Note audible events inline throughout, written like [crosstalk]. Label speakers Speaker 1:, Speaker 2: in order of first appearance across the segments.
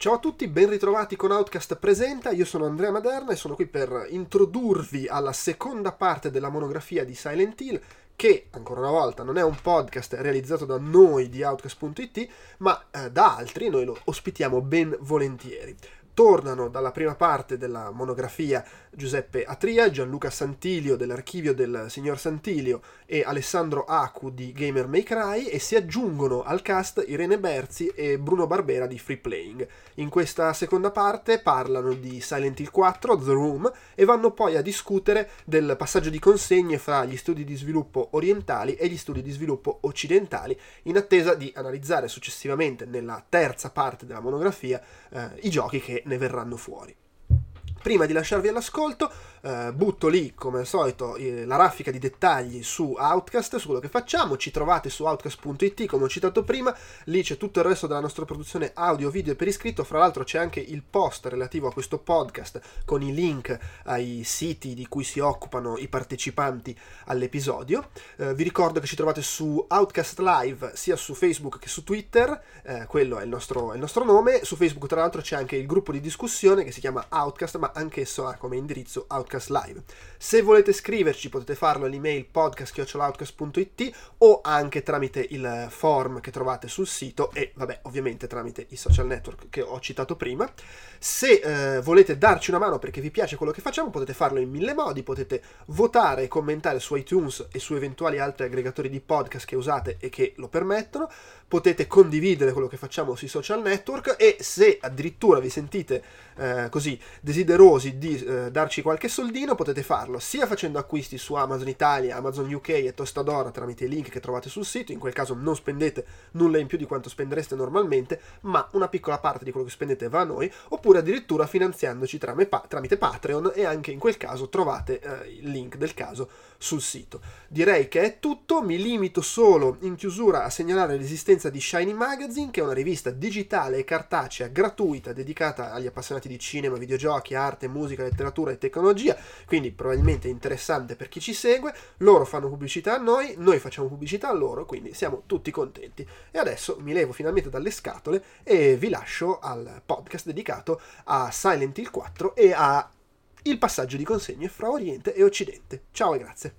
Speaker 1: Ciao a tutti, ben ritrovati con Outcast Presenta, io sono Andrea Maderna e sono qui per introdurvi alla seconda parte della monografia di Silent Hill che, ancora una volta, non è un podcast realizzato da noi di Outcast.it, ma eh, da altri, noi lo ospitiamo ben volentieri tornano dalla prima parte della monografia Giuseppe Atria, Gianluca Santilio dell'archivio del signor Santilio e Alessandro Acu di Gamer May Cry e si aggiungono al cast Irene Berzi e Bruno Barbera di Free Playing. In questa seconda parte parlano di Silent Hill 4, The Room e vanno poi a discutere del passaggio di consegne fra gli studi di sviluppo orientali e gli studi di sviluppo occidentali in attesa di analizzare successivamente nella terza parte della monografia eh, i giochi che ne verranno fuori. Prima di lasciarvi all'ascolto, eh, butto lì come al solito la raffica di dettagli su Outcast, su quello che facciamo, ci trovate su outcast.it come ho citato prima, lì c'è tutto il resto della nostra produzione audio, video e per iscritto, fra l'altro c'è anche il post relativo a questo podcast con i link ai siti di cui si occupano i partecipanti all'episodio. Eh, vi ricordo che ci trovate su Outcast Live sia su Facebook che su Twitter, eh, quello è il, nostro, è il nostro nome, su Facebook tra l'altro c'è anche il gruppo di discussione che si chiama Outcast, ma anch'esso ha come indirizzo Outcast Outcast Live. Se volete scriverci potete farlo all'email podcast.outcast.it o anche tramite il form che trovate sul sito e vabbè ovviamente tramite i social network che ho citato prima. Se eh, volete darci una mano perché vi piace quello che facciamo potete farlo in mille modi, potete votare e commentare su iTunes e su eventuali altri aggregatori di podcast che usate e che lo permettono, potete condividere quello che facciamo sui social network e se addirittura vi sentite eh, così desiderosi di eh, darci qualche soldino potete farlo sia facendo acquisti su Amazon Italia, Amazon UK e Tostadora tramite i link che trovate sul sito, in quel caso non spendete nulla in più di quanto spendereste normalmente, ma una piccola parte di quello che spendete va a noi, oppure addirittura finanziandoci tramite Patreon e anche in quel caso trovate eh, il link del caso sul sito. Direi che è tutto, mi limito solo in chiusura a segnalare l'esistenza di Shiny Magazine, che è una rivista digitale e cartacea gratuita dedicata agli appassionati di cinema, videogiochi, arte, musica, letteratura e tecnologia, quindi probabilmente interessante per chi ci segue. Loro fanno pubblicità a noi, noi facciamo pubblicità a loro, quindi siamo tutti contenti. E adesso mi levo finalmente dalle scatole e vi lascio al podcast dedicato a Silent Hill 4 e a il passaggio di consegne fra Oriente e Occidente. Ciao e grazie.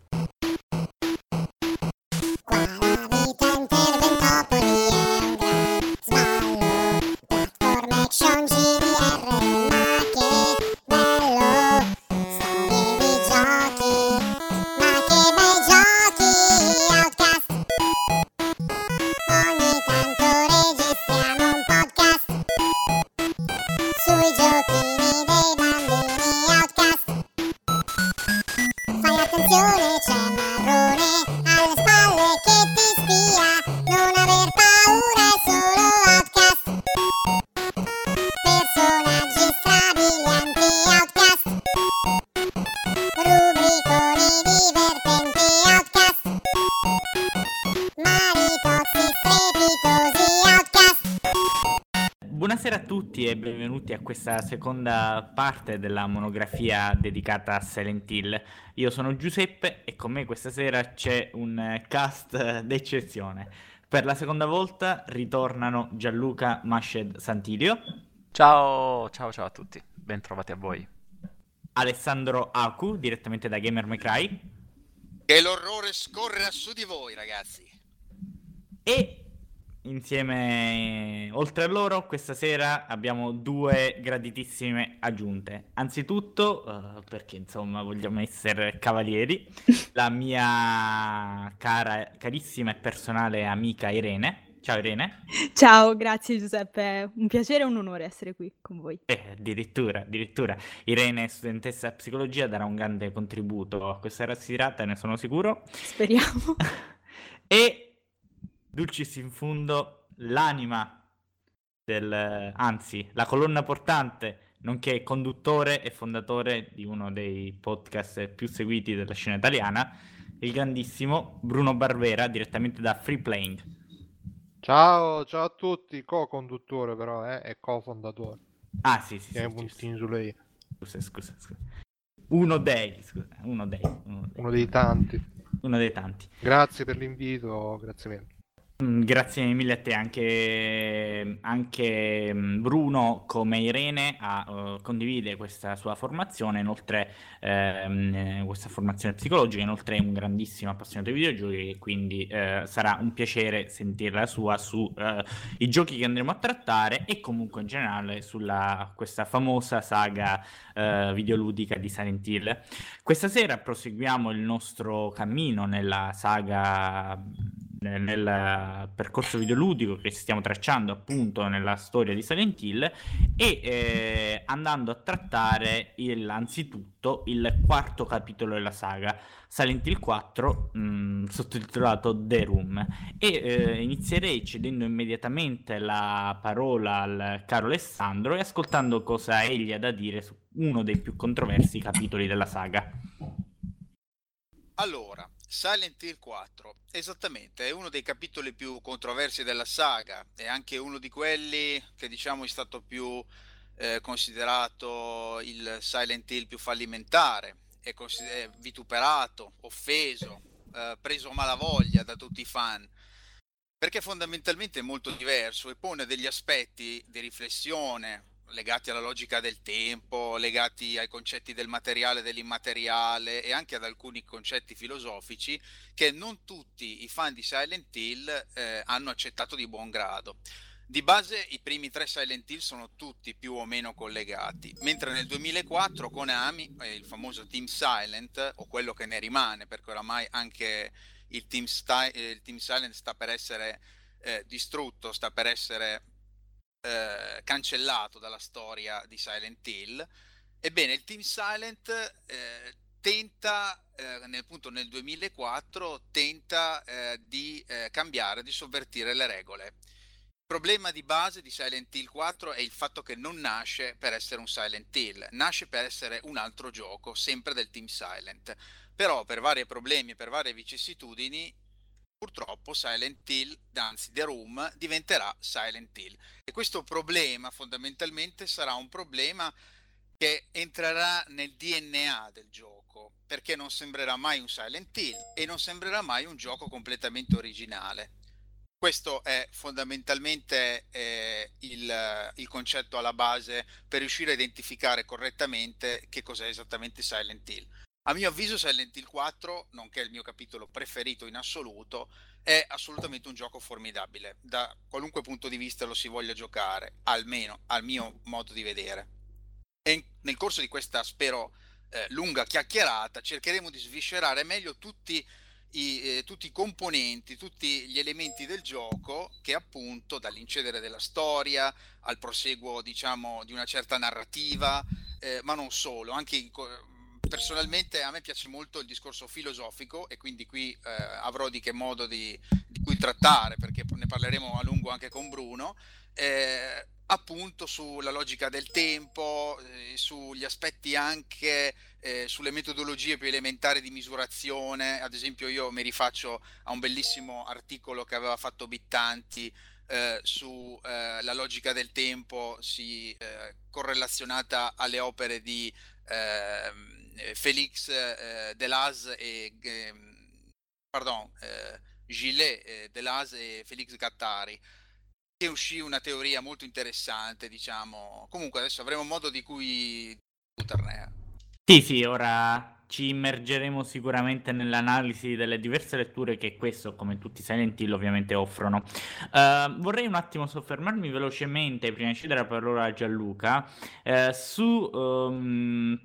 Speaker 2: Questa seconda parte della monografia dedicata a Silent Hill. Io sono Giuseppe e con me questa sera c'è un cast d'eccezione. Per la seconda volta ritornano Gianluca Mashed Santilio.
Speaker 3: Ciao, ciao, ciao a tutti, ben trovati a voi.
Speaker 2: Alessandro Aku, direttamente da Gamer Cry.
Speaker 4: Che l'orrore scorra su di voi, ragazzi.
Speaker 2: E insieme, oltre a loro, questa sera abbiamo due graditissime aggiunte. Anzitutto, uh, perché insomma vogliamo essere cavalieri, [laughs] la mia cara, carissima e personale amica Irene. Ciao Irene.
Speaker 5: Ciao, grazie Giuseppe, un piacere e un onore essere qui con voi.
Speaker 2: Eh, addirittura, addirittura. Irene, studentessa di psicologia, darà un grande contributo a questa rassirata, ne sono sicuro.
Speaker 5: Speriamo. [laughs]
Speaker 2: e Dulcis in fundo, l'anima del, anzi, la colonna portante, nonché conduttore e fondatore di uno dei podcast più seguiti della scena italiana, il grandissimo Bruno Barbera, direttamente da Free Playing.
Speaker 6: Ciao, ciao a tutti, co-conduttore però, eh, e co-fondatore.
Speaker 2: Ah, sì, sì,
Speaker 6: Che
Speaker 2: sì.
Speaker 6: è un puntino su lei.
Speaker 2: Scusa, scusa, scusa. Uno dei, scusa, uno dei.
Speaker 6: Uno dei, uno dei tanti.
Speaker 2: Uno dei tanti.
Speaker 6: Grazie per l'invito, grazie mille.
Speaker 2: Mm, Grazie mille a te, anche, anche, mm, Bruno come Irene ha, eh, condivide questa sua formazione, inoltre ehm, eh, questa formazione psicologica, inoltre è un grandissimo appassionato di videogiochi e quindi eh, sarà un piacere sentire la sua su eh, giochi che andremo a trattare e comunque in generale sulla questa famosa saga eh, videoludica di Silent Hill. Questa sera proseguiamo il nostro cammino nella saga nel, percorso videoludico che stiamo tracciando appunto nella storia di Silent Hill e eh, andando a trattare il, anzitutto il quarto capitolo della saga Silent Hill 4 mh, sottotitolato The Room e eh, inizierei cedendo immediatamente la parola al caro Alessandro e ascoltando cosa egli ha da dire su uno dei più controversi capitoli della saga.
Speaker 4: Allora, Silent Hill 4, esattamente, è uno dei capitoli più controversi della saga, è anche uno di quelli che diciamo è stato più eh, considerato il Silent Hill più fallimentare, è, consider- è vituperato, offeso, eh, preso a malavoglia da tutti i fan, perché fondamentalmente è molto diverso e pone degli aspetti di riflessione legati alla logica del tempo, legati ai concetti del materiale e dell'immateriale e anche ad alcuni concetti filosofici che non tutti i fan di Silent Hill eh, hanno accettato di buon grado. Di base i primi tre Silent Hill sono tutti più o meno collegati, mentre nel 2004 Konami, il famoso Team Silent, o quello che ne rimane, perché oramai anche il Team, Sti- eh, il team Silent sta per essere eh, distrutto, sta per essere eh, cancellato dalla storia di Silent Hill. Ebbene, il Team Silent eh, tenta, eh, nel, appunto nel 2004, tenta eh, di eh, cambiare, di sovvertire le regole. Il problema di base di Silent Hill 4 è il fatto che non nasce per essere un Silent Hill, nasce per essere un altro gioco, sempre del Team Silent. Però per vari problemi e per varie vicissitudini purtroppo Silent Hill, anzi The Room, diventerà Silent Hill. E questo problema fondamentalmente sarà un problema che entrerà nel DNA del gioco, perché non sembrerà mai un Silent Hill e non sembrerà mai un gioco completamente originale. Questo è fondamentalmente eh, il, il concetto alla base per riuscire a identificare correttamente che cos'è esattamente Silent Hill. A mio avviso Silent Hill 4, nonché il mio capitolo preferito in assoluto, è assolutamente un gioco formidabile, da qualunque punto di vista lo si voglia giocare, almeno al mio modo di vedere. E nel corso di questa, spero, eh, lunga chiacchierata cercheremo di sviscerare meglio tutti i, eh, tutti i componenti, tutti gli elementi del gioco che appunto dall'incedere della storia al proseguo diciamo di una certa narrativa, eh, ma non solo, anche in, personalmente a me piace molto il discorso filosofico e quindi qui eh, avrò di che modo di, di, cui trattare perché ne parleremo a lungo anche con Bruno. Eh, appunto sulla logica del tempo, eh, sugli aspetti anche eh, sulle metodologie più elementari di misurazione. Ad esempio, io mi rifaccio a un bellissimo articolo che aveva fatto Bittanti eh, sulla eh, logica del tempo, si, eh, correlazionata alle opere di ehm, eh, eh, Delaz e ehm, pardon, eh, Gillet eh, Delaz e Félix Gattari che uscì una teoria molto interessante, diciamo. Comunque adesso avremo modo di cui discuterne.
Speaker 2: Sì, sì, ora ci immergeremo sicuramente nell'analisi delle diverse letture che questo, come tutti i Silent Hill, ovviamente offrono. Uh, vorrei un attimo soffermarmi velocemente, prima di cedere la parola a Gianluca, uh, su um,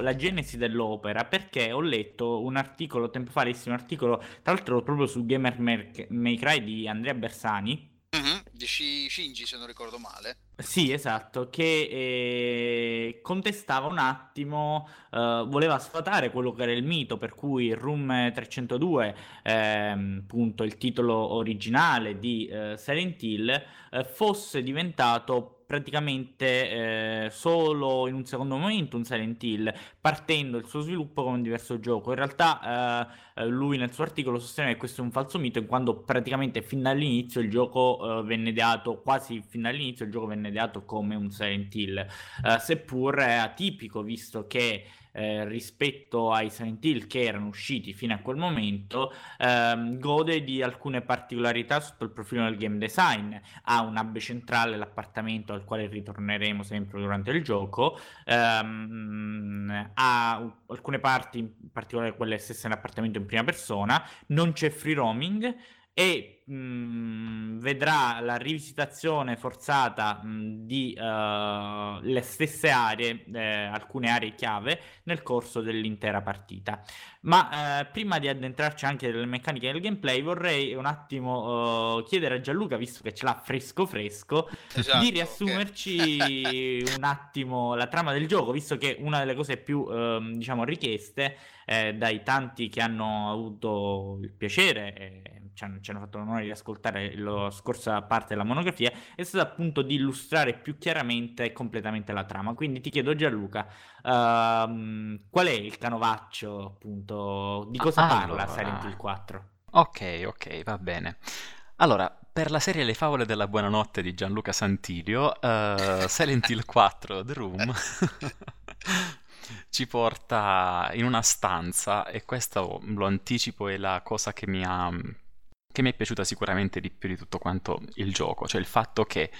Speaker 2: la genesi dell'opera, perché ho letto un articolo tempo fa, un articolo tra l'altro proprio su Gamer May Cry di Andrea Bersani,
Speaker 4: Mm-hmm, di Shinji se non ricordo male.
Speaker 2: Sì, esatto, che eh, contestava un attimo, eh, voleva sfatare quello che era il mito per cui Room 302, eh, appunto il titolo originale di eh, Silent Hill, eh, fosse diventato praticamente eh, solo in un secondo momento un Silent Hill, partendo il suo sviluppo come un diverso gioco. In realtà eh, lui nel suo articolo sostiene che questo è un falso mito in quanto praticamente fin dall'inizio il gioco eh, venne dato, quasi fin dall'inizio il gioco venne dato come un Silent Hill, eh, seppur è atipico visto che eh, rispetto ai Silent Hill che erano usciti fino a quel momento, ehm, gode di alcune particolarità sotto il profilo del game design. Ha un hub centrale, l'appartamento al quale ritorneremo sempre durante il gioco, ehm, ha alcune parti, in particolare quelle stesse nell'appartamento in prima persona, non c'è free roaming e mh, mm, vedrà la rivisitazione forzata mh, mm, di uh, le stesse aree, eh, alcune aree chiave, nel corso dell'intera partita. Ma eh, prima di addentrarci anche nelle meccaniche del gameplay, vorrei un attimo uh, chiedere a Gianluca, visto che ce l'ha fresco fresco, esatto, di riassumerci okay. [laughs] un attimo la trama del gioco, visto che una delle cose più uh, diciamo richieste eh, dai tanti che hanno avuto il piacere ci hanno, ci hanno fatto l'onore di ascoltare la scorsa parte della monografia, è stata appunto di illustrare più chiaramente e completamente la trama. Quindi ti chiedo Gianluca, uh, qual è il canovaccio appunto, di cosa ah, parla Silent Hill 4?
Speaker 3: Ok, ok, va bene. Allora, per la serie Le favole della buonanotte di Gianluca Santilio, uh, Silent Hill 4 The Room [laughs] ci porta in una stanza e questo lo anticipo è la cosa che mi ha che mi è piaciuta sicuramente di più di tutto quanto il gioco, cioè il fatto che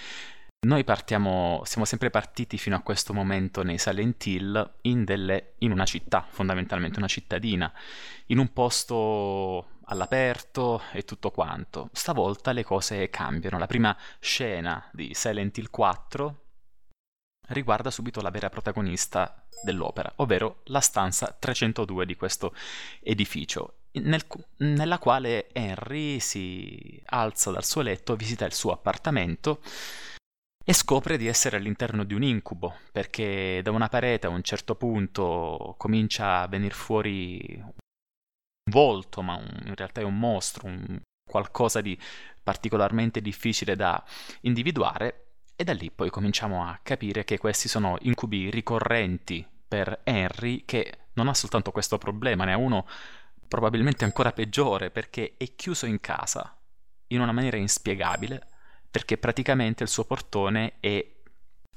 Speaker 3: noi partiamo, siamo sempre partiti fino a questo momento nei Silent Hill in, delle, in una città, fondamentalmente una cittadina, in un posto all'aperto e tutto quanto. Stavolta le cose cambiano. La prima scena di Silent Hill 4 riguarda subito la vera protagonista dell'opera, ovvero la stanza 302 di questo edificio nel, nella quale Henry si alza dal suo letto, visita il suo appartamento e scopre di essere all'interno di un incubo, perché da una parete a un certo punto comincia a venire fuori un volto, ma un, in realtà è un mostro, un, qualcosa di particolarmente difficile da individuare, e da lì poi cominciamo a capire che questi sono incubi ricorrenti per Henry, che non ha soltanto questo problema, ne ha uno probabilmente ancora peggiore perché è chiuso in casa in una maniera inspiegabile perché praticamente il suo portone è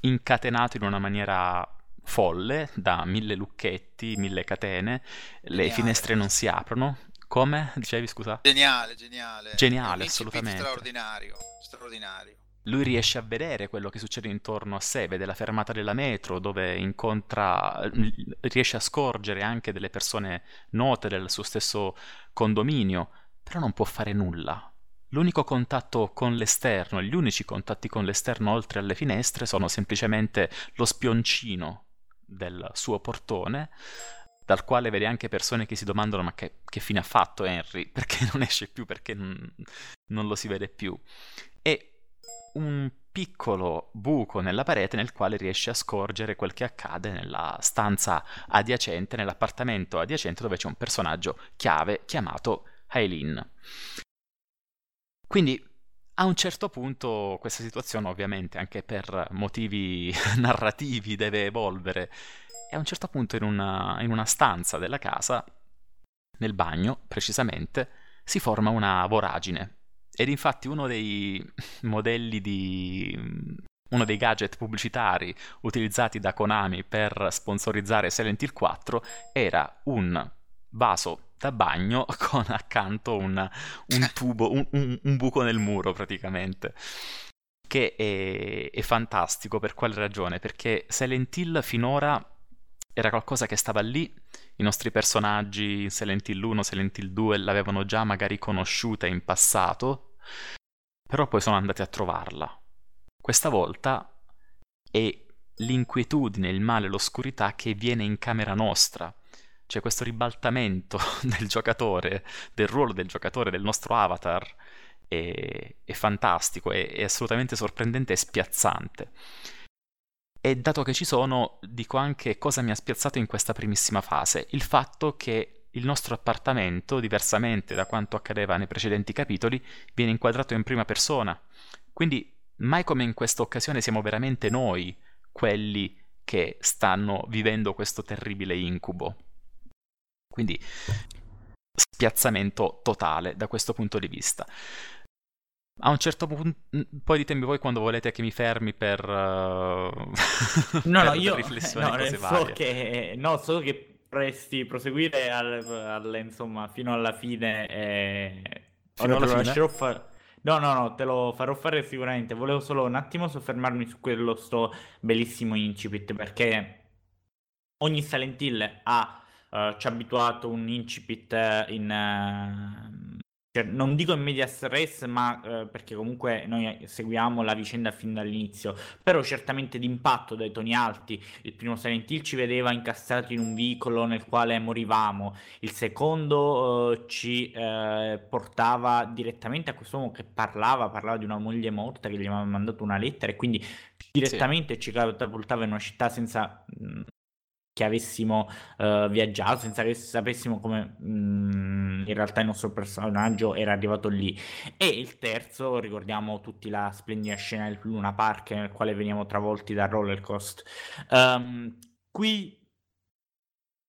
Speaker 3: incatenato in una maniera folle da mille lucchetti, mille catene, le finestre non si aprono. Come dicevi, scusa?
Speaker 4: Geniale, geniale.
Speaker 3: Geniale, assolutamente.
Speaker 4: Straordinario, straordinario
Speaker 3: lui riesce a vedere quello che succede intorno a sé, vede la fermata della metro dove incontra, riesce a scorgere anche delle persone note del suo stesso condominio, però non può fare nulla. L'unico contatto con l'esterno, gli unici contatti con l'esterno oltre alle finestre sono semplicemente lo spioncino del suo portone, dal quale vede anche persone che si domandano ma che, che fine ha fatto Henry, [laughs] perché non esce più, perché non, non lo si vede più. Un piccolo buco nella parete nel quale riesce a scorgere quel che accade nella stanza adiacente, nell'appartamento adiacente dove c'è un personaggio chiave chiamato Aileen. Quindi a un certo punto questa situazione ovviamente anche per motivi [laughs] narrativi deve evolvere e a un certo punto in una, in una stanza della casa, nel bagno precisamente, si forma una voragine ed infatti uno dei [laughs] modelli di uno dei gadget pubblicitari utilizzati da Konami per sponsorizzare Silent Hill 4 era un vaso da bagno [laughs] con accanto un, un tubo, un, un, un, buco nel muro praticamente. Che è, è fantastico per quale ragione? Perché Silent Hill finora era qualcosa che stava lì, i nostri personaggi Silent Hill 1, Silent Hill 2 l'avevano già magari conosciuta in passato, però poi sono andati a trovarla. Questa volta è l'inquietudine, il male, l'oscurità che viene in camera nostra. C'è questo ribaltamento [laughs] del giocatore, del ruolo del giocatore, del nostro avatar, è, è fantastico, è, è assolutamente sorprendente e spiazzante. E dato che ci sono, dico anche cosa mi ha spiazzato in questa primissima fase, il fatto che il nostro appartamento, diversamente da quanto accadeva nei precedenti capitoli, viene inquadrato in prima persona. Quindi mai come in questa occasione siamo veramente noi quelli che stanno vivendo questo terribile incubo. Quindi spiazzamento totale da questo punto di vista. A un certo punto, poi ditemi voi quando volete che mi fermi per, uh,
Speaker 2: no, [laughs]
Speaker 3: per
Speaker 2: no, io
Speaker 3: riflessioni
Speaker 2: no,
Speaker 3: cose
Speaker 2: so
Speaker 3: varie.
Speaker 2: che, no, solo che potresti proseguire al, al- insomma, fino alla fine. E...
Speaker 3: Fino
Speaker 2: Ora
Speaker 3: alla
Speaker 2: te lo
Speaker 3: fine?
Speaker 2: fa- No, no, no, te lo farò fare sicuramente. Volevo solo un attimo soffermarmi su quello sto bellissimo incipit perché ogni Silent Hill ha, eh, ci ha abituato un incipit eh, in... eh, cioè, non dico in medias res, ma eh, perché comunque noi seguiamo la vicenda fin dall'inizio, però certamente d'impatto dai toni alti. Il primo Silent Hill ci vedeva incastrati in un vicolo nel quale morivamo, il secondo eh, ci eh, portava direttamente a quest'uomo che parlava, parlava di una moglie morta che gli aveva mandato una lettera e quindi direttamente ci catapultava in una città senza mh, che avessimo eh, viaggiato, senza che sapessimo come mh, in realtà il nostro personaggio era arrivato lì. E il terzo, ricordiamo tutti la splendida scena del Luna Park nel quale veniamo travolti da roller coaster. Ehm, qui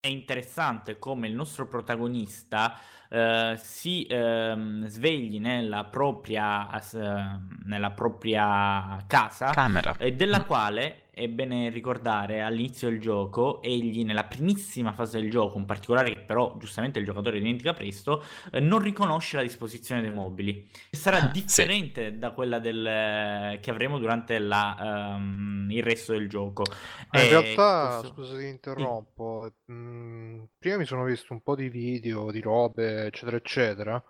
Speaker 2: è interessante come il nostro protagonista eh, si ehm, svegli nella propria, ehm, nella propria casa
Speaker 3: Camera.
Speaker 2: e della quale è bene ricordare all'inizio del gioco, egli nella primissima fase del gioco, in particolare che però giustamente il giocatore dimentica presto, eh, non riconosce la disposizione dei mobili, sarà
Speaker 3: Ah,
Speaker 2: differente da quella del, che avremo durante la, ehm, il resto del gioco.
Speaker 6: Ma in
Speaker 2: E
Speaker 6: realtà,
Speaker 2: questo-
Speaker 6: scusa ti interrompo, mm, prima mi sono visto un po' di video, di robe, eccetera, eccetera,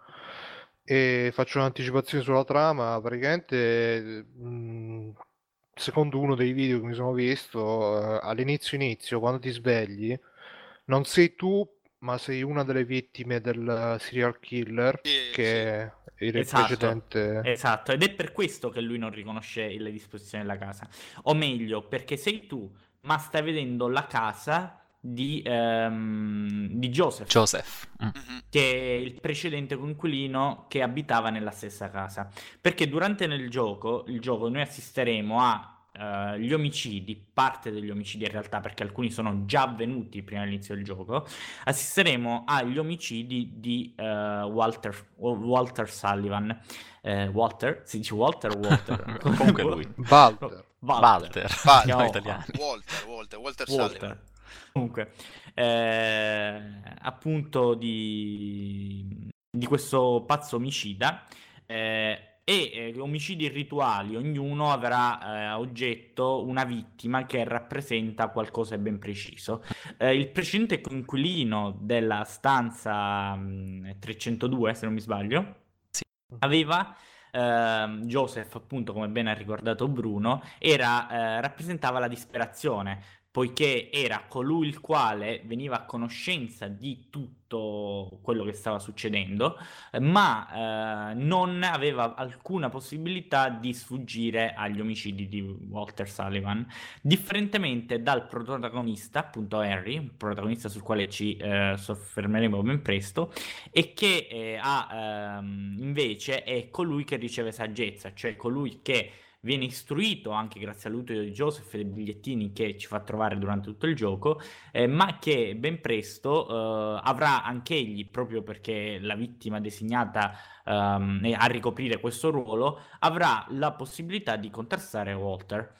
Speaker 6: e faccio un'anticipazione sulla trama, praticamente, mm, secondo uno dei video che mi sono visto, eh, all'inizio inizio, quando ti svegli, non sei tu, ma sei una delle vittime del serial killer,
Speaker 4: Sì,
Speaker 6: che è il
Speaker 2: Esatto.
Speaker 6: precedente...
Speaker 2: Esatto, ed è per questo che lui non riconosce le disposizioni della casa. O meglio, perché sei tu, ma stai vedendo la casa di, ehm, di Joseph,
Speaker 3: Joseph. Mm.
Speaker 4: Mhm.
Speaker 2: che è il precedente coinquilino che abitava nella stessa casa. Perché durante nel gioco, il gioco noi assisteremo a eh, gli omicidi, parte degli omicidi in realtà, perché alcuni sono già avvenuti prima dell'inizio del gioco, assisteremo agli omicidi di eh, Walter, Walter Sullivan. Eh, Walter? Si dice Walter o Walter? [laughs]
Speaker 3: Comunque lui.
Speaker 6: Walter.
Speaker 3: Walter.
Speaker 4: Walter.
Speaker 3: Siamo
Speaker 2: No,
Speaker 3: italiani.
Speaker 4: Walter, Walter, Walter,
Speaker 2: Walter.
Speaker 4: Sullivan.
Speaker 2: Comunque, eh, appunto di, di questo pazzo omicida eh, e eh, omicidi rituali, ognuno avrà eh, oggetto una vittima che rappresenta qualcosa di ben preciso. Eh, il precedente coinquilino della stanza mh, 302, se non mi sbaglio,
Speaker 3: Sì.
Speaker 2: aveva ehm, Joseph, appunto, come ben ha ricordato Bruno, era, eh, rappresentava la disperazione, poiché era colui il quale veniva a conoscenza di tutto quello che stava succedendo, ma eh, non aveva alcuna possibilità di sfuggire agli omicidi di Walter Sullivan, differentemente dal protagonista, appunto Harry, un protagonista sul quale ci eh, soffermeremo ben presto, e che eh, ha ehm, invece è colui che riceve saggezza, cioè colui che viene istruito anche grazie all'utile di Joseph e dei bigliettini che ci fa trovare durante tutto il gioco, eh, ma che ben presto eh, avrà anche egli, proprio perché la vittima designata ehm, a ricoprire questo ruolo, avrà la possibilità di contrastare Walter.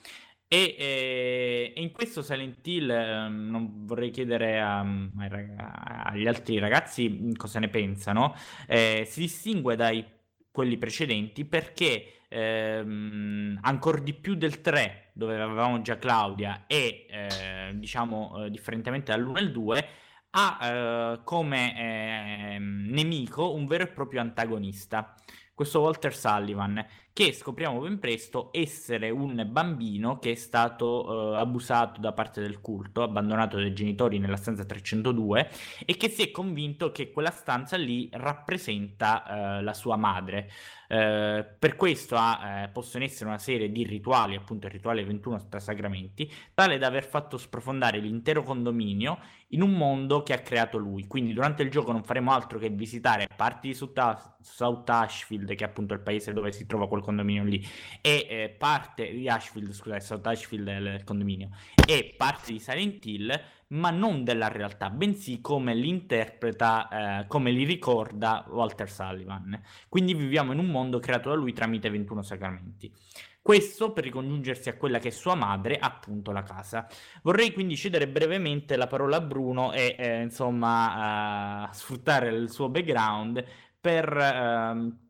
Speaker 2: E, eh, in questo Silent Hill ehm, non vorrei chiedere a- raga- agli altri ragazzi cosa ne pensano. eh, si distingue dai quelli precedenti perché ehm, ancora di più del 3 dove avevamo già Claudia e eh, diciamo eh, differentemente dall'1 e il 2 ha eh, come ehm, nemico un vero e proprio antagonista questo Walter Sullivan che scopriamo ben presto essere un bambino che è stato eh, abusato da parte del culto, abbandonato dai genitori nella stanza 302 e che si è convinto che quella stanza lì rappresenta eh, la sua madre. Eh, per questo ha eh, posto in essere una serie di rituali, appunto il rituale 21 tra sacramenti, tale da aver fatto sprofondare l'intero condominio in un mondo che ha creato lui. Quindi durante il gioco non faremo altro che visitare parti di South, South Ashfield, che è appunto il paese dove si trova quel condominio lì, e eh, parte di Ashfield, scusate, South Ashfield è il condominio, è parte di Silent Hill, ma non della realtà, bensì come li interpreta, eh, come li ricorda Walter Sullivan. Quindi viviamo in un mondo creato da lui tramite 21 sacramenti. Questo per ricongiungersi a quella che è sua madre, appunto la casa. Vorrei quindi cedere brevemente la parola a Bruno e eh, insomma eh, sfruttare il suo background per eh,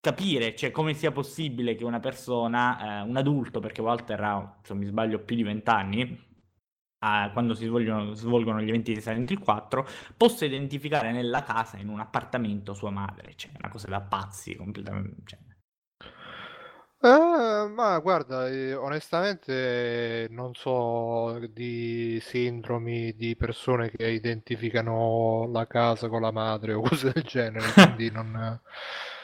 Speaker 2: capire cioè, come sia possibile che una persona, eh, un adulto, perché Walter ha, se non mi sbaglio, più di vent'anni, quando si svolgono, svolgono, gli eventi di Silent Hill 4, possa identificare nella casa, in un appartamento, sua madre. Cioè, una cosa da pazzi completamente. Cioè.
Speaker 6: Eh, ma guarda, eh, onestamente non so di sindromi di persone che identificano la casa con la madre o cose del genere, quindi non... [laughs]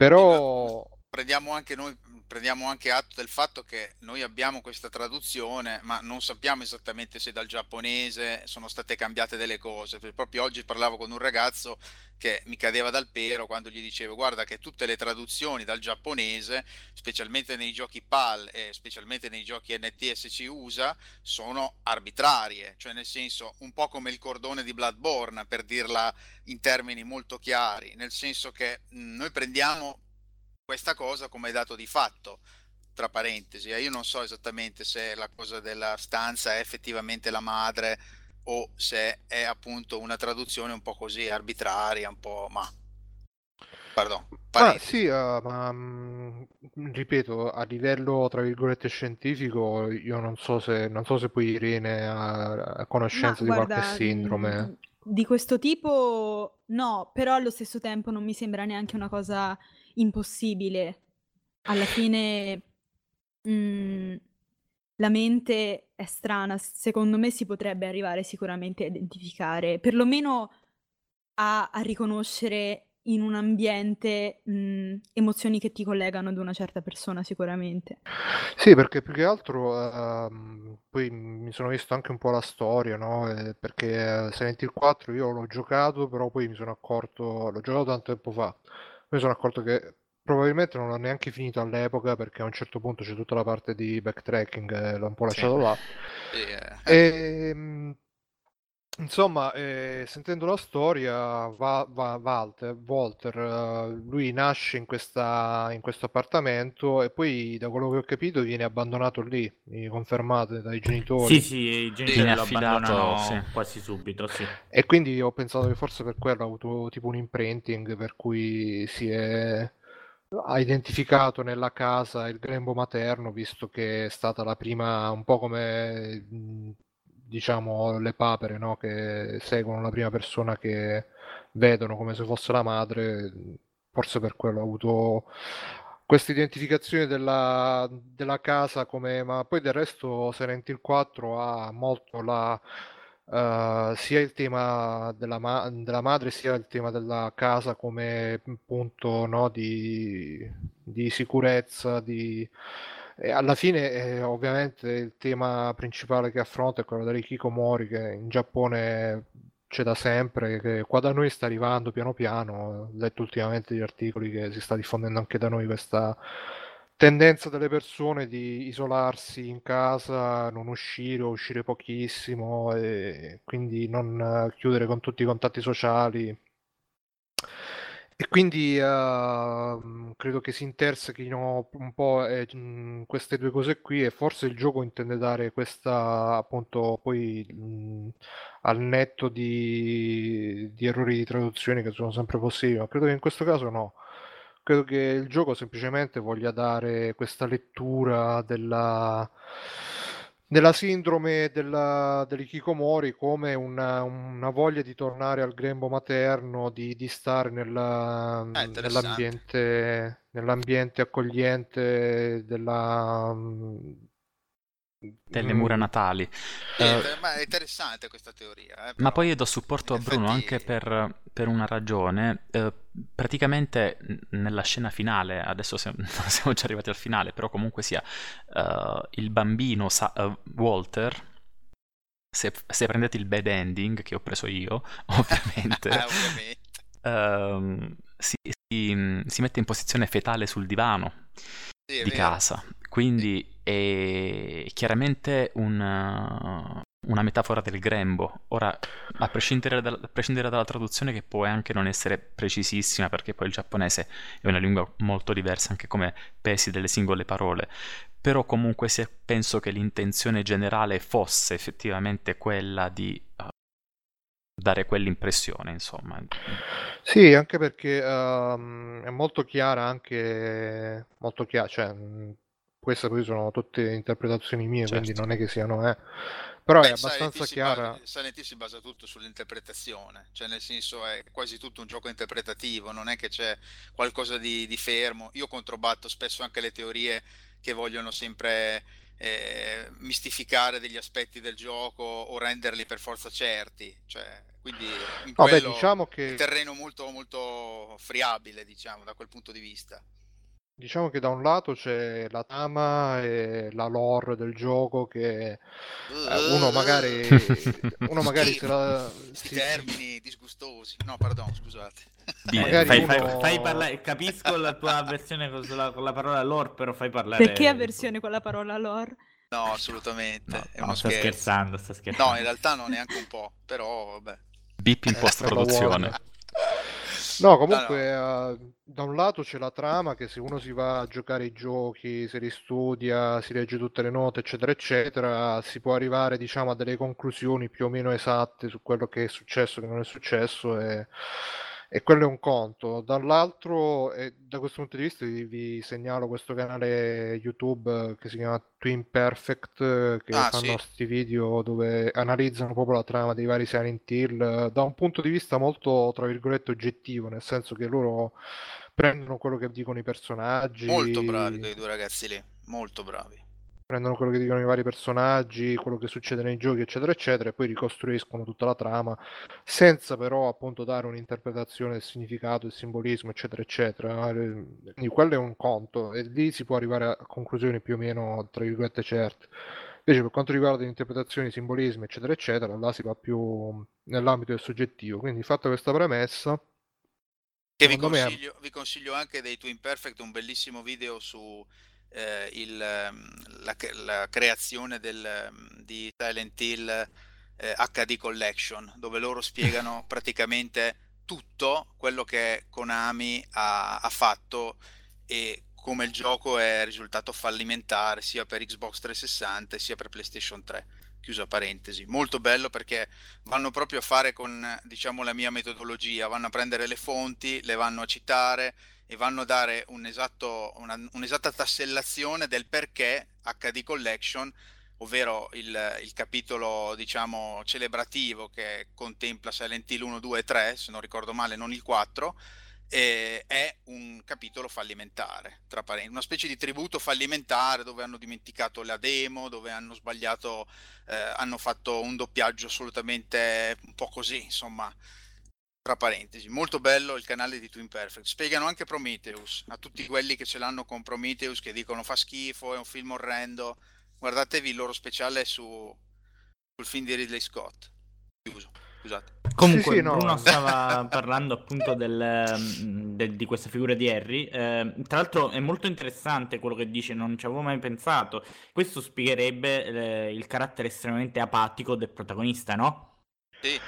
Speaker 6: Però...
Speaker 4: Prendiamo anche noi prendiamo anche atto del fatto che noi abbiamo questa traduzione, ma non sappiamo esattamente se dal giapponese sono state cambiate delle cose. proprio oggi parlavo con un ragazzo che mi cadeva dal pero quando gli dicevo guarda che tutte le traduzioni dal giapponese, specialmente nei giochi PAL e specialmente nei giochi NTSC USA, sono arbitrarie, cioè nel senso un po' come il cordone di Bloodborne, per dirla in termini molto chiari, nel senso che noi prendiamo questa cosa come dato di fatto, tra parentesi. Io non so esattamente se la cosa della stanza è effettivamente la madre o se è appunto una traduzione un po' così arbitraria, un po' ma Pardon,
Speaker 6: ah, sì, uh, ma mh, mm, ripeto, a livello tra virgolette scientifico, io non so se, non so se poi Irene ha, ha conoscenza ma, di guarda, qualche sindrome.
Speaker 5: Mm, di questo tipo no, però allo stesso tempo non mi sembra neanche una cosa impossibile. Alla fine mh, la mente è strana, secondo me si potrebbe arrivare sicuramente a identificare, perlomeno a, a riconoscere in un ambiente mh, emozioni che ti collegano ad una certa persona sicuramente.
Speaker 6: Sì, perché più che altro uh, poi mi sono visto anche un po' la storia, no? Eh, perché Silent Hill 4 io l'ho giocato, però poi mi sono accorto, l'ho giocato tanto tempo fa, mi sono accorto che probabilmente non l'ho neanche finito all'epoca perché a un certo punto c'è tutta la parte di backtracking, eh, l'ho un po' lasciato sì. là. Eh. e, ehm, insomma, eh, sentendo la storia, va, va, Walter, Walter uh, lui nasce in, questa, in questo appartamento e poi, da quello che ho capito, viene abbandonato lì, confermato dai genitori.
Speaker 2: Sì, sì, i genitori lo abbandonano sì. quasi subito, sì.
Speaker 6: E quindi ho pensato che forse per quello ha avuto tipo un imprinting per cui si è ha identificato nella casa il grembo materno, visto che è stata la prima, un po' come diciamo le papere, no? che seguono la prima persona che vedono come se fosse la madre, forse per quello ha avuto questa identificazione della, della casa come, ma poi del resto Silent Hill 4 ha molto la Uh, sia il tema della, ma- della, madre sia il tema della casa come punto no, di, di, sicurezza. Di... E alla fine, eh, ovviamente, il tema principale che affronta è quello dell'ikikomori, che in Giappone c'è da sempre, che qua da noi sta arrivando piano piano. Ho letto ultimamente gli articoli che si sta diffondendo anche da noi questa tendenza delle persone di isolarsi in casa, non uscire o uscire pochissimo e quindi non chiudere con tutti i contatti sociali. E quindi uh, credo che si intersechino un po' eh, queste due cose qui e forse il gioco intende dare questa appunto poi mh, al netto di, di errori di traduzione che sono sempre possibili, ma credo che in questo caso no. Credo che il gioco semplicemente voglia dare questa lettura della, della sindrome della, dell'ikikomori come una, una, voglia di tornare al grembo materno, di, di stare nella, ah, nell'ambiente, nell'ambiente accogliente della
Speaker 3: delle mura mm. natali.
Speaker 4: Eh, ma è interessante questa teoria. Eh,
Speaker 3: ma poi io do supporto a Bruno anche per, per una ragione. Eh, praticamente nella scena finale, adesso siamo, [laughs] siamo, già arrivati al finale, però comunque sia, uh, il bambino sa- uh, Walter, se, se, prendete il bad ending che ho preso io, [laughs] ovviamente, [laughs]
Speaker 4: ovviamente.
Speaker 3: Uh, si, si, si, mette in posizione fetale sul divano
Speaker 4: Sì,
Speaker 3: di
Speaker 4: vero.
Speaker 3: casa. Quindi è chiaramente un, una metafora del grembo. Ora, a prescindere, dal- a prescindere dalla traduzione, che può anche non essere precisissima, perché poi il giapponese è una lingua molto diversa anche come pesi delle singole parole, però comunque se penso che l'intenzione generale fosse effettivamente quella di uh, dare quell'impressione, insomma.
Speaker 6: Sì, anche perché ehm, è molto chiara anche molto chiara, cioè queste poi sono tutte interpretazioni mie, quindi
Speaker 3: Certo.
Speaker 6: non è che siano, eh. Però è
Speaker 4: Beh,
Speaker 6: abbastanza
Speaker 4: Hill si basa-
Speaker 6: chiara.
Speaker 4: Silent si basa tutto sull'interpretazione, cioè nel senso è quasi tutto un gioco interpretativo, non è che c'è qualcosa di, di fermo. Io controbatto spesso anche le teorie che vogliono sempre eh, mistificare degli aspetti del gioco o renderli per forza certi, cioè, quindi in
Speaker 6: No, beh,
Speaker 4: quello
Speaker 6: diciamo
Speaker 4: è
Speaker 6: che
Speaker 4: terreno molto, molto friabile, diciamo, da quel punto di vista.
Speaker 6: Diciamo che da un lato c'è la trama e la lore del gioco che eh, uno magari, [laughs] uno magari se la... Si-
Speaker 4: termini disgustosi. No, perdono, scusate.
Speaker 2: Fai,
Speaker 6: uno-
Speaker 2: fai- fai parlare, capisco la tua versione con la, con la parola lore, però fai parlare.
Speaker 5: Perché avversione con la parola lore?
Speaker 4: No, assolutamente.
Speaker 2: No,
Speaker 4: è
Speaker 2: no, sta
Speaker 4: scherzo.
Speaker 2: scherzando, sta scherzando.
Speaker 4: No, in realtà no, neanche un po', però vabbè.
Speaker 3: Bip in
Speaker 4: Eh,
Speaker 3: post-produzione.
Speaker 6: No, comunque eh, da un lato c'è la trama che se uno si va a giocare i giochi, se li studia, si legge tutte le note, eccetera, eccetera, si può arrivare, diciamo, a delle conclusioni più o meno esatte su quello che è successo, che non è successo e, e quello è un conto. Dall'altro, e da questo punto di vista vi, vi segnalo questo canale YouTube che si chiama Twin Perfect, eh, che
Speaker 4: Ah,
Speaker 6: fanno
Speaker 4: sì.
Speaker 6: questi video dove analizzano proprio la trama dei vari Silent Hill eh, da un punto di vista molto, tra virgolette, oggettivo, nel senso che loro prendono quello che dicono i personaggi,
Speaker 4: Molto bravi quei due ragazzi lì, molto bravi.
Speaker 6: Prendono quello che dicono i vari personaggi, quello che succede nei giochi, eccetera, eccetera, e poi ricostruiscono tutta la trama, senza però appunto dare un'interpretazione del significato, del simbolismo, eccetera, eccetera. Eh, Quindi quello è un conto, e lì si può arrivare a conclusioni più o meno, tra virgolette, certe. Invece per quanto riguarda le interpretazioni, simbolismi, eccetera, eccetera, là si va più nell'ambito del soggettivo. Quindi fatta questa premessa,
Speaker 4: Che vi
Speaker 6: Secondo me-
Speaker 4: consiglio, vi consiglio anche dei Twin Perfect, un bellissimo video su eh, il, ehm, la, la creazione del, ehm, di Silent Hill eh, HD Collection, dove loro spiegano [laughs] praticamente tutto quello che Konami ha, ha fatto e come il gioco è risultato fallimentare sia per Xbox 360 sia per PlayStation 3. Chiusa parentesi, molto bello perché vanno proprio a fare con, diciamo, la mia metodologia, vanno a prendere le fonti, le vanno a citare e vanno a dare un esatto, una, un'esatta tassellazione del perché HD Collection, ovvero il, il capitolo, diciamo, celebrativo che contempla Silent Hill 1, 2 e 3, se non ricordo male, non il 4, eh, è un capitolo fallimentare, tra parentesi, una specie di tributo fallimentare dove hanno dimenticato la demo, dove hanno sbagliato, eh, hanno fatto un doppiaggio assolutamente un po' così, insomma, tra parentesi. Molto bello il canale di Twin Perfect. Spiegano anche Prometheus, a tutti quelli che ce l'hanno con Prometheus, che dicono fa schifo, è un film orrendo. Guardatevi il loro speciale su, sul film di Ridley Scott. Chiuso, scusate. [laughs]
Speaker 2: Comunque,
Speaker 6: Sì, sì, no.
Speaker 2: Bruno stava [laughs] parlando appunto del, mm, del- di questa figura di Harry. Eh, tra l'altro, è molto interessante quello che dice, non ci avevo mai pensato. Questo spiegherebbe eh, il carattere estremamente apatico del protagonista, no?
Speaker 4: Sì,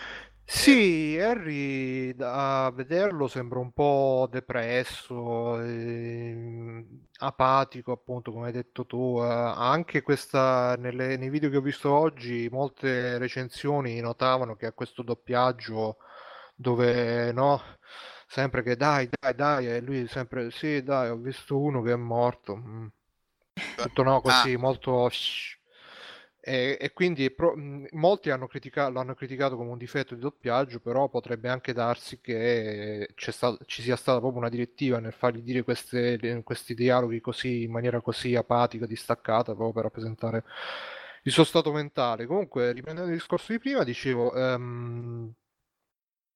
Speaker 6: Sì, Harry da vederlo sembra un po' depresso, ehm, apatico, appunto, come hai detto tu. eh, anche questa, nelle- nei video che ho visto oggi, molte recensioni notavano che ha questo doppiaggio dove, no, sempre che dai, dai, dai, e lui sempre, sì, dai, ho visto uno che è morto. mm. Tutto no, così,
Speaker 4: Ah.
Speaker 6: molto... shh. E, e quindi pro- mh, molti hanno critica- l'hanno criticato come un difetto di doppiaggio, però potrebbe anche darsi che c'è sta- ci sia stata proprio una direttiva nel fargli dire queste- questi dialoghi così in maniera così apatica, distaccata, proprio per rappresentare il suo stato mentale. Comunque, riprendendo il discorso di prima, dicevo ehm,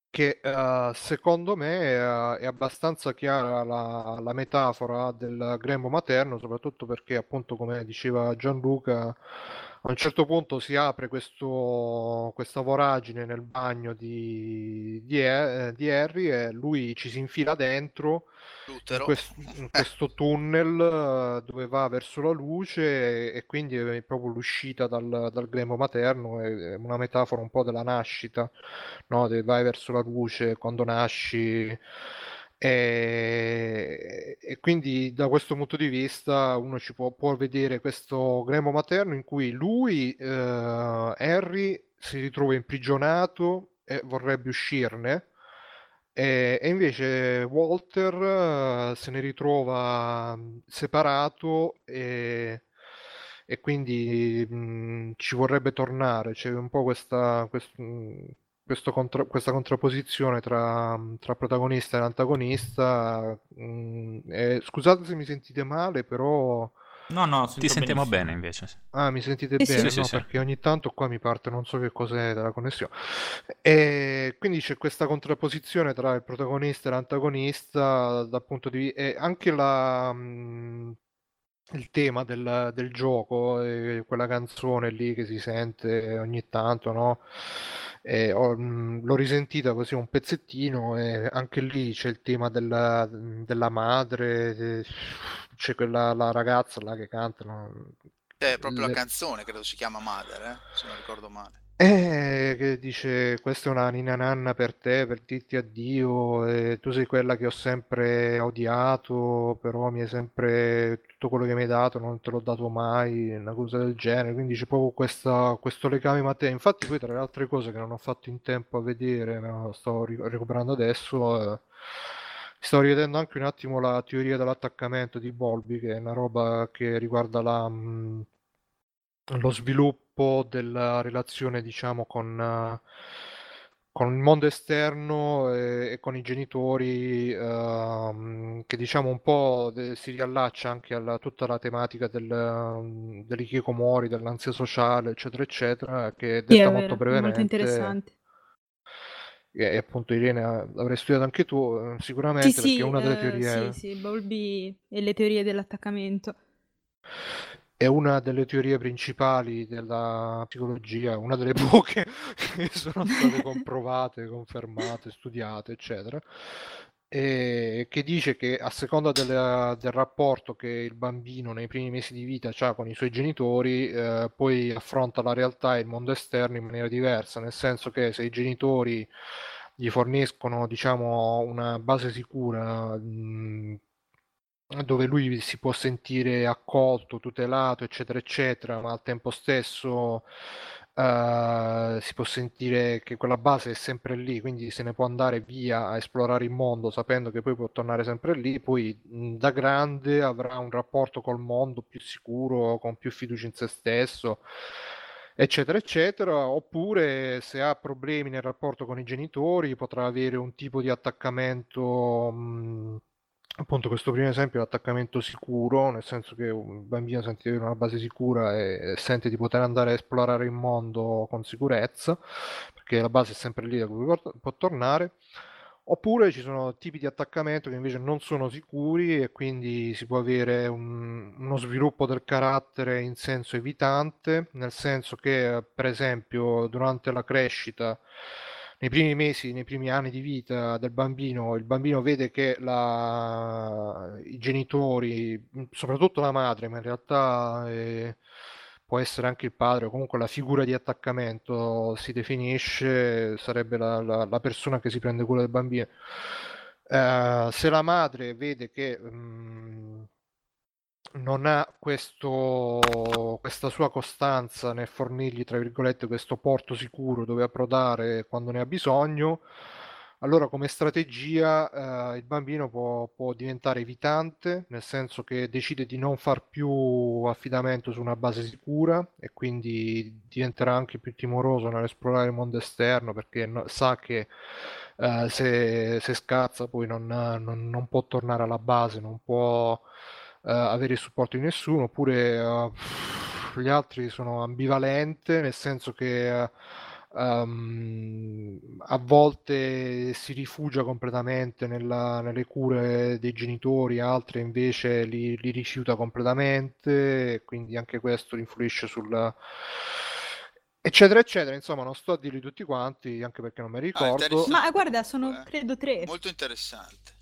Speaker 6: che eh, secondo me eh, è abbastanza chiara la, la metafora del grembo materno, soprattutto perché, appunto, come diceva Gianluca, a un certo punto si apre questo, questa voragine nel bagno di, di, eh, di Harry e lui ci si infila dentro in, quest- in questo tunnel eh, dove va verso la luce e, e quindi è proprio l'uscita dal, dal, grembo materno, è una metafora un po' della nascita, no? vai verso la luce quando nasci. E, e, quindi da questo punto di vista uno ci può, può vedere questo grembo materno in cui lui, eh, Harry, si ritrova imprigionato e vorrebbe uscirne e, e invece Walter uh, se ne ritrova mm, separato e, e quindi mh, mm, ci vorrebbe tornare. C'è un po' questa, quest, questo contra, questa contrapposizione tra, tra protagonista e antagonista. Mh, e, scusate se mi sentite male, però
Speaker 3: No, no, ti sentiamo benissimo. bene invece.
Speaker 6: Ah, mi sentite sì, bene? Sì, no, sì, perché ogni tanto qua mi parte non so che cos'è della connessione. E quindi c'è questa contrapposizione tra il protagonista e l'antagonista dal punto di vista... E anche la, mh, il tema del, del gioco, quella canzone lì che si sente ogni tanto, no? E ho, mh, l'ho risentita così un pezzettino e anche lì c'è il tema della, della madre, c'è quella la ragazza là che canta. No?
Speaker 4: È proprio Le... la canzone, credo si chiama Mother, eh? se non ricordo male.
Speaker 6: Eh, che dice questa è una nina nanna per te, per dirti addio, e tu sei quella che ho sempre odiato, però mi hai sempre tutto quello che mi hai dato, non te l'ho dato mai, una cosa del genere, quindi c'è proprio questa, questo legame Matteo. Infatti poi tra le altre cose che non ho fatto in tempo a vedere, no, sto recuperando adesso, eh, stavo rivedendo anche un attimo la teoria dell'attaccamento di Bolby, che è una roba che riguarda la... Mh, lo sviluppo della relazione, diciamo, con, uh, con il mondo esterno e, e con i genitori, uh, che diciamo un po' de- si riallaccia anche a tutta la tematica del, dell'ikikomori, dell'ansia sociale, eccetera, eccetera, che è detta sì, è molto brevemente. Molto interessante. E, appunto Irene avrei studiato anche tu eh, sicuramente sì, perché sì, è una delle uh, teorie.
Speaker 5: Sì, sì, Bowlby e le teorie dell'attaccamento
Speaker 6: è una delle teorie principali della psicologia, una delle [laughs] poche che sono state comprovate, confermate, studiate, eccetera, e che dice che a seconda del, del rapporto che il bambino nei primi mesi di vita ha con i suoi genitori, eh, poi affronta la realtà e il mondo esterno in maniera diversa, nel senso che se i genitori gli forniscono diciamo una base sicura mh, dove lui si può sentire accolto, tutelato, eccetera, eccetera, ma al tempo stesso uh, si può sentire che quella base è sempre lì, quindi se ne può andare via a esplorare il mondo sapendo che poi può tornare sempre lì, poi da grande avrà un rapporto col mondo più sicuro, con più fiducia in se stesso eccetera eccetera oppure se ha problemi nel rapporto con i genitori potrà avere un tipo di attaccamento mh, appunto questo primo esempio è l'attaccamento sicuro, nel senso che un bambino sente di avere una base sicura e sente di poter andare a esplorare il mondo con sicurezza, perché la base è sempre lì da cui può tornare. Oppure ci sono tipi di attaccamento che invece non sono sicuri e quindi si può avere un, uno sviluppo del carattere in senso evitante, nel senso che per esempio durante la crescita nei primi mesi, nei primi anni di vita del bambino, il bambino vede che la, i genitori, soprattutto la madre, ma in realtà eh, può essere anche il padre, o comunque la figura di attaccamento si definisce, sarebbe la, la, la persona che si prende cura del bambino. Eh, se la madre vede che mh, non ha questo, questa sua costanza nel fornirgli, tra virgolette, questo porto sicuro dove approdare quando ne ha bisogno, allora come strategia eh, il bambino può, può, diventare evitante, nel senso che decide di non far più affidamento su una base sicura e quindi diventerà anche più timoroso nell'esplorare il mondo esterno perché no, sa che eh, se, se, scazza poi non, non, non può tornare alla base, non può avere il supporto di nessuno, oppure uh, gli altri sono ambivalente, nel senso che uh, um, a volte si rifugia completamente nella, nelle cure dei genitori, altre invece li, li rifiuta completamente, quindi anche questo influisce sulla eccetera eccetera insomma non sto a dirli tutti quanti anche perché non mi
Speaker 4: Ah,
Speaker 6: ricordo
Speaker 4: interessante.
Speaker 5: Ma guarda, sono
Speaker 4: Eh,
Speaker 5: credo tre.
Speaker 4: Molto interessante.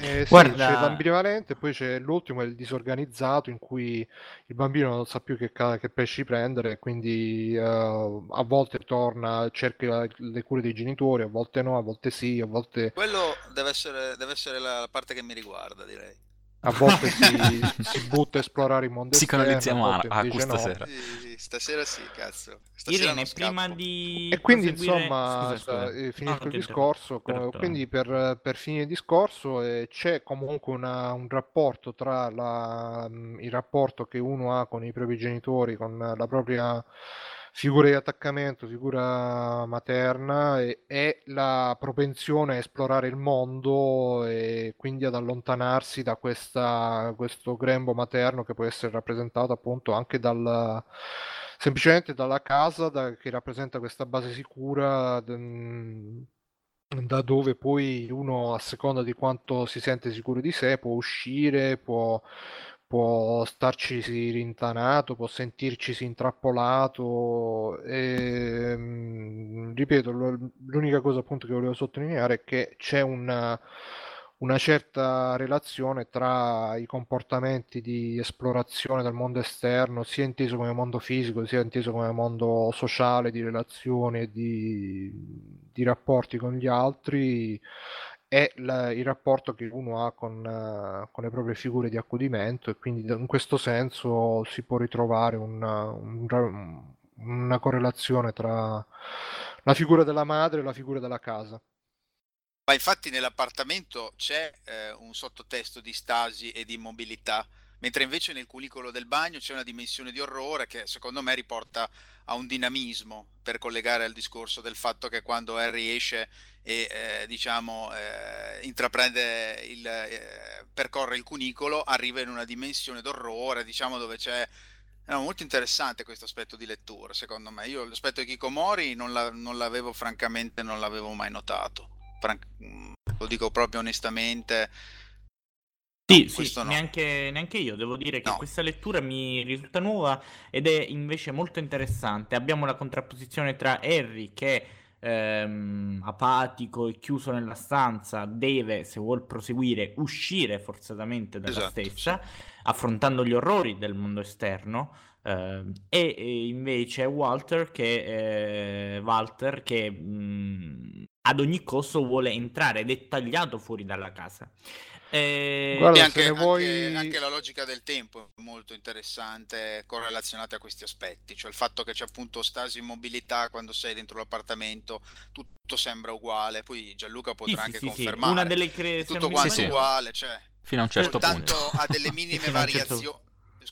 Speaker 6: Eh, sì,
Speaker 2: Guarda-
Speaker 6: c'è l'ambivalente, poi c'è l'ultimo, è il disorganizzato, in cui il bambino non sa più che, ca- che pesci prendere, e quindi eh, a volte torna, cerca le cure dei genitori, a volte no, a volte sì, a volte,
Speaker 4: Quello deve essere, deve essere la parte che mi riguarda, direi.
Speaker 6: A volte [laughs] si, si butta a esplorare il mondo esterno, a
Speaker 3: Psicanalizziamo
Speaker 6: volte
Speaker 3: Aku
Speaker 6: invece no.
Speaker 4: Sì, sì, stasera sì, cazzo. Stasera
Speaker 2: Irene, prima di
Speaker 6: E quindi
Speaker 2: proseguire-
Speaker 6: insomma,
Speaker 2: Scusa, scusa.
Speaker 6: eh,
Speaker 2: No,
Speaker 6: finisco
Speaker 2: non
Speaker 6: il discorso,
Speaker 2: interrompo.
Speaker 6: co-
Speaker 2: Certo.
Speaker 6: quindi per, per finire il discorso eh, c'è comunque una- un rapporto tra la- mm, il rapporto che uno ha con i propri genitori, con la propria figura di attaccamento, figura materna e, e la propensione a esplorare il mondo e quindi ad allontanarsi da questa, questo grembo materno che può essere rappresentato appunto anche dal semplicemente dalla casa da- che rappresenta questa base sicura d- da dove poi uno a seconda di quanto si sente sicuro di sé può uscire, può, può starci rintanato, può sentirci intrappolato e, mm, ripeto, l'unica cosa appunto che volevo sottolineare è che c'è una, una certa relazione tra i comportamenti di esplorazione del mondo esterno, sia inteso come mondo fisico, sia inteso come mondo sociale, di relazioni e di, di rapporti con gli altri, e la- il rapporto che uno ha con, eh, con le proprie figure di accudimento, e quindi in questo senso si può ritrovare una, un una correlazione tra la figura della madre e la figura della casa.
Speaker 4: Ma infatti nell'appartamento c'è eh, un sottotesto di stasi e di immobilità, mentre invece nel cunicolo del bagno c'è una dimensione di orrore che secondo me riporta a un dinamismo per collegare al discorso del fatto che quando Harry esce e eh, diciamo eh, intraprende il eh, percorre il cunicolo, arriva in una dimensione d'orrore, diciamo dove c'è No, molto interessante questo aspetto di lettura, secondo me. Io l'aspetto di Kikomori non, la- non l'avevo francamente, non l'avevo mai notato. Fran- lo dico proprio onestamente.
Speaker 2: Sì,
Speaker 4: No,
Speaker 2: sì,
Speaker 4: no.
Speaker 2: neanche, neanche io devo dire che
Speaker 4: No.
Speaker 2: questa lettura mi risulta nuova ed è invece molto interessante. Abbiamo la contrapposizione tra Harry che ehm, apatico e chiuso nella stanza deve, se vuol proseguire, uscire forzatamente dalla
Speaker 4: Esatto,
Speaker 2: stessa, affrontando gli orrori del mondo esterno. ehm, e, e invece Walter che, eh, Walter che mh, ad ogni costo vuole entrare dettagliato fuori dalla casa. Eh,
Speaker 6: Guarda,
Speaker 4: E
Speaker 6: se
Speaker 4: anche,
Speaker 6: ne
Speaker 4: anche-
Speaker 6: vuoi-
Speaker 4: anche la logica del tempo è molto interessante, correlazionata a questi aspetti, cioè il fatto che c'è appunto stasi immobilità quando sei dentro l'appartamento, tutto sembra uguale, poi Gianluca
Speaker 2: sì,
Speaker 4: potrà
Speaker 2: sì,
Speaker 4: anche
Speaker 2: sì, sì,
Speaker 4: confermare,
Speaker 2: una delle
Speaker 4: è
Speaker 2: creazioni
Speaker 4: tutto quanto
Speaker 3: Sì, sì.
Speaker 4: uguale, cioè
Speaker 3: Fino a un certo punto.
Speaker 4: ha delle minime [laughs]
Speaker 2: certo-
Speaker 4: variazioni.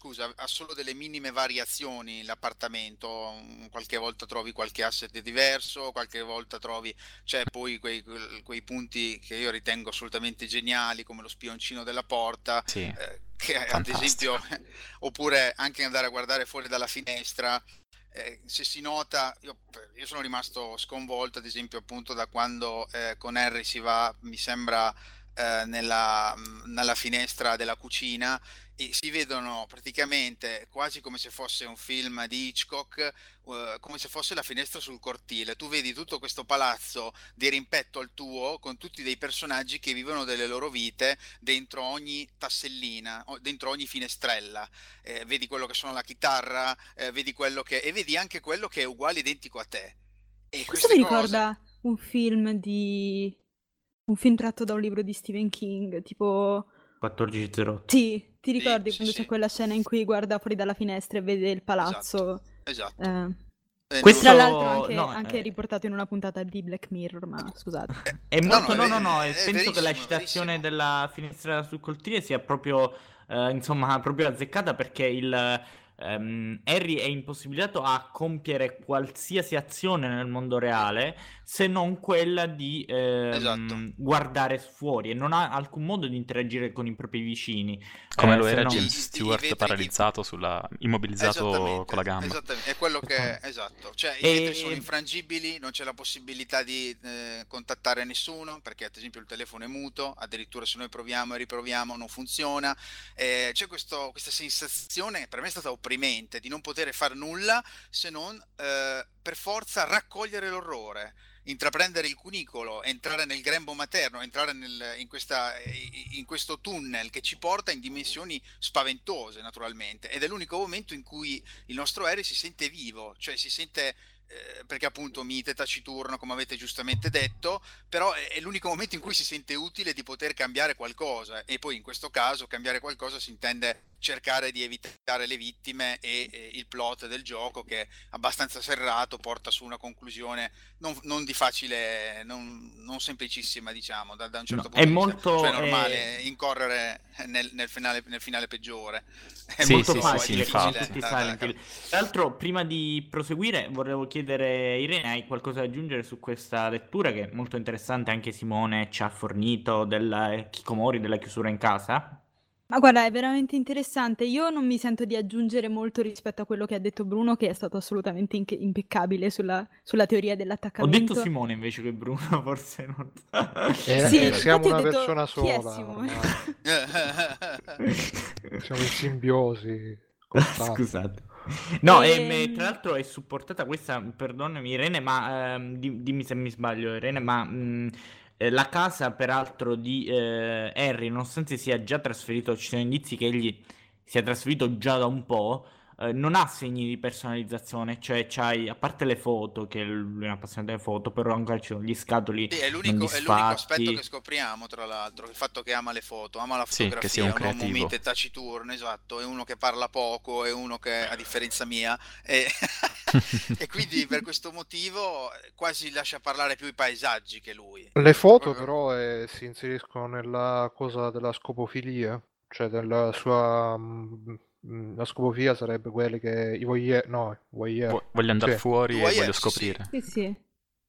Speaker 4: Scusa, ha solo delle minime variazioni l'appartamento. mm, Qualche volta trovi qualche asset diverso, qualche volta trovi. C'è poi quei, quei punti che io ritengo assolutamente geniali, come lo spioncino della porta,
Speaker 3: Sì.
Speaker 4: eh, che ad
Speaker 3: Fantastico.
Speaker 4: esempio, [laughs] oppure anche andare a guardare fuori dalla finestra. eh, se si nota, io, io sono rimasto sconvolto, ad esempio, appunto da quando eh, con Harry si va, mi sembra, eh, nella, mh, nella finestra della cucina e si vedono praticamente quasi come se fosse un film di Hitchcock, eh, come se fosse la finestra sul cortile. Tu vedi tutto questo palazzo di rimpetto al tuo, con tutti dei personaggi che vivono delle loro vite dentro ogni tassellina, dentro ogni finestrella. Eh, vedi quello che suona la chitarra, eh, vedi quello che... e vedi anche quello che è uguale identico a te. E
Speaker 5: Questo mi
Speaker 4: cose-
Speaker 5: ricorda un film di... un film tratto da un libro di Stephen King, tipo...
Speaker 2: 14.08.
Speaker 5: Sì, ti ricordi
Speaker 4: sì,
Speaker 5: quando
Speaker 4: sì.
Speaker 5: c'è quella scena in cui guarda fuori dalla finestra e vede il palazzo?
Speaker 4: Esatto.
Speaker 5: Eh,
Speaker 4: Eh,
Speaker 2: Questo-
Speaker 5: Tra l'altro anche,
Speaker 2: no,
Speaker 5: anche
Speaker 2: eh.
Speaker 5: riportato in una puntata di Black Mirror, ma scusate.
Speaker 2: È
Speaker 4: No,
Speaker 2: molto,
Speaker 4: no,
Speaker 2: no, no, no,
Speaker 4: è
Speaker 2: penso che la
Speaker 4: verissimo,
Speaker 2: citazione
Speaker 4: verissimo.
Speaker 2: della finestra sul cortile sia proprio, eh, insomma, proprio azzeccata perché il, ehm, Harry è impossibilitato a compiere qualsiasi azione nel mondo reale se non quella di ehm,
Speaker 4: Esatto.
Speaker 2: guardare fuori e non ha alcun modo di interagire con i propri vicini.
Speaker 3: Come
Speaker 2: Eh,
Speaker 3: lo era
Speaker 2: non-
Speaker 3: James Stewart paralizzato sulla... immobilizzato con la gamba.
Speaker 4: esattamente, è quello che esatto, cioè i
Speaker 2: E-
Speaker 4: vetri sono infrangibili, non c'è la possibilità di eh, contattare nessuno perché ad esempio il telefono è muto, addirittura se noi proviamo e riproviamo non funziona. Eh, c'è questo- questa sensazione, per me è stata opprimente, di non poter fare nulla se non eh, per forza raccogliere l'orrore. Intraprendere il cunicolo, entrare nel grembo materno, entrare nel- in, questa- in questo tunnel che ci porta in dimensioni spaventose, naturalmente. Ed è l'unico momento in cui il nostro Harry si sente vivo, cioè si sente eh, perché appunto mite, taciturno, come avete giustamente detto, però è l'unico momento in cui si sente utile di poter cambiare qualcosa e poi in questo caso cambiare qualcosa si intende cercare di evitare le vittime e, e il plot del gioco che è abbastanza serrato porta su una conclusione non, non di facile, non, non semplicissima diciamo da, da un certo
Speaker 2: No,
Speaker 4: punto
Speaker 2: è
Speaker 4: di vista.
Speaker 2: molto,
Speaker 4: Cioè, è normale
Speaker 2: eh,
Speaker 4: incorrere nel, nel finale, nel finale peggiore. È
Speaker 3: Sì,
Speaker 2: molto
Speaker 3: sì, sì,
Speaker 2: facile
Speaker 3: sì,
Speaker 2: Hill. Tra l'altro, prima di proseguire, volevo chiedere Irene, hai qualcosa da aggiungere su questa lettura che è molto interessante, anche Simone ci ha fornito della Kikomori, della chiusura in casa?
Speaker 5: Ma guarda, è veramente interessante. Io non mi sento di aggiungere molto rispetto a quello che ha detto Bruno, che è stato assolutamente inche- impeccabile sulla, sulla teoria
Speaker 2: Ho
Speaker 5: dell'attaccamento.
Speaker 2: detto Simone invece che Bruno, [laughs] forse non...
Speaker 6: Eh,
Speaker 5: Sì,
Speaker 6: eh,
Speaker 5: infatti
Speaker 6: siamo
Speaker 5: ho
Speaker 6: una
Speaker 5: detto,
Speaker 6: persona
Speaker 5: "Chi è
Speaker 6: sola.
Speaker 5: Simone?"
Speaker 6: ormai. [laughs] Siamo in simbiosi. costante. [laughs]
Speaker 2: Scusate. No,
Speaker 5: Ehm,
Speaker 2: e, tra l'altro è supportata questa, perdonami Irene, ma ehm, di- dimmi se mi sbaglio Irene, ma mh, eh, la casa peraltro di eh, Harry, nonostante sia già trasferito, ci sono indizi che egli sia trasferito già da un po', eh, non ha segni di personalizzazione, cioè c'hai, a parte le foto, che lui è un appassionato di foto, però ancora ci sono gli scatoli
Speaker 4: Sì, è l'unico, è l'unico aspetto che scopriamo, tra l'altro, il fatto che ama le foto, ama la
Speaker 3: Sì, che
Speaker 4: fotografia,
Speaker 3: sia un
Speaker 4: è un uomo
Speaker 3: creativo.
Speaker 4: mite taciturno, esatto, è uno che parla poco, è uno che, a differenza mia, e, [laughs] e quindi per questo motivo eh, quasi lascia parlare più i paesaggi che lui.
Speaker 6: Le foto
Speaker 4: Proprio-
Speaker 6: però eh, si inseriscono nella cosa della scopofilia, cioè della sua... mm, mm, la scopofilia sarebbe quelle che i voyeur, no, voyeur,
Speaker 3: Vo- Voglio andare
Speaker 6: Sì.
Speaker 3: fuori e
Speaker 4: Voyeur,
Speaker 3: voglio
Speaker 4: sì, sì.
Speaker 3: scoprire.
Speaker 5: Sì, sì.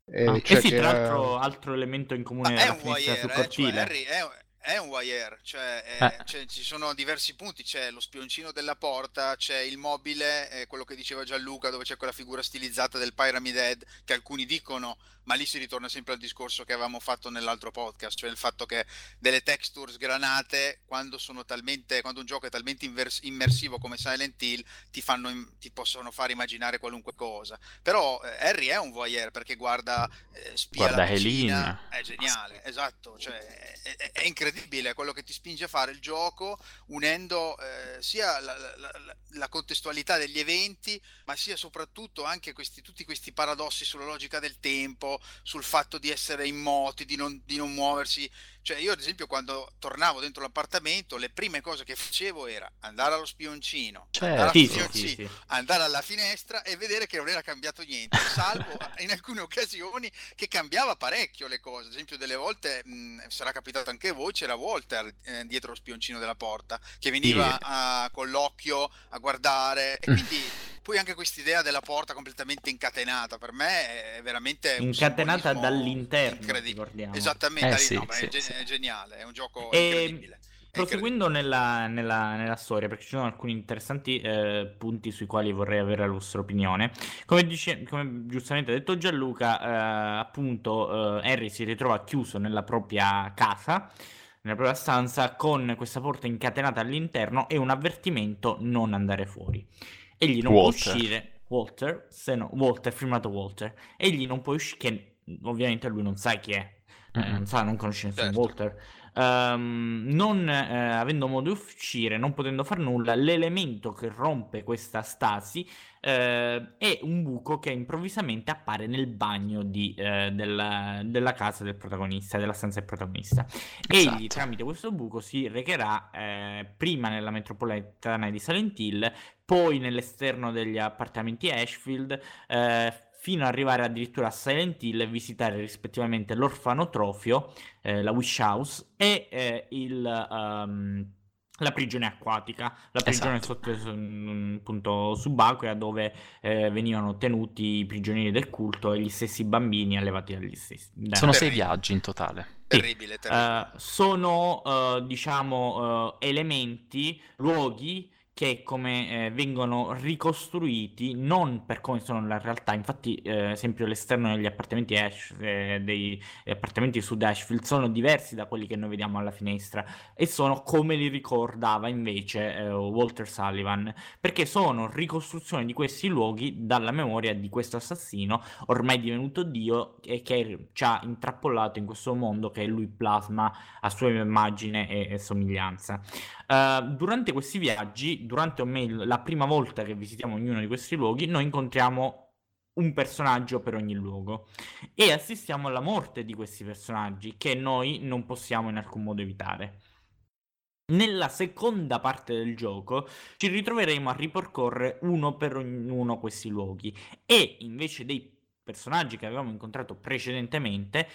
Speaker 6: eh,
Speaker 2: Ah,
Speaker 6: cioè
Speaker 2: eh sì, tra
Speaker 6: eh,
Speaker 2: l'altro altro elemento in comune
Speaker 4: è un
Speaker 2: finestra
Speaker 4: voyeur,
Speaker 2: sul
Speaker 4: eh, cioè
Speaker 2: cortile.
Speaker 4: Harry è, è un voyeur, cioè, eh,
Speaker 3: Eh.
Speaker 4: cioè, ci sono diversi punti, c'è lo spioncino della porta, c'è il mobile, eh, quello che diceva Gianluca, dove c'è quella figura stilizzata del Pyramid Head, che alcuni dicono, ma lì si ritorna sempre al discorso che avevamo fatto nell'altro podcast, cioè il fatto che delle texture sgranate, quando sono talmente, quando un gioco è talmente invers- immersivo come Silent Hill, ti, fanno, ti possono fare immaginare qualunque cosa. Però eh, Harry è un voyeur perché guarda, eh, spia
Speaker 3: Guarda
Speaker 4: la vicina, è geniale, esatto, cioè è, è- è incredibile quello che ti spinge a fare il gioco unendo eh, sia la, la- la- contestualità degli eventi, ma sia soprattutto anche questi, tutti questi paradossi sulla logica del tempo, sul fatto di essere immoti, di non, di non muoversi. Cioè io ad esempio quando tornavo dentro l'appartamento le prime cose che facevo era andare allo spioncino, andare, al
Speaker 3: Certo.
Speaker 2: Sì, sì, sì,
Speaker 4: andare alla finestra e vedere che non era cambiato niente, salvo [laughs] in alcune occasioni che cambiava parecchio le cose. Ad esempio, delle volte mh, sarà capitato anche a voi, c'era Walter eh, dietro lo spioncino della porta che veniva a- con l'occhio a guardare, e quindi poi anche quest'idea della porta completamente incatenata per me è veramente
Speaker 2: Incatenata dall'interno,
Speaker 4: incredibile. Esattamente,
Speaker 3: Eh, sì,
Speaker 4: no, ma è,
Speaker 3: sì,
Speaker 4: ge-
Speaker 3: sì.
Speaker 4: è geniale, è un gioco
Speaker 2: E
Speaker 4: incredibile. È
Speaker 2: Proseguendo nella, nella- nella storia, perché ci sono alcuni interessanti eh, punti sui quali vorrei avere la vostra opinione. Come, dice- come giustamente ha detto Gianluca, eh, appunto, eh, Harry si ritrova chiuso nella propria casa, nella propria stanza, con questa porta incatenata all'interno e un avvertimento non andare fuori. Egli non
Speaker 3: Walter.
Speaker 2: può uscire. Walter, se no, Walter, firmato Walter. Egli non può uscire, che ovviamente lui non sa chi è. Eh, non sa, non conosce nessun
Speaker 4: Certo.
Speaker 2: Walter. Ehm, non eh, avendo modo di uscire, non potendo far nulla, l'elemento che rompe questa stasi eh, è un buco che improvvisamente appare nel bagno di, eh, della, della casa del protagonista, della stanza del protagonista. Egli,
Speaker 3: Esatto.
Speaker 2: tramite questo buco, si recherà eh, prima nella metropolitana di Silent Hill, poi nell'esterno degli appartamenti Ashfield, eh, fino ad arrivare addirittura a Silent Hill e visitare rispettivamente l'orfanotrofio, eh, la Wish House e eh, il, ehm, la prigione acquatica, la prigione
Speaker 3: Esatto.
Speaker 2: sotto mm, appunto subacquea dove eh, venivano tenuti i prigionieri del culto e gli stessi bambini allevati dagli stessi. da-
Speaker 3: Sono sei viaggi in totale.
Speaker 2: Sì.
Speaker 4: Terribile, terribile.
Speaker 2: Eh, sono eh, diciamo eh, elementi, luoghi che come eh, vengono ricostruiti non per come sono nella realtà. Infatti, eh, esempio, l'esterno degli appartamenti Ash, eh, dei appartamenti su Ashfield sono diversi da quelli che noi vediamo alla finestra e sono come li ricordava invece eh, Walter Sullivan, perché sono ricostruzioni di questi luoghi dalla memoria di questo assassino ormai divenuto Dio e che ci ha intrappolato in questo mondo che lui plasma a sua immagine e, e somiglianza. Eh, durante questi viaggi, durante o meglio la prima volta che visitiamo ognuno di questi luoghi, noi incontriamo un personaggio per ogni luogo e assistiamo alla morte di questi personaggi che noi non possiamo in alcun modo evitare. Nella seconda parte del gioco ci ritroveremo a ripercorrere uno per ognuno questi luoghi e invece dei personaggi che avevamo incontrato precedentemente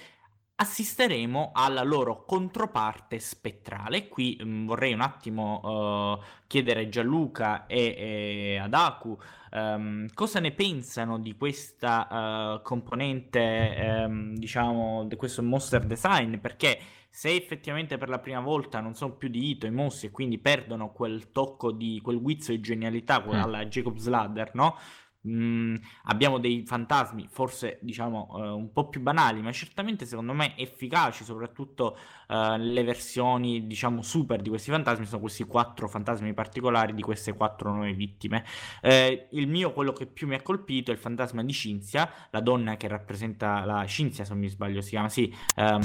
Speaker 2: assisteremo alla loro controparte spettrale. Qui mh, vorrei un attimo eh, chiedere a Gianluca e, e ad Aku ehm, cosa ne pensano di questa eh, componente, ehm, diciamo, di questo monster design, perché se effettivamente per la prima volta non sono più di Ito i mostri e quindi perdono quel tocco di quel guizzo di genialità que-
Speaker 3: Mm.
Speaker 2: alla Jacob's Ladder, no? Mm, abbiamo dei fantasmi forse diciamo eh, un po' più banali ma certamente secondo me efficaci soprattutto eh, le versioni diciamo super di questi fantasmi sono questi quattro fantasmi particolari di queste quattro nuove vittime. Eh, il mio quello che più mi ha colpito è il fantasma di Cinzia la donna che rappresenta la Cinzia se non mi sbaglio si chiama sì ehm,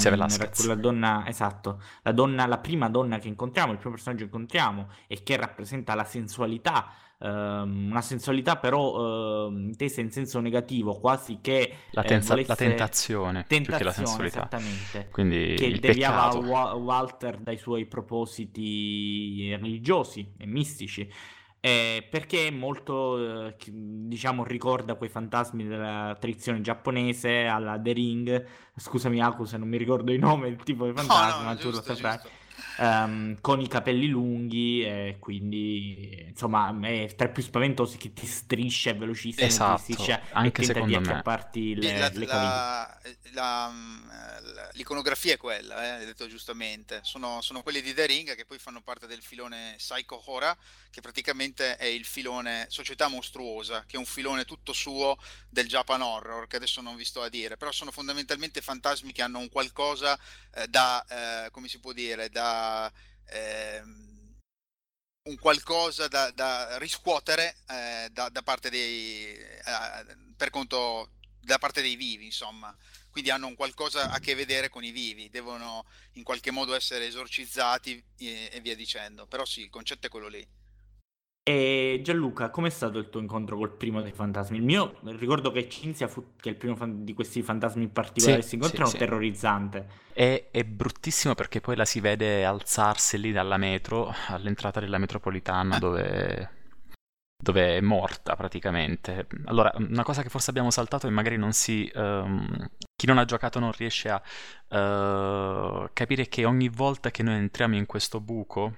Speaker 2: la donna esatto la donna la prima donna che incontriamo il primo personaggio che incontriamo e che rappresenta la sensualità ehm, una sensualità però ehm, intesa in senso negativo, quasi che
Speaker 3: La,
Speaker 2: eh,
Speaker 3: tenza- la
Speaker 2: volesse-
Speaker 3: tentazione, più che la
Speaker 2: tentazione,
Speaker 3: sensualità.
Speaker 2: esattamente.
Speaker 3: Quindi
Speaker 2: Che
Speaker 3: il
Speaker 2: deviava. Wa- Walter dai suoi propositi religiosi e mistici. eh, perché molto, eh, diciamo, ricorda quei fantasmi della tradizione giapponese alla The Ring. Scusami, Aku, se non mi ricordo i nomi, il tipo di
Speaker 4: No,
Speaker 2: fantasma,
Speaker 4: no,
Speaker 2: ma tu lo
Speaker 4: giusto,
Speaker 2: saprai ehm, con i capelli lunghi e quindi insomma è tra i più spaventosi che ti striscia, è velocissimo,
Speaker 3: Esatto,
Speaker 2: ti striscia
Speaker 3: anche
Speaker 2: e di
Speaker 3: secondo me.
Speaker 2: acchiapparti le,
Speaker 4: la-
Speaker 2: le
Speaker 4: la- la- mm, la- l'iconografia è quella, eh, hai detto giustamente. Sono, sono quelli di The Ring che poi fanno parte del filone Psycho Horror, che praticamente è il filone Società Mostruosa, che è un filone tutto suo del Japan Horror, che adesso non vi sto a dire, però sono fondamentalmente fantasmi che hanno un qualcosa eh, da, eh, come si può dire, da... ehm, un qualcosa da, da riscuotere eh, da, da parte dei eh, per conto da parte dei vivi, insomma. Quindi hanno un qualcosa a che vedere con i vivi, devono in qualche modo essere esorcizzati e, e via dicendo. Però sì, il concetto è quello lì.
Speaker 2: E Gianluca, com'è stato il tuo incontro col primo dei fantasmi? Il mio, ricordo che Cinzia fu che è il primo fan- di questi fantasmi particolari
Speaker 3: Sì,
Speaker 2: si incontrano,
Speaker 3: sì,
Speaker 2: terrorizzante.
Speaker 3: È, è bruttissimo perché poi la si vede alzarsi lì dalla metro, all'entrata della metropolitana, dove, dove è morta praticamente. Allora, una cosa che forse abbiamo saltato e magari non si... ehm, chi non ha giocato non riesce a eh, capire che ogni volta che noi entriamo in questo buco,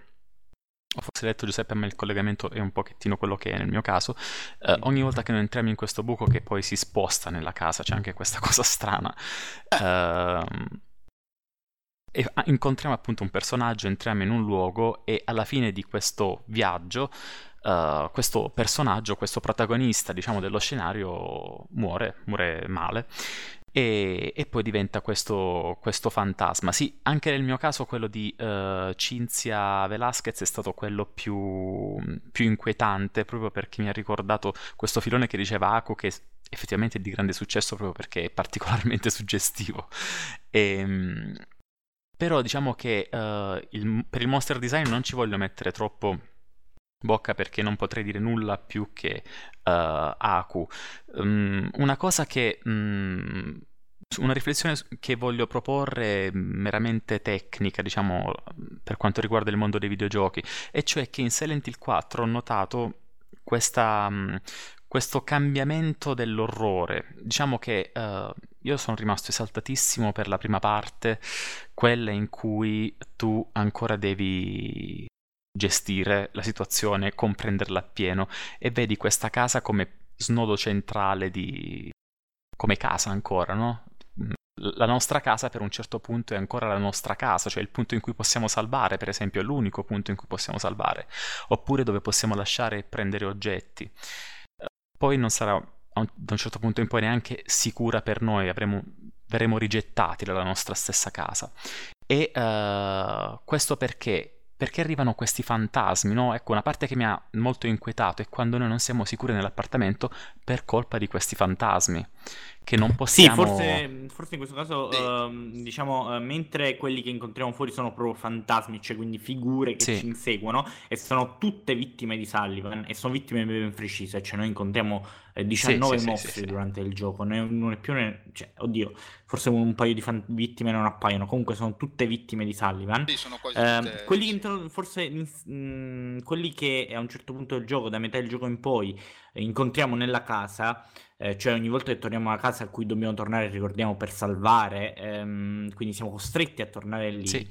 Speaker 3: o forse hai detto Giuseppe, a me il collegamento è un pochettino quello che è nel mio caso, eh, ogni volta che noi entriamo in questo buco che poi si sposta nella casa, c'è anche questa [laughs] cosa strana. ehm, e incontriamo appunto un personaggio, entriamo in un luogo e alla fine di questo viaggio eh, questo personaggio, questo protagonista diciamo dello scenario muore, muore male e, e poi diventa questo, questo fantasma. Sì, anche nel mio caso quello di eh, Cinzia Velasquez è stato quello più, più inquietante proprio perché mi ha ricordato questo filone che diceva Aku che effettivamente è di grande successo proprio perché è particolarmente [laughs] suggestivo. E, però diciamo che eh, il- per il monster design non ci voglio mettere troppo bocca perché non potrei dire nulla più che eh, Aku. Um, una cosa che... mm, una riflessione che voglio proporre è meramente tecnica, diciamo, per quanto riguarda il mondo dei videogiochi, e cioè che in Silent Hill 4 ho notato questa, mm, questo cambiamento dell'orrore. Diciamo che eh, io sono rimasto esaltatissimo per la prima parte, quella in cui tu ancora devi gestire la situazione, comprenderla appieno e vedi questa casa come snodo centrale di... come casa ancora, no? La nostra casa per un certo punto è ancora la nostra casa, cioè il punto in cui possiamo salvare, per esempio, è l'unico punto in cui possiamo salvare, oppure dove possiamo lasciare e prendere oggetti. Poi non sarà da un certo punto in poi neanche sicura per noi, avremo, verremo rigettati dalla nostra stessa casa. E uh, questo perché? Perché arrivano questi fantasmi, no? Ecco, una parte che mi ha molto inquietato è quando noi non siamo sicuri nell'appartamento per colpa di questi fantasmi che non possiamo...
Speaker 2: Sì, forse, forse in questo caso, uh, diciamo, uh, mentre quelli che incontriamo fuori sono proprio fantasmi, cioè quindi figure che sì. ci inseguono, e sono tutte vittime di Sullivan, e sono vittime ben precise, cioè noi incontriamo eh, 19 sì, sì, mostri durante il gioco, non è più... Ne... Cioè, oddio, forse un paio di fan- vittime non appaiono, comunque sono tutte vittime di Sullivan.
Speaker 4: Sì, sono quasi
Speaker 2: uh,
Speaker 4: tutte...
Speaker 2: quelli, che intro- forse, mh, mm, quelli che a un certo punto del gioco, da metà del gioco in poi, incontriamo nella casa eh, cioè ogni volta che torniamo a casa a cui dobbiamo tornare ricordiamo per salvare, ehm, quindi siamo costretti a tornare lì. Sì.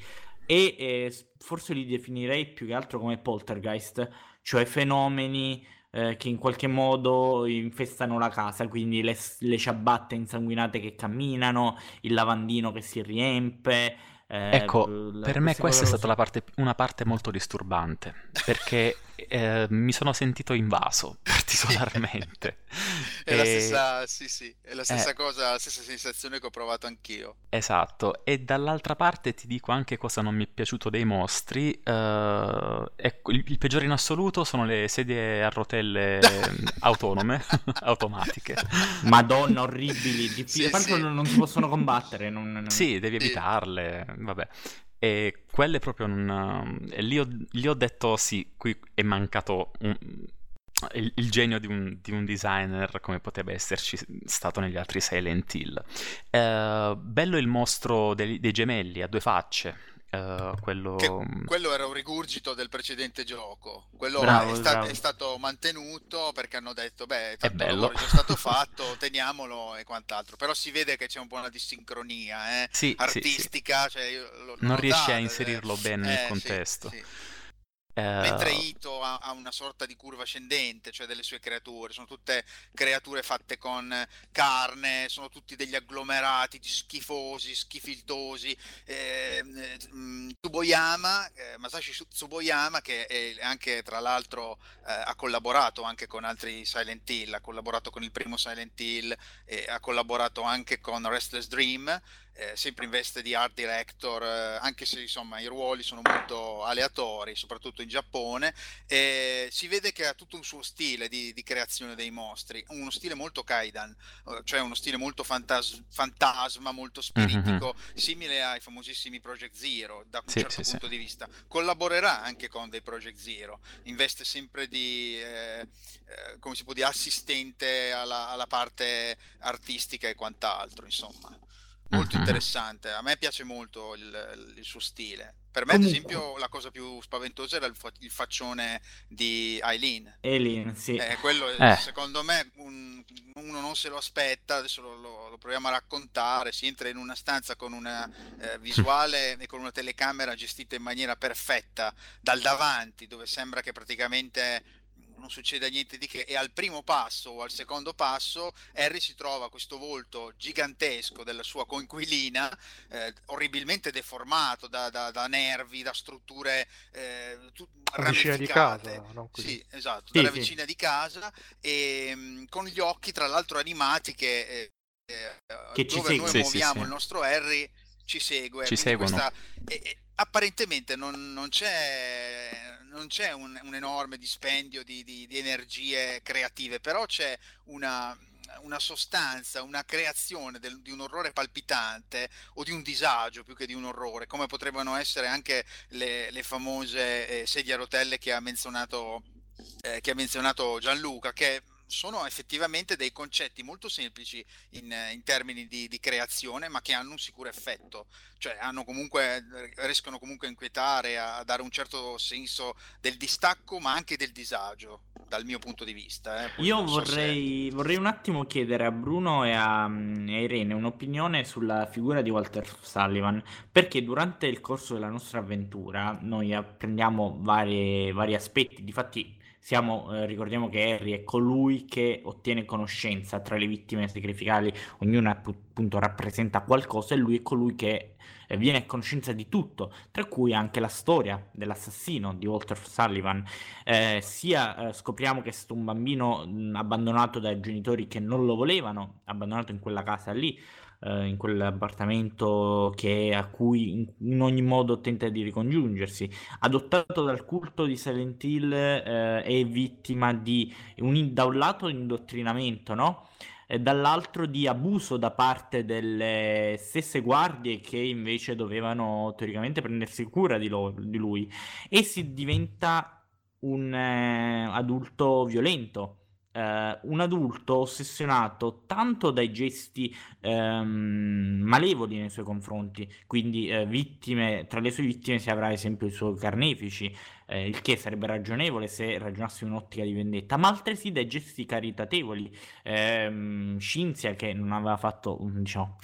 Speaker 2: E eh, forse li definirei più che altro come poltergeist, cioè fenomeni eh, che in qualche modo infestano la casa, quindi le, le ciabatte insanguinate che camminano, il lavandino che si riempie.
Speaker 3: Eh, ecco, per me questa è stata parte, una parte molto disturbante, perché eh, mi sono sentito invaso [laughs] particolarmente.
Speaker 4: è, e... la stessa, sì, sì, è la stessa eh... cosa, la stessa sensazione che ho provato anch'io.
Speaker 3: Esatto, e dall'altra parte ti dico anche cosa non mi è piaciuto dei mostri. Uh, ecco, il, il, peggiore in assoluto sono le sedie a rotelle [laughs] autonome, [laughs] automatiche.
Speaker 2: Madonna, orribili, difficili. Sì, sì. Non, non si possono combattere. Non, non...
Speaker 3: Sì, devi evitarle, vabbè. E quelle proprio non... E lì, ho, lì ho detto sì, qui è mancato un, il, il, genio di un, di un, designer come poteva esserci stato negli altri Silent Hill. Eh, bello il mostro dei, dei gemelli a due facce, Uh, quello...
Speaker 4: quello... era un rigurgito del precedente gioco. Quello bravo, è, sta- è, stato mantenuto perché hanno detto: Beh, è bello. è stato [laughs] fatto, teniamolo e quant'altro. Però si vede che c'è un po' una dissincronia eh? sì, artistica. Sì, sì. Cioè, lo,
Speaker 3: non riesce a inserirlo eh, bene nel contesto.
Speaker 4: Mentre eh, Ito ha, ha, una sorta di curva ascendente, cioè delle sue creature, sono tutte creature fatte con carne, sono tutti degli agglomerati schifosi, schifiltosi. Eh, Tsuboyama, eh, Masashi Tsuboyama, che è anche tra l'altro eh, ha collaborato anche con altri Silent Hill, ha collaborato con il primo Silent Hill, e ha collaborato anche con Restless Dream eh, sempre in veste di art director, eh, anche se insomma i ruoli sono molto aleatori, soprattutto in Giappone, e si vede che ha tutto un suo stile di, di creazione dei mostri, uno stile molto Kaidan, eh, cioè uno stile molto fantas- fantasma, molto spiritico, mm-hmm. simile ai famosissimi Project Zero da un sì, certo sì, punto sì. di vista. Collaborerà anche con dei Project Zero, investe sempre di, eh, eh, come si può dire, assistente alla, alla parte artistica e quant'altro, insomma molto uh-huh. interessante. A me piace molto il, il suo stile. Per me, Comunque. ad esempio, la cosa più spaventosa era il, fa- il faccione di Eileen.
Speaker 2: Eileen, sì.
Speaker 4: Eh, quello, eh. secondo me, un, uno non se lo aspetta. Adesso lo, lo, lo, proviamo a raccontare. Si entra in una stanza con una eh, [laughs] visuale e con una telecamera gestita in maniera perfetta dal davanti, dove sembra che praticamente non succede niente di che e al primo passo o al secondo passo Harry si trova questo volto gigantesco della sua coinquilina eh, orribilmente deformato da, da, da, nervi, da strutture eh, tu-
Speaker 6: vicina di casa
Speaker 4: sì, esatto, sì, dalla sì. vicina di casa e mh, mm, con gli occhi tra l'altro animati che, eh, eh che dove noi sì, muoviamo il nostro Harry ci segue.
Speaker 3: Ci seguono. questa,
Speaker 4: apparentemente non, non c'è non c'è un, un enorme dispendio di, di, di, energie creative, però c'è una, una sostanza, una creazione del, di un orrore palpitante o di un disagio più che di un orrore, come potrebbero essere anche le, le famose eh, sedie a rotelle che ha menzionato, eh, che ha menzionato Gianluca, che sono effettivamente dei concetti molto semplici in, in termini di, di, creazione, ma che hanno un sicuro effetto, cioè comunque, riescono comunque a inquietare, a dare un certo senso del distacco, ma anche del disagio. dal mio punto di vista. eh,
Speaker 2: Io
Speaker 4: so se-
Speaker 2: vorrei, vorrei un attimo chiedere a Bruno e a, e a Irene un'opinione sulla figura di Walter Sullivan, perché durante il corso della nostra avventura noi apprendiamo varie- vari aspetti, difatti siamo, eh, ricordiamo che Harry è colui che ottiene conoscenza tra le vittime sacrificali, ognuna appunto rappresenta qualcosa e lui è colui che eh, viene a conoscenza di tutto, tra cui anche la storia dell'assassino di Walter Sullivan. Eh, sia eh, scopriamo che è stato un bambino mh, abbandonato dai genitori che non lo volevano, abbandonato in quella casa lì, eh, in quell'appartamento che, a cui in, in ogni modo tenta di ricongiungersi, adottato dal culto di Silent Hill, eh, è vittima di un, da un lato indottrinamento, no? e dall'altro di abuso da parte delle stesse guardie che invece dovevano teoricamente prendersi cura di, lo- di lui e si diventa un eh, adulto violento. Eh, un adulto ossessionato tanto dai gesti ehm, malevoli nei suoi confronti, quindi eh, vittime, tra le sue vittime si avrà ad esempio i suoi carnefici, eh, il che sarebbe ragionevole se ragionassi in un'ottica di vendetta, ma altresì dai gesti caritatevoli. Ehm, Cinzia che non aveva fatto, diciamo,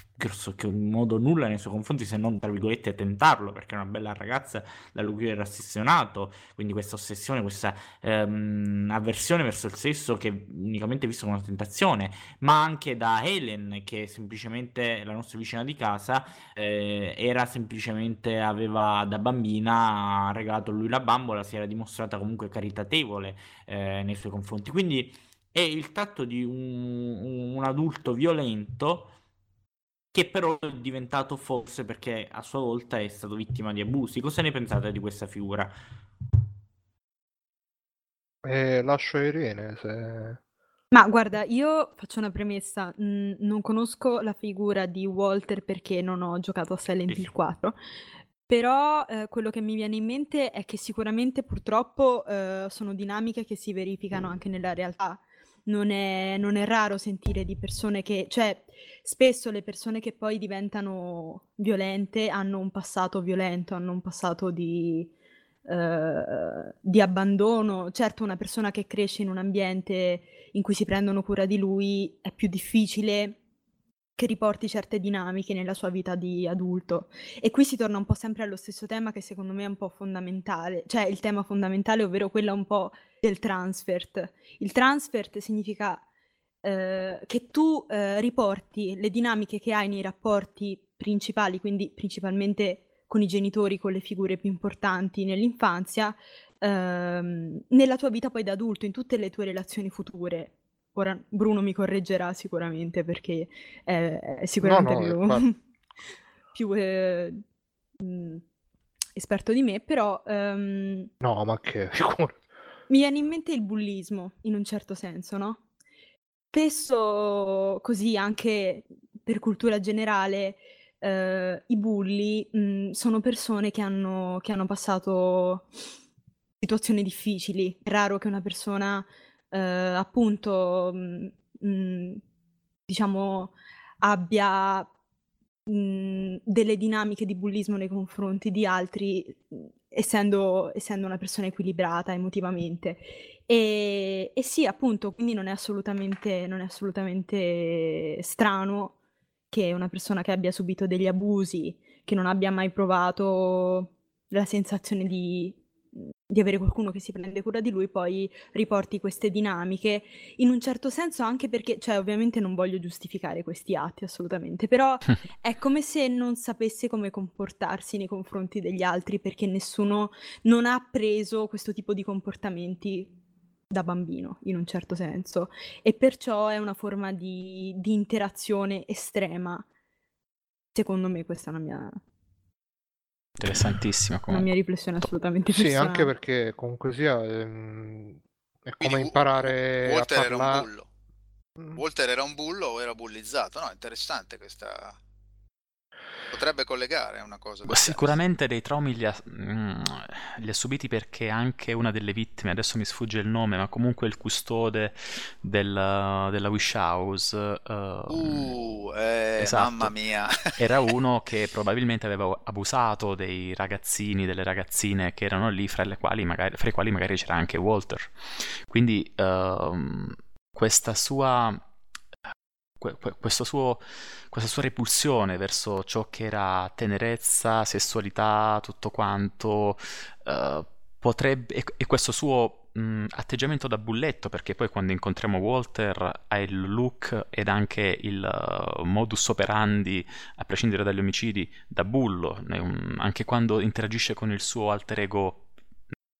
Speaker 2: in modo nulla nei suoi confronti se non, tra virgolette, tentarlo, perché è una bella ragazza da lui era ossessionato, quindi questa ossessione, questa ehm, avversione verso il sesso che unicamente visto come una tentazione, ma anche da Helen, che semplicemente la nostra vicina di casa, eh, era semplicemente, aveva da bambina regalato lui la bambola, si era dimostrata comunque caritatevole eh, nei suoi confronti. Quindi è il tratto di un, un adulto violento che però è diventato forse perché a sua volta è stato vittima di abusi. Cosa ne pensate di questa figura?
Speaker 6: E lascio Irene se...
Speaker 5: Ma guarda, io faccio una premessa, mm, non conosco la figura di Walter perché non ho giocato a Silent Hill 4, però eh, quello che mi viene in mente è che sicuramente purtroppo eh, sono dinamiche che si verificano anche nella realtà. Non è, non è raro sentire di persone che, cioè, spesso le persone che poi diventano violente hanno un passato violento, hanno un passato di, eh, di abbandono. Certo, una persona che cresce in un ambiente in cui si prendono cura di lui è più difficile che riporti certe dinamiche nella sua vita di adulto. E qui si torna un po' sempre allo stesso tema che secondo me è un po' fondamentale, cioè il tema fondamentale, ovvero quello un po' del transfert. Il transfert significa eh, che tu eh, riporti le dinamiche che hai nei rapporti principali, quindi principalmente con i genitori, con le figure più importanti nell'infanzia, ehm, nella tua vita poi da adulto, in tutte le tue relazioni future. Ora Bruno mi correggerà sicuramente perché è, è sicuramente
Speaker 6: no,
Speaker 5: più,
Speaker 6: infatti. [laughs]
Speaker 5: più, eh, mh, esperto di me, però ehm,
Speaker 6: No, ma che [laughs]
Speaker 5: mi viene in mente il bullismo, in un certo senso, no? Spesso, così anche per cultura generale, eh, i bulli, mh, sono persone che hanno, che hanno passato situazioni difficili. È raro che una persona, eh, appunto, mh, mh, diciamo, abbia mh, delle dinamiche di bullismo nei confronti di altri, essendo, essendo una persona equilibrata emotivamente. E, e sì, appunto, quindi non è assolutamente, non è assolutamente strano che una persona che abbia subito degli abusi, che non abbia mai provato la sensazione di, di avere qualcuno che si prende cura di lui, poi riporti queste dinamiche, in un certo senso anche perché, cioè ovviamente non voglio giustificare questi atti assolutamente, però [laughs] è come se non sapesse come comportarsi nei confronti degli altri perché nessuno non ha preso questo tipo di comportamenti da bambino, in un certo senso, e perciò è una forma di, di interazione estrema. Secondo me questa è una mia,
Speaker 3: Interessantissima
Speaker 5: una
Speaker 3: comunque.
Speaker 5: mia riflessione assolutamente
Speaker 6: Sì,
Speaker 5: personale.
Speaker 6: anche perché comunque sia ehm, è
Speaker 4: Quindi
Speaker 6: come
Speaker 4: Wa-
Speaker 6: imparare a
Speaker 4: Walter era un
Speaker 6: parlare.
Speaker 4: bullo. Walter era un bullo o era bullizzato? No, interessante questa. Potrebbe collegare una cosa.
Speaker 3: Sicuramente dei traumi li ha, mm, li ha subiti perché anche una delle vittime, adesso mi sfugge il nome, ma comunque il custode del- della Wish House,
Speaker 4: genere. Uh, eh,
Speaker 3: esatto.
Speaker 4: mamma mia. [laughs]
Speaker 3: era uno che probabilmente aveva abusato dei ragazzini, delle ragazzine che erano lì, fra, le quali magari, fra i quali magari c'era anche Walter. Quindi ehm, questa sua, suo, questa sua repulsione verso ciò che era tenerezza, sessualità, tutto quanto, eh, potrebbe, e, e questo suo mh, atteggiamento da bulletto, perché poi quando incontriamo Walter ha il look ed anche il uh, modus operandi, a prescindere dagli omicidi, da bullo, un- anche quando interagisce con il suo alter ego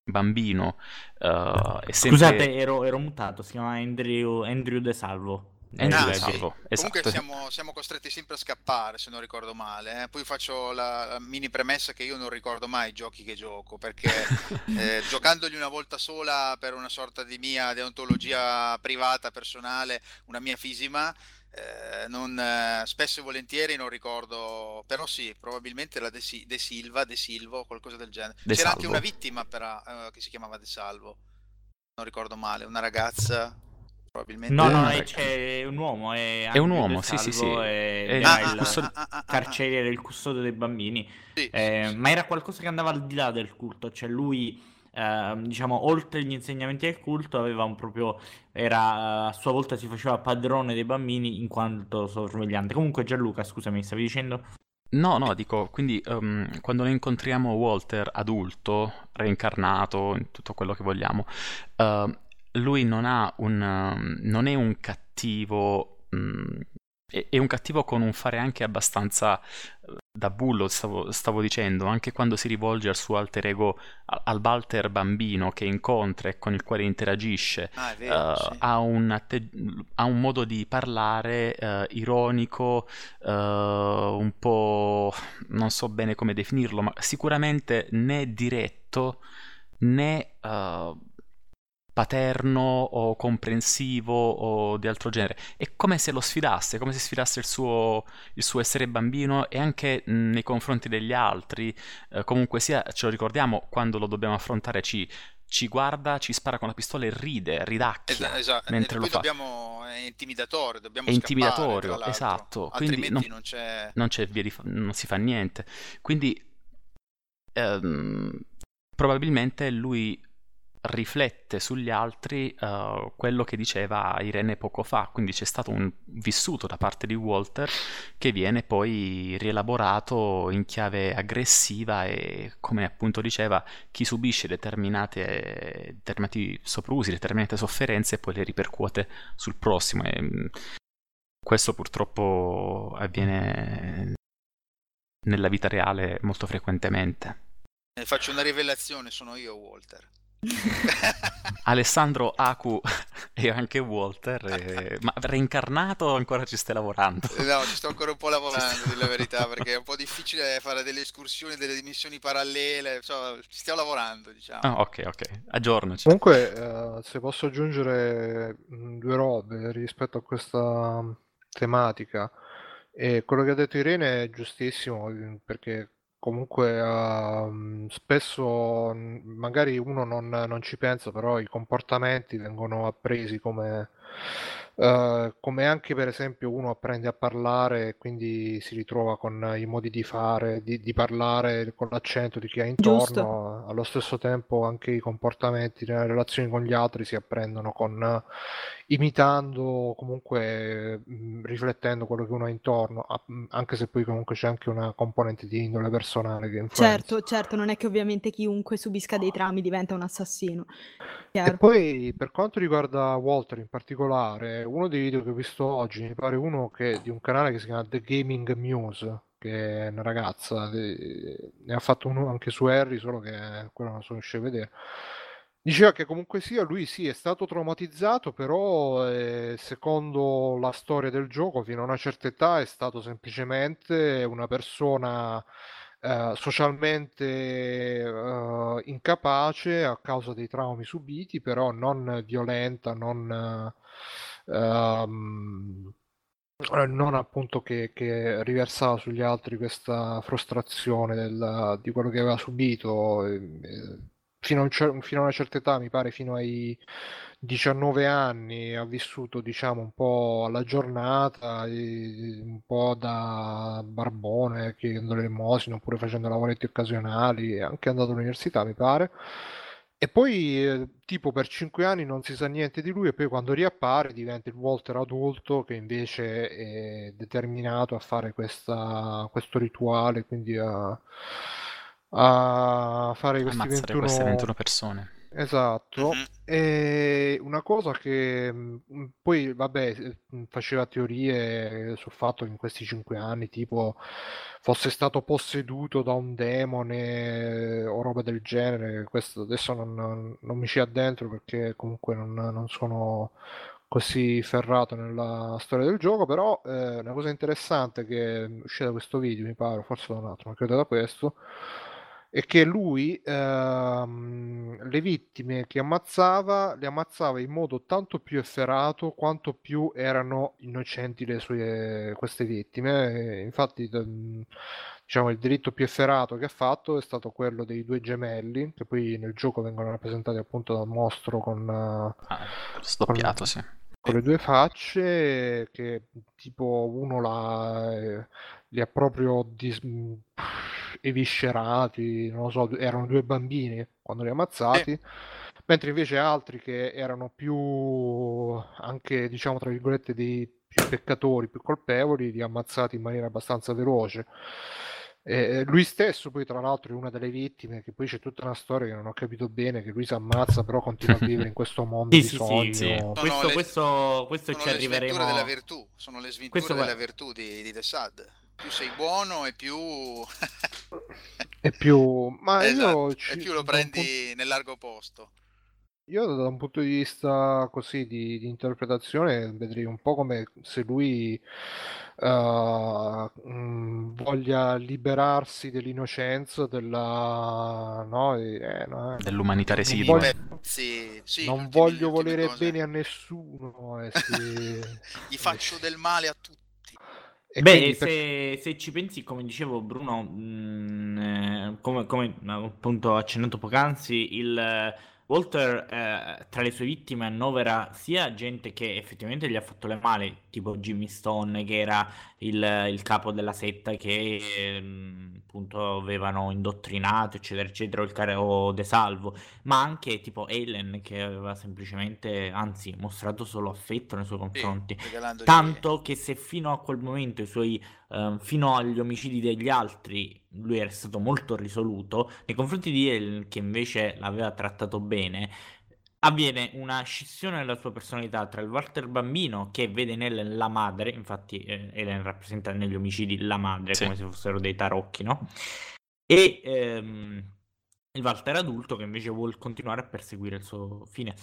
Speaker 3: bambino, uh, sempre...
Speaker 2: Scusate, ero, ero mutato, si chiama Andrew, Andrew De Salvo.
Speaker 3: Andrew
Speaker 4: Ah, sì.
Speaker 3: Salvo,
Speaker 4: Comunque
Speaker 3: esatto.
Speaker 4: siamo, siamo costretti sempre a scappare, se non ricordo male. eh. Poi faccio la, la mini premessa che io non ricordo mai i giochi che gioco, perché [laughs] eh, giocandoli una volta sola per una sorta di mia deontologia privata, personale, una mia fisima, eh, non, eh, spesso e volentieri non ricordo, però sì, probabilmente la De, Si- De Silva, De Silvo, qualcosa del genere.
Speaker 3: De
Speaker 4: C'era anche
Speaker 3: Salvo.
Speaker 4: una vittima però, eh, che si chiamava De Salvo, non ricordo male, una ragazza, probabilmente.
Speaker 2: No, no, c'è un uomo. È,
Speaker 3: È un uomo, sì, sì, sì. È
Speaker 2: era
Speaker 3: il
Speaker 2: il
Speaker 3: custode-
Speaker 2: carceriere, il custode dei bambini.
Speaker 4: Sì,
Speaker 2: Eh,
Speaker 4: sì.
Speaker 2: ma era qualcosa che andava al di là del culto, cioè lui, ehm, diciamo, oltre gli insegnamenti del culto, aveva un proprio, era, a sua volta si faceva padrone dei bambini in quanto sorvegliante. Comunque Gianluca, scusami, stavi dicendo?
Speaker 3: No, no, dico, quindi ehm, quando noi incontriamo Walter adulto, reincarnato, in tutto quello che vogliamo, ehm, lui non ha un, ehm, non è un cattivo, mm, è, è un cattivo con un fare anche abbastanza eh, da bullo, stavo, stavo dicendo, anche quando si rivolge al suo alter ego, al Walter bambino che incontra e con il quale interagisce,
Speaker 4: Ah, vero,
Speaker 3: eh,
Speaker 4: sì.
Speaker 3: ha, un atte- ha un modo di parlare eh, ironico, eh, un po' non so bene come definirlo, ma sicuramente né diretto né paterno o comprensivo o di altro genere. È come se lo sfidasse, come se sfidasse il suo, il suo essere bambino e anche mh, nei confronti degli altri. Eh, comunque sia, ce lo ricordiamo, quando lo dobbiamo affrontare ci, ci guarda, ci spara con la pistola e ride, ridacchia.
Speaker 4: Esa- esatto,
Speaker 3: mentre lo fa.
Speaker 4: dobbiamo, è intimidatorio, dobbiamo
Speaker 3: È intimidatorio, esatto, quindi non-
Speaker 4: non c'è...
Speaker 3: non c'è via di non si fa niente. Quindi ehm, probabilmente lui riflette sugli altri eh, quello che diceva Irene poco fa, quindi c'è stato un vissuto da parte di Walter che viene poi rielaborato in chiave aggressiva e come appunto diceva chi subisce determinati soprusi, determinate sofferenze poi le ripercuote sul prossimo e mh, questo purtroppo avviene nella vita reale molto frequentemente.
Speaker 4: Eh, Faccio una rivelazione, sono io Walter. [laughs]
Speaker 3: Alessandro Aku [laughs] e anche Walter, eh, ma reincarnato o ancora ci stai lavorando?
Speaker 4: Eh, No, ci sto ancora un po' lavorando, di la verità, perché è un po' difficile fare delle escursioni, delle missioni parallele, insomma, ci stiamo lavorando, diciamo.
Speaker 3: Ah, ok, ok, aggiornaci.
Speaker 6: Comunque, eh, se posso aggiungere mh, due robe rispetto a questa mh, tematica, e quello che ha detto Irene è giustissimo, mh, perché comunque ehm, spesso mh, magari uno non, non ci pensa, però i comportamenti vengono appresi come, eh, come anche per esempio uno apprende a parlare e quindi si ritrova con i modi di fare, di, di parlare con l'accento di chi ha intorno,
Speaker 5: Giusto.
Speaker 6: allo stesso tempo anche i comportamenti nelle relazioni con gli altri si apprendono con imitando, comunque mh, riflettendo quello che uno ha intorno, a- mh, anche se poi comunque c'è anche una componente di indole personale che influenza.
Speaker 5: Certo, certo, non è che ovviamente chiunque subisca dei traumi diventa un assassino.
Speaker 6: E
Speaker 5: Chiaro.
Speaker 6: poi per quanto riguarda Walter in particolare, uno dei video che ho visto oggi, mi pare uno che, di un canale che si chiama The Gaming Muse, che è una ragazza, ne ha fatto uno anche su Harry, solo che quello non sono riuscito a vedere. Diceva che comunque sia, lui sì, è stato traumatizzato, però eh, secondo la storia del gioco, fino a una certa età è stato semplicemente una persona eh, socialmente eh, incapace a causa dei traumi subiti, però non violenta, non, ehm, Eh, non appunto che, che riversava sugli altri questa frustrazione del- di quello che aveva subito eh, eh, fino a, un fino a una certa età, mi pare fino ai 19 anni, ha vissuto diciamo un po' alla giornata, un po' da barbone, chiedendo l'elemosina oppure facendo lavoretti occasionali, anche andato all'università, mi pare. E poi, eh, tipo, per cinque anni non si sa niente di lui, e poi quando riappare diventa il Walter adulto che invece è determinato a fare questa, questo rituale, quindi a, a fare questi
Speaker 3: Ammazzare
Speaker 6: 21...
Speaker 3: queste 21 persone.
Speaker 6: Esatto,
Speaker 4: Mhm.
Speaker 6: e una cosa che mh, poi, vabbè, eh, mh, faceva teorie sul fatto che in questi cinque anni, tipo, fosse stato posseduto da un demone o roba del genere. Questo adesso non, non- non mi ci addentro perché comunque non, non sono così ferrato nella storia del gioco, però eh, una cosa interessante che è uscita da questo video, mi pare, forse da un altro, ma credo da questo è che lui ehm, le vittime che ammazzava le ammazzava in modo tanto più efferato quanto più erano innocenti le sue, queste vittime. E infatti, diciamo, il delitto più efferato che ha fatto è stato quello dei due gemelli, che poi nel gioco vengono rappresentati appunto dal mostro con, eh,
Speaker 3: Ah, sdoppiato, sì.
Speaker 6: Con le due facce, che tipo uno l'ha, eh, li ha proprio dis- mh, eviscerati, non lo so, erano due bambini quando li ha ammazzati, mentre invece altri che erano più anche, diciamo, tra virgolette, dei più peccatori, più colpevoli, li ha ammazzati in maniera abbastanza veloce. E lui stesso, poi, tra l'altro, è una delle vittime, che poi c'è tutta una storia che non ho capito bene, che lui si ammazza, però continua a [laughs] vivere in questo mondo
Speaker 2: Sì,
Speaker 6: di
Speaker 2: sì,
Speaker 6: sogno.
Speaker 2: sì.
Speaker 4: Sono
Speaker 2: Questo,
Speaker 4: le-
Speaker 2: questo, questo
Speaker 4: Sono
Speaker 2: ci
Speaker 4: le
Speaker 2: arriveremo.
Speaker 4: sventure della virtù, sono le sventure
Speaker 2: Questo
Speaker 4: della virtù di, di The Sad. Più sei buono e più...
Speaker 6: E più... Ma
Speaker 4: Esatto,
Speaker 6: io,
Speaker 4: e
Speaker 6: ci-
Speaker 4: più lo prendi
Speaker 6: punto-
Speaker 4: nel largo posto.
Speaker 6: Io da un punto di vista così di, di interpretazione vedrei un po' come se lui eh, mh, voglia liberarsi dell'innocenza, della... no, eh, no, eh.
Speaker 3: Dell'umanità
Speaker 6: Non
Speaker 3: residua.
Speaker 6: voglio-
Speaker 4: Beh, sì, sì,
Speaker 6: non voglio volere
Speaker 4: cose.
Speaker 6: bene a nessuno. eh, sì. [laughs]
Speaker 4: Gli faccio del male a tutti.
Speaker 6: E
Speaker 2: Beh,
Speaker 6: quindi per-
Speaker 2: se, se ci pensi, come dicevo Bruno, mh, eh, come, come appunto accennato poc'anzi, il eh, Walter eh, tra le sue vittime annovera sia gente che effettivamente gli ha fatto le male, tipo Jimmy Stone, che era il, il capo della setta che ehm, appunto avevano indottrinato, eccetera, eccetera, o il care- o De Salvo, ma anche tipo Ellen che aveva semplicemente, anzi, mostrato solo affetto nei suoi
Speaker 4: Sì,
Speaker 2: confronti.
Speaker 4: regalandogli-
Speaker 2: Tanto che se fino a quel momento i suoi, ehm, fino agli omicidi degli altri, lui era stato molto risoluto, nei confronti di Ellen, che invece l'aveva trattato bene, avviene una scissione della sua personalità tra il Walter bambino, che vede in Ellen la madre, infatti eh, Ellen rappresenta negli omicidi la madre,
Speaker 3: Sì.
Speaker 2: come se fossero dei tarocchi, no? E ehm, il Walter adulto che invece vuole continuare a perseguire il suo fine.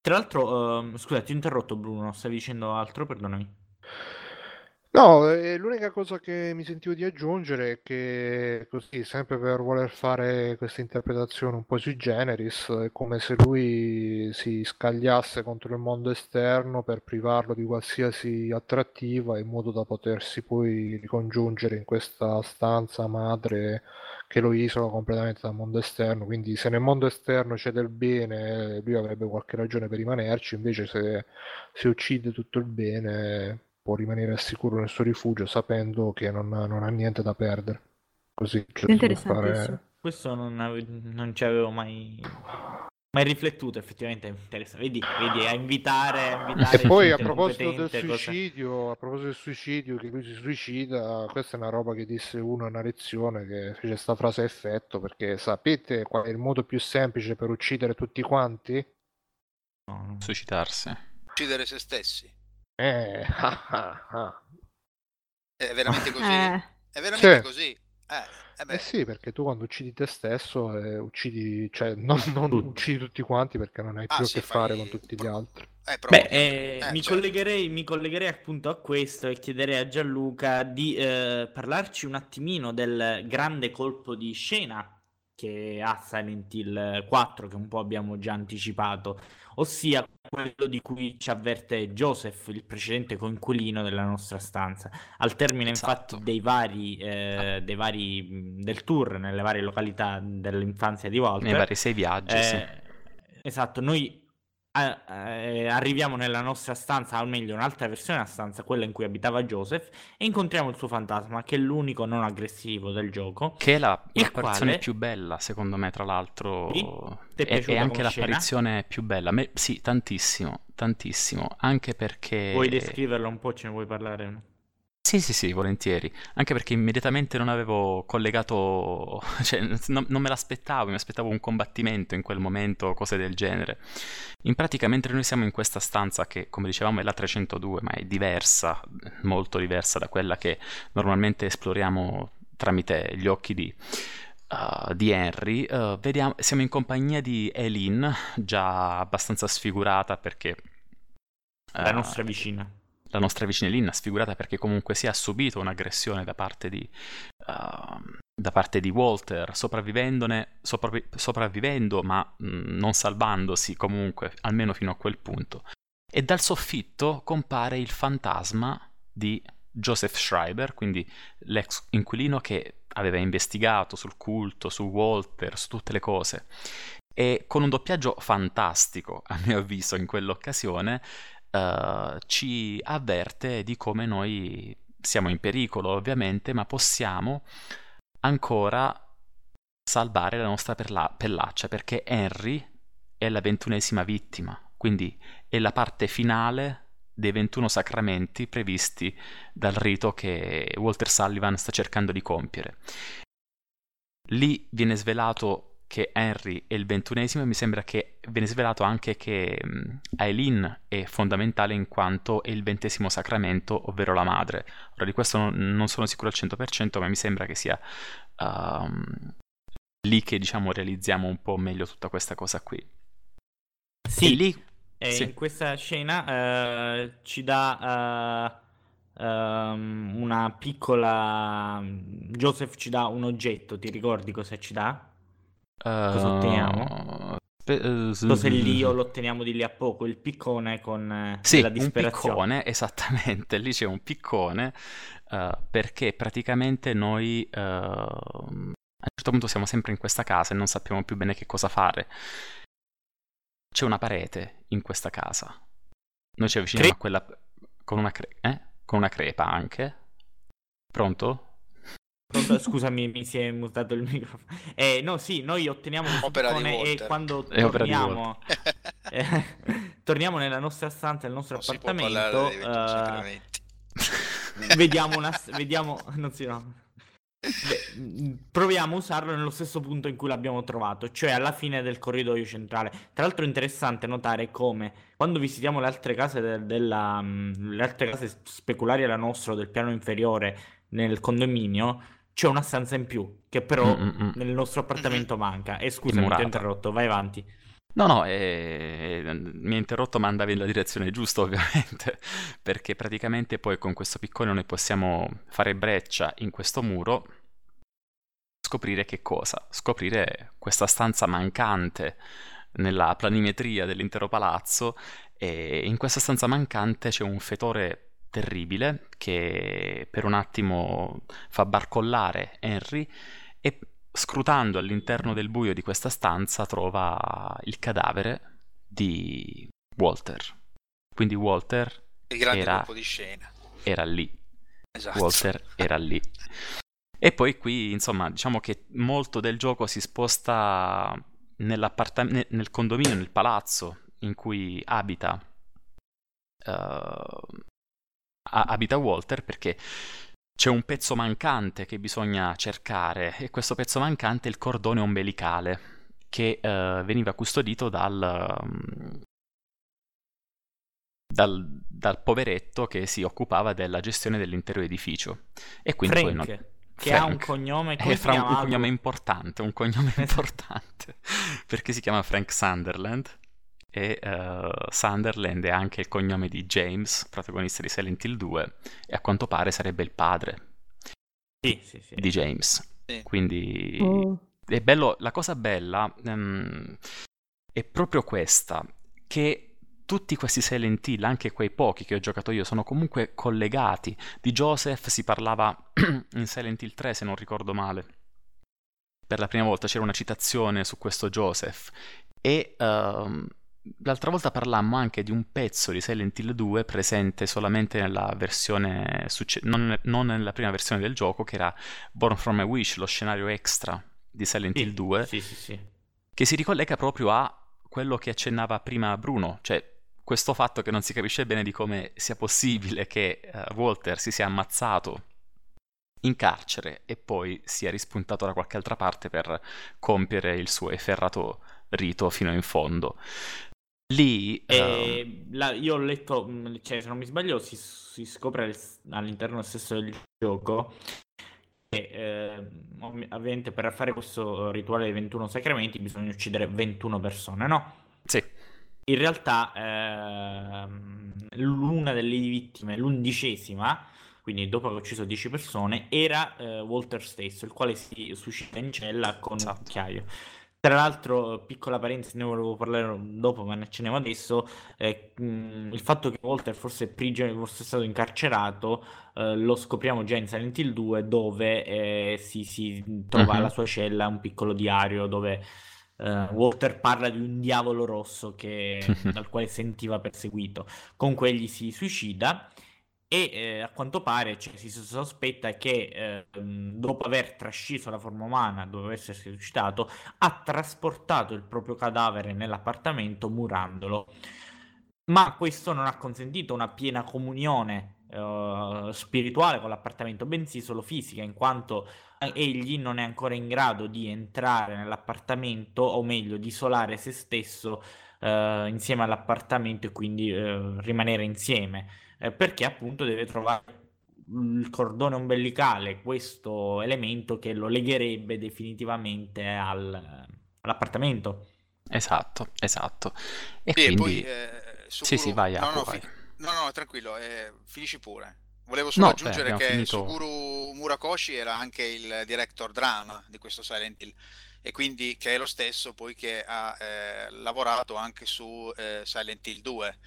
Speaker 2: Tra l'altro, ehm, scusa, ti ho interrotto Bruno, stavi dicendo altro? Perdonami.
Speaker 6: No, eh, l'unica cosa che mi sentivo di aggiungere è che così, sempre per voler fare questa interpretazione un po' sui generis, è come se lui si scagliasse contro il mondo esterno per privarlo di qualsiasi attrattiva in modo da potersi poi ricongiungere in questa stanza madre che lo isola completamente dal mondo esterno. Quindi se nel mondo esterno c'è del bene, lui avrebbe qualche ragione per rimanerci, invece se si uccide tutto il bene può rimanere al sicuro nel suo rifugio sapendo che non, ha- non ha niente da perdere. Così
Speaker 5: Interessantissimo.
Speaker 6: fare...
Speaker 2: Questo non, ave- non ci avevo mai, mai riflettuto, effettivamente è interessante. Vedi, vedi, a invitare, a invitare
Speaker 6: E poi a proposito del
Speaker 2: competente, cosa-
Speaker 6: suicidio, a proposito del suicidio, che lui si suicida, questa è una roba che disse uno a una lezione che fece sta frase a effetto, perché sapete qual è il modo più semplice per uccidere tutti quanti?
Speaker 2: No.
Speaker 3: Suicidarsi.
Speaker 4: Uccidere se stessi.
Speaker 6: Eh, ah, ah, ah.
Speaker 4: È veramente così?
Speaker 5: Eh,
Speaker 4: È veramente
Speaker 6: Sì.
Speaker 4: così? Eh, eh
Speaker 6: Eh sì, perché tu quando uccidi te stesso, eh, uccidi, cioè non, non uccidi tutti quanti perché non hai
Speaker 4: Ah,
Speaker 6: più a
Speaker 4: sì,
Speaker 6: che fare
Speaker 4: fai-
Speaker 6: con tutti gli altri.
Speaker 4: eh.
Speaker 2: Beh, eh,
Speaker 4: Eh,
Speaker 2: mi,
Speaker 4: certo.
Speaker 2: collegherei, mi collegherei appunto a questo e chiederei a Gianluca di eh, parlarci un attimino del grande colpo di scena che ha Silent Hill 4, che un po' abbiamo già anticipato, ossia quello di cui ci avverte Joseph, il precedente coinquilino della nostra stanza. Al termine,
Speaker 3: Esatto.
Speaker 2: infatti, dei vari, eh, dei vari del tour nelle varie località dell'infanzia di Walter,
Speaker 3: Nei vari sei viaggi, sì.
Speaker 2: eh, esatto, noi a- eh, arriviamo nella nostra stanza, o meglio, un'altra versione della stanza, quella in cui abitava Joseph, e incontriamo il suo fantasma, che è l'unico non aggressivo del gioco.
Speaker 3: Che è la, l'apparizione
Speaker 2: quale-
Speaker 3: più bella, secondo me, tra l'altro.
Speaker 2: Sì? È
Speaker 3: È, anche
Speaker 2: come scena?
Speaker 3: l'apparizione più bella. Me- sì, tantissimo, tantissimo. Anche perché...
Speaker 2: Vuoi descriverla un po'? Ce ne vuoi parlare?
Speaker 3: Sì, sì, sì, volentieri. Anche perché immediatamente non avevo collegato, [laughs] cioè non, non me l'aspettavo, mi aspettavo un combattimento in quel momento, cose del genere. In pratica, mentre noi siamo in questa stanza che, come dicevamo, è la 302, ma è diversa, molto diversa da quella che normalmente esploriamo tramite gli occhi di, uh, di Henry, uh, vediamo, siamo in compagnia di Eileen, già abbastanza sfigurata perché...
Speaker 2: La
Speaker 3: uh,
Speaker 2: nostra vicina.
Speaker 3: La nostra vicina Lynn, sfigurata perché comunque si ha subito un'aggressione da parte di, uh, da parte di Walter, sopravvivendone, sopravvi- sopravvivendo ma mh, non salvandosi comunque, almeno fino a quel punto. E dal soffitto compare il fantasma di Joseph Schreiber, quindi l'ex inquilino che aveva investigato sul culto, su Walter, su tutte le cose. E con un doppiaggio fantastico, a mio avviso, in quell'occasione, Uh, ci avverte di come noi siamo in pericolo, ovviamente, ma possiamo ancora salvare la nostra perla- pellaccia perché Henry è la ventunesima vittima, quindi è la parte finale dei 21 sacramenti previsti dal rito che Walter Sullivan sta cercando di compiere. Lì viene svelato che Henry è il ventunesimo e mi sembra che viene svelato anche che um, Aileen è fondamentale in quanto è il ventesimo sacramento, ovvero la madre. Ora di questo non, non sono sicuro al 100%, ma mi sembra che sia um, lì che diciamo realizziamo un po' meglio tutta questa cosa qui.
Speaker 2: Sì,
Speaker 3: e lì
Speaker 2: e
Speaker 3: sì.
Speaker 2: in questa scena uh, ci dà uh, una piccola... Joseph ci dà un oggetto, ti ricordi cosa ci dà? Cosa otteniamo?
Speaker 3: Uh,
Speaker 2: Cos'è lì o lo otteniamo di lì a poco? Il piccone con eh,
Speaker 3: sì,
Speaker 2: la
Speaker 3: un
Speaker 2: disperazione.
Speaker 3: piccone, [laughs] esattamente, lì c'è un piccone uh, perché praticamente noi uh, a un certo punto siamo sempre in questa casa e non sappiamo più bene che cosa fare. C'è una parete in questa casa. Noi ci avviciniamo
Speaker 2: Cre-
Speaker 3: a quella con una, cre- eh? con una crepa anche. Pronto?
Speaker 2: Pronto? Scusami, mi si è mutato il [laughs] microfono. Eh, no, sì, noi otteniamo un
Speaker 4: Opera di
Speaker 2: piccone e
Speaker 4: Walter.
Speaker 2: quando
Speaker 3: È
Speaker 2: torniamo, [laughs] eh, torniamo nella nostra stanza, nel nostro
Speaker 4: non si può
Speaker 2: appartamento,
Speaker 4: parlare dei 21 sacramenti.
Speaker 2: vediamo una... [laughs] vediamo... non si no. Beh, mh, proviamo a usarlo nello stesso punto in cui l'abbiamo trovato, cioè alla fine del corridoio centrale. Tra l'altro è interessante notare come quando visitiamo le altre case de- della, mh, le altre case speculari alla nostra o del piano inferiore nel condominio c'è una stanza in più che però
Speaker 3: Mm-mm-mm.
Speaker 2: nel nostro appartamento manca. E scusami, ti ho
Speaker 3: Immurata.
Speaker 2: interrotto, vai avanti.
Speaker 3: No, no, eh, mi ha interrotto ma andavi nella direzione giusta [laughs] ovviamente, perché praticamente poi con questo piccone noi possiamo fare breccia in questo muro, scoprire che cosa? Scoprire questa stanza mancante nella planimetria dell'intero palazzo e in questa stanza mancante c'è un fetore terribile che per un attimo fa barcollare Henry e scrutando all'interno del buio di questa stanza trova il cadavere di Walter. Quindi Walter
Speaker 4: Il grande
Speaker 3: era,
Speaker 4: colpo di scena.
Speaker 3: era lì.
Speaker 4: Esatto.
Speaker 3: Walter era lì. E poi qui, insomma, diciamo che molto del gioco si sposta nel condominio, nel palazzo in cui abita, eh, a- abita Walter perché c'è un pezzo mancante che bisogna cercare e questo pezzo mancante è il cordone ombelicale che eh, veniva custodito dal, um, dal, dal poveretto che si occupava della gestione dell'intero edificio. E quindi poi
Speaker 2: Frank,
Speaker 3: non-
Speaker 2: che ha un
Speaker 3: Frank.
Speaker 2: cognome, [laughs] si
Speaker 3: fra- un
Speaker 2: chiama?
Speaker 3: cognome importante, un cognome [laughs] importante, perché si chiama Frank Sunderland e eh, Sunderland è anche il cognome di James, protagonista di Silent Hill 2, e a quanto pare sarebbe il padre
Speaker 2: Sì, sì, sì.
Speaker 3: di James.
Speaker 4: Sì.
Speaker 3: Quindi
Speaker 5: Oh.
Speaker 3: è bello, la cosa bella ehm, è proprio questa, che tutti questi Silent Hill, anche quei pochi che ho giocato io, sono comunque collegati. Di Joseph si parlava [clears throat] in Silent Hill 3, se non ricordo male. Per la prima volta c'era una citazione su questo Joseph. E uh, l'altra volta parlammo anche di un pezzo di Silent Hill 2 presente solamente nella versione, succe- non, non, nella prima versione del gioco, che era Born from a Wish, lo scenario extra di Silent
Speaker 2: Sì,
Speaker 3: Hill 2,
Speaker 2: Sì, sì, sì.
Speaker 3: che si ricollega proprio a quello che accennava prima Bruno, cioè questo fatto che non si capisce bene di come sia possibile che eh, Walter si sia ammazzato in carcere e poi sia rispuntato da qualche altra parte per compiere il suo efferrato rito fino in fondo. Lì eh,
Speaker 2: E la- io ho letto, mh, cioè, se non mi sbaglio, si, si scopre al- all'interno stesso del gioco che eh, ov- ovviamente per fare questo rituale dei 21 sacramenti bisogna uccidere 21 persone, no?
Speaker 3: sì,
Speaker 2: In realtà ehm, l'una delle vittime, l'undicesima, quindi dopo aver ucciso 10 persone, era eh, Walter stesso, il quale si suicida in cella con un
Speaker 3: Esatto.
Speaker 2: Tra l'altro, piccola parentesi, ne volevo parlare dopo, ma ne accenniamo adesso. eh, mh, il fatto che Walter fosse, prigioniero, fosse stato incarcerato eh, lo scopriamo già in Silent Hill 2, dove eh, si, si trova
Speaker 3: Mhm.
Speaker 2: alla sua cella un piccolo diario dove eh, Walter parla di un diavolo rosso che- [laughs] dal quale sentiva perseguito. Comunque egli si suicida e eh, a quanto pare cioè, si sospetta che eh, dopo aver trasciso la forma umana, dopo essersi suicidato, ha trasportato il proprio cadavere nell'appartamento murandolo. Ma questo non ha consentito una piena comunione eh, spirituale con l'appartamento, bensì solo fisica, in quanto eh, egli non è ancora in grado di entrare nell'appartamento, o meglio, di isolare se stesso eh, insieme all'appartamento e quindi eh, rimanere insieme, eh, perché appunto deve trovare il cordone ombelicale, questo elemento che lo legherebbe definitivamente al- all'appartamento.
Speaker 3: esatto, esatto. E
Speaker 4: Sì, e
Speaker 3: quindi...
Speaker 4: poi eh, su
Speaker 3: Sì, sì,
Speaker 4: Guru-
Speaker 3: vai,
Speaker 4: no, no,
Speaker 3: vai.
Speaker 4: fi- no, no, tranquillo, eh, finisci pure. Volevo solo
Speaker 3: No, beh,
Speaker 4: aggiungere
Speaker 3: abbiamo
Speaker 4: che
Speaker 3: finito.
Speaker 4: Suguru Murakoshi era anche il director drama di questo Silent Hill e quindi che è lo stesso poi che ha eh, lavorato anche su eh, Silent Hill 2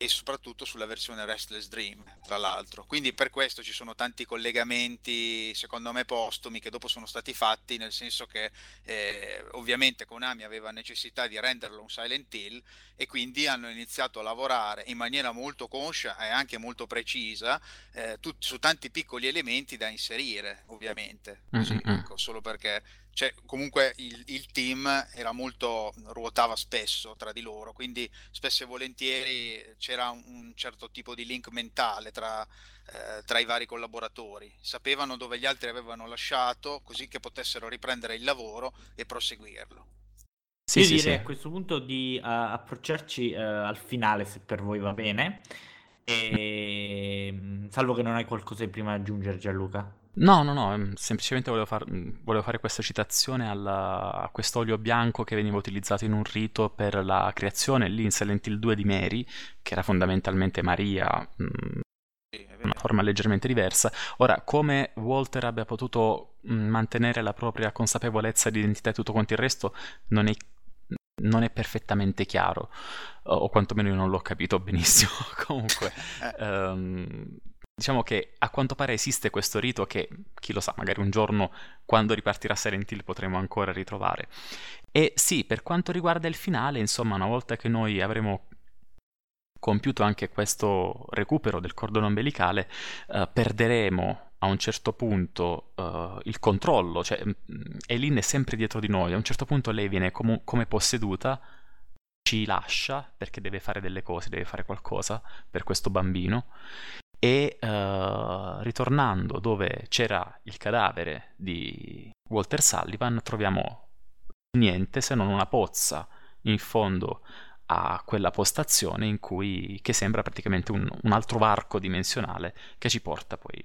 Speaker 4: e soprattutto sulla versione Restless Dream, tra l'altro. Quindi per questo ci sono tanti collegamenti, secondo me, postumi che dopo sono stati fatti, nel senso che eh, ovviamente Konami aveva necessità di renderlo un Silent Hill e quindi hanno iniziato a lavorare in maniera molto conscia e anche molto precisa eh, tut- su tanti piccoli elementi da inserire, ovviamente. Così,
Speaker 3: Mm, mm, mm.
Speaker 4: ecco, solo perché cioè, comunque il, il team era molto, ruotava spesso tra di loro, quindi spesso e volentieri c'era un, un certo tipo di link mentale tra, eh, tra i vari collaboratori. Sapevano dove gli altri avevano lasciato, così che potessero riprendere il lavoro e proseguirlo.
Speaker 3: Sì,
Speaker 2: Io
Speaker 3: sì,
Speaker 2: direi
Speaker 3: sì.
Speaker 2: a questo punto di eh, approcciarci eh, al finale, se per voi va bene. E... mh, Salvo che non hai qualcosa di prima da aggiungere, Gianluca.
Speaker 3: No, no, no, ehm, semplicemente volevo, far- mh, volevo fare questa citazione alla- a quest'olio bianco che veniva utilizzato in un rito per la creazione lì in Silent Hill 2 di Mary, che era fondamentalmente Maria, mh,
Speaker 4: Sì, è vero.
Speaker 3: una forma leggermente diversa. Ora, come Walter abbia potuto mh, mantenere la propria consapevolezza di identità e tutto quanto il resto non è, non è perfettamente chiaro, o, quantomeno io non l'ho capito benissimo. [laughs] Comunque, ehm, diciamo che a quanto pare esiste questo rito che, chi lo sa, magari un giorno quando ripartirà Silent Hill potremo ancora ritrovare. E sì, per quanto riguarda il finale, insomma, una volta che noi avremo compiuto anche questo recupero del cordone ombelicale, eh, perderemo a un certo punto eh, il controllo, cioè mm, Eileen è sempre dietro di noi, a un certo punto lei viene comu- come posseduta, ci lascia perché deve fare delle cose, deve fare qualcosa per questo bambino e eh, ritornando dove c'era il cadavere di Walter Sullivan troviamo niente se non una pozza in fondo a quella postazione in cui che sembra praticamente un, un altro varco dimensionale che ci porta poi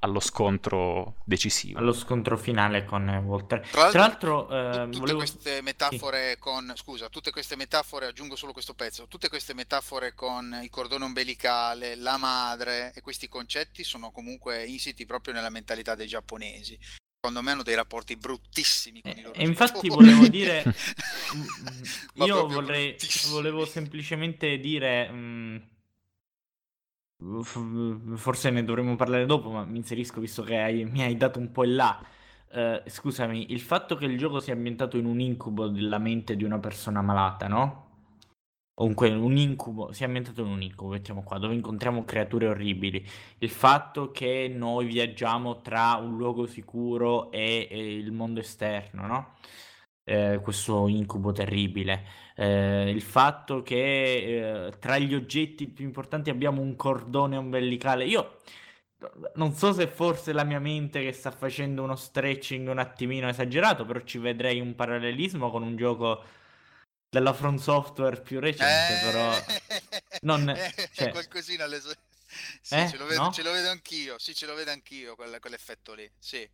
Speaker 3: allo scontro decisivo.
Speaker 2: Allo scontro finale con eh, Walter.
Speaker 4: Tra
Speaker 2: Tra
Speaker 4: l'altro,
Speaker 2: l'altro, eh,
Speaker 4: tutte
Speaker 2: volevo...
Speaker 4: queste metafore con, scusa, tutte queste metafore, aggiungo solo questo pezzo, tutte queste metafore con il cordone ombelicale, la madre e questi concetti sono comunque insiti proprio nella mentalità dei giapponesi. secondo me hanno dei rapporti bruttissimi con i loro
Speaker 2: E infatti volevo dire, [laughs]
Speaker 4: Ma
Speaker 2: io
Speaker 4: proprio
Speaker 2: vorrei, volevo semplicemente dire, mm, f- forse ne dovremmo parlare dopo, ma mi inserisco visto che hai- mi hai dato un po' in là. Eh, scusami, il fatto che il gioco sia ambientato in un incubo della mente di una persona malata, no? Comunque un incubo, si è ambientato in un incubo, mettiamo qua, dove incontriamo creature orribili. Il fatto che noi viaggiamo tra un luogo sicuro e, e il mondo esterno, no? Eh, questo incubo terribile. Eh, il fatto che eh, tra gli oggetti più importanti abbiamo un cordone ombelicale. Io non so se forse la mia mente che sta facendo uno stretching un attimino esagerato, però ci vedrei un parallelismo con un gioco della From Software più recente,
Speaker 4: Eh,
Speaker 2: però non- [laughs]
Speaker 4: eh,
Speaker 2: cioè-
Speaker 4: qualcosina so- sì,
Speaker 2: Eh?
Speaker 4: ce, lo vedo,
Speaker 2: No?
Speaker 4: ce lo vedo anch'io, sì, ce lo vedo anch'io, quel- quell'effetto lì, sì.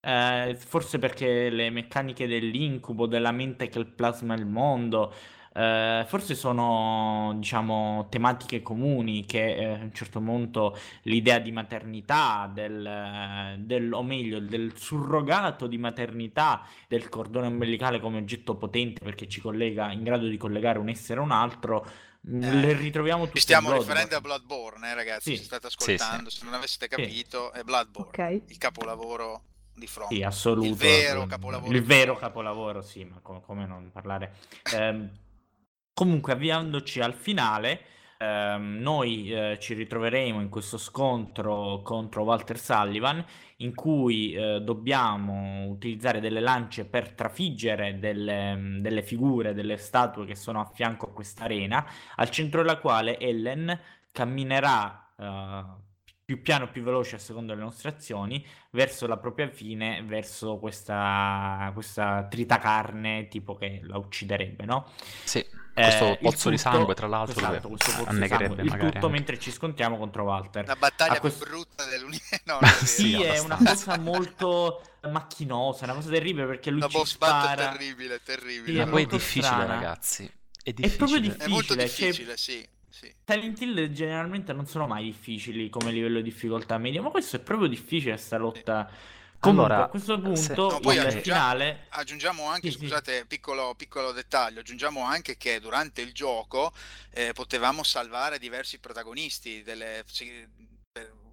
Speaker 2: Eh, forse perché le meccaniche dell'incubo, della mente che plasma il mondo, eh, forse sono, diciamo, tematiche comuni che eh, a un certo punto l'idea di maternità, del, del- o meglio, del surrogato di maternità, del cordone ombelicale come oggetto potente perché ci collega, in grado di collegare un essere a un altro, mh,
Speaker 4: Eh,
Speaker 2: le ritroviamo tutte
Speaker 4: Ci stiamo riferendo a Bloodborne, eh, ragazzi,
Speaker 2: Sì.
Speaker 4: se state
Speaker 3: Sì, sì.
Speaker 4: ascoltando, se non aveste capito, è Bloodborne,
Speaker 5: Ok.
Speaker 4: il capolavoro di From.
Speaker 2: Sì, assoluto.
Speaker 4: Il vero capolavoro
Speaker 2: Il vero capolavoro, sì, ma co- come non parlare. Ehm, comunque, avviandoci al finale, ehm, noi eh, ci ritroveremo in questo scontro contro Walter Sullivan, in cui eh, dobbiamo utilizzare delle lance per trafiggere delle, mm, delle figure, delle statue che sono a fianco a questa arena, al centro della quale Ellen camminerà eh, più piano più veloce a seconda delle nostre azioni verso la propria fine, verso questa, questa tritacarne tipo che la ucciderebbe, no?
Speaker 3: Sì,
Speaker 2: Eh,
Speaker 3: questo
Speaker 2: il
Speaker 3: pozzo di
Speaker 2: tutto-
Speaker 3: sangue, tra l'altro,
Speaker 2: esatto, questo pozzo di
Speaker 3: annegherebbe
Speaker 2: sangue. Il
Speaker 3: magari
Speaker 2: tutto
Speaker 3: anche.
Speaker 2: mentre ci scontriamo contro Walter.
Speaker 4: La battaglia più brutta dell'universo. [laughs] No, è.
Speaker 3: Sì,
Speaker 2: è una cosa molto macchinosa, una cosa terribile perché lui
Speaker 4: Una
Speaker 2: ci spara.
Speaker 4: terribile, terribile.
Speaker 2: Sì,
Speaker 3: Ma
Speaker 2: è
Speaker 3: poi è difficile,
Speaker 2: strana.
Speaker 3: ragazzi. È
Speaker 2: È
Speaker 3: difficile.
Speaker 2: proprio
Speaker 4: È molto
Speaker 2: difficile, cioè-
Speaker 4: difficile, sì. Sì.
Speaker 2: Silent Hill generalmente non sono mai difficili come livello di difficoltà medio, ma questo è proprio difficile sta lotta. Comunque,
Speaker 3: Allora,
Speaker 2: a questo
Speaker 3: se-
Speaker 2: punto,
Speaker 4: No, poi
Speaker 2: il
Speaker 4: aggiungiamo-
Speaker 2: finale...
Speaker 4: Aggiungiamo anche,
Speaker 2: Sì, sì.
Speaker 4: scusate, piccolo, piccolo dettaglio, aggiungiamo anche che durante il gioco eh, potevamo salvare diversi protagonisti, delle, sì,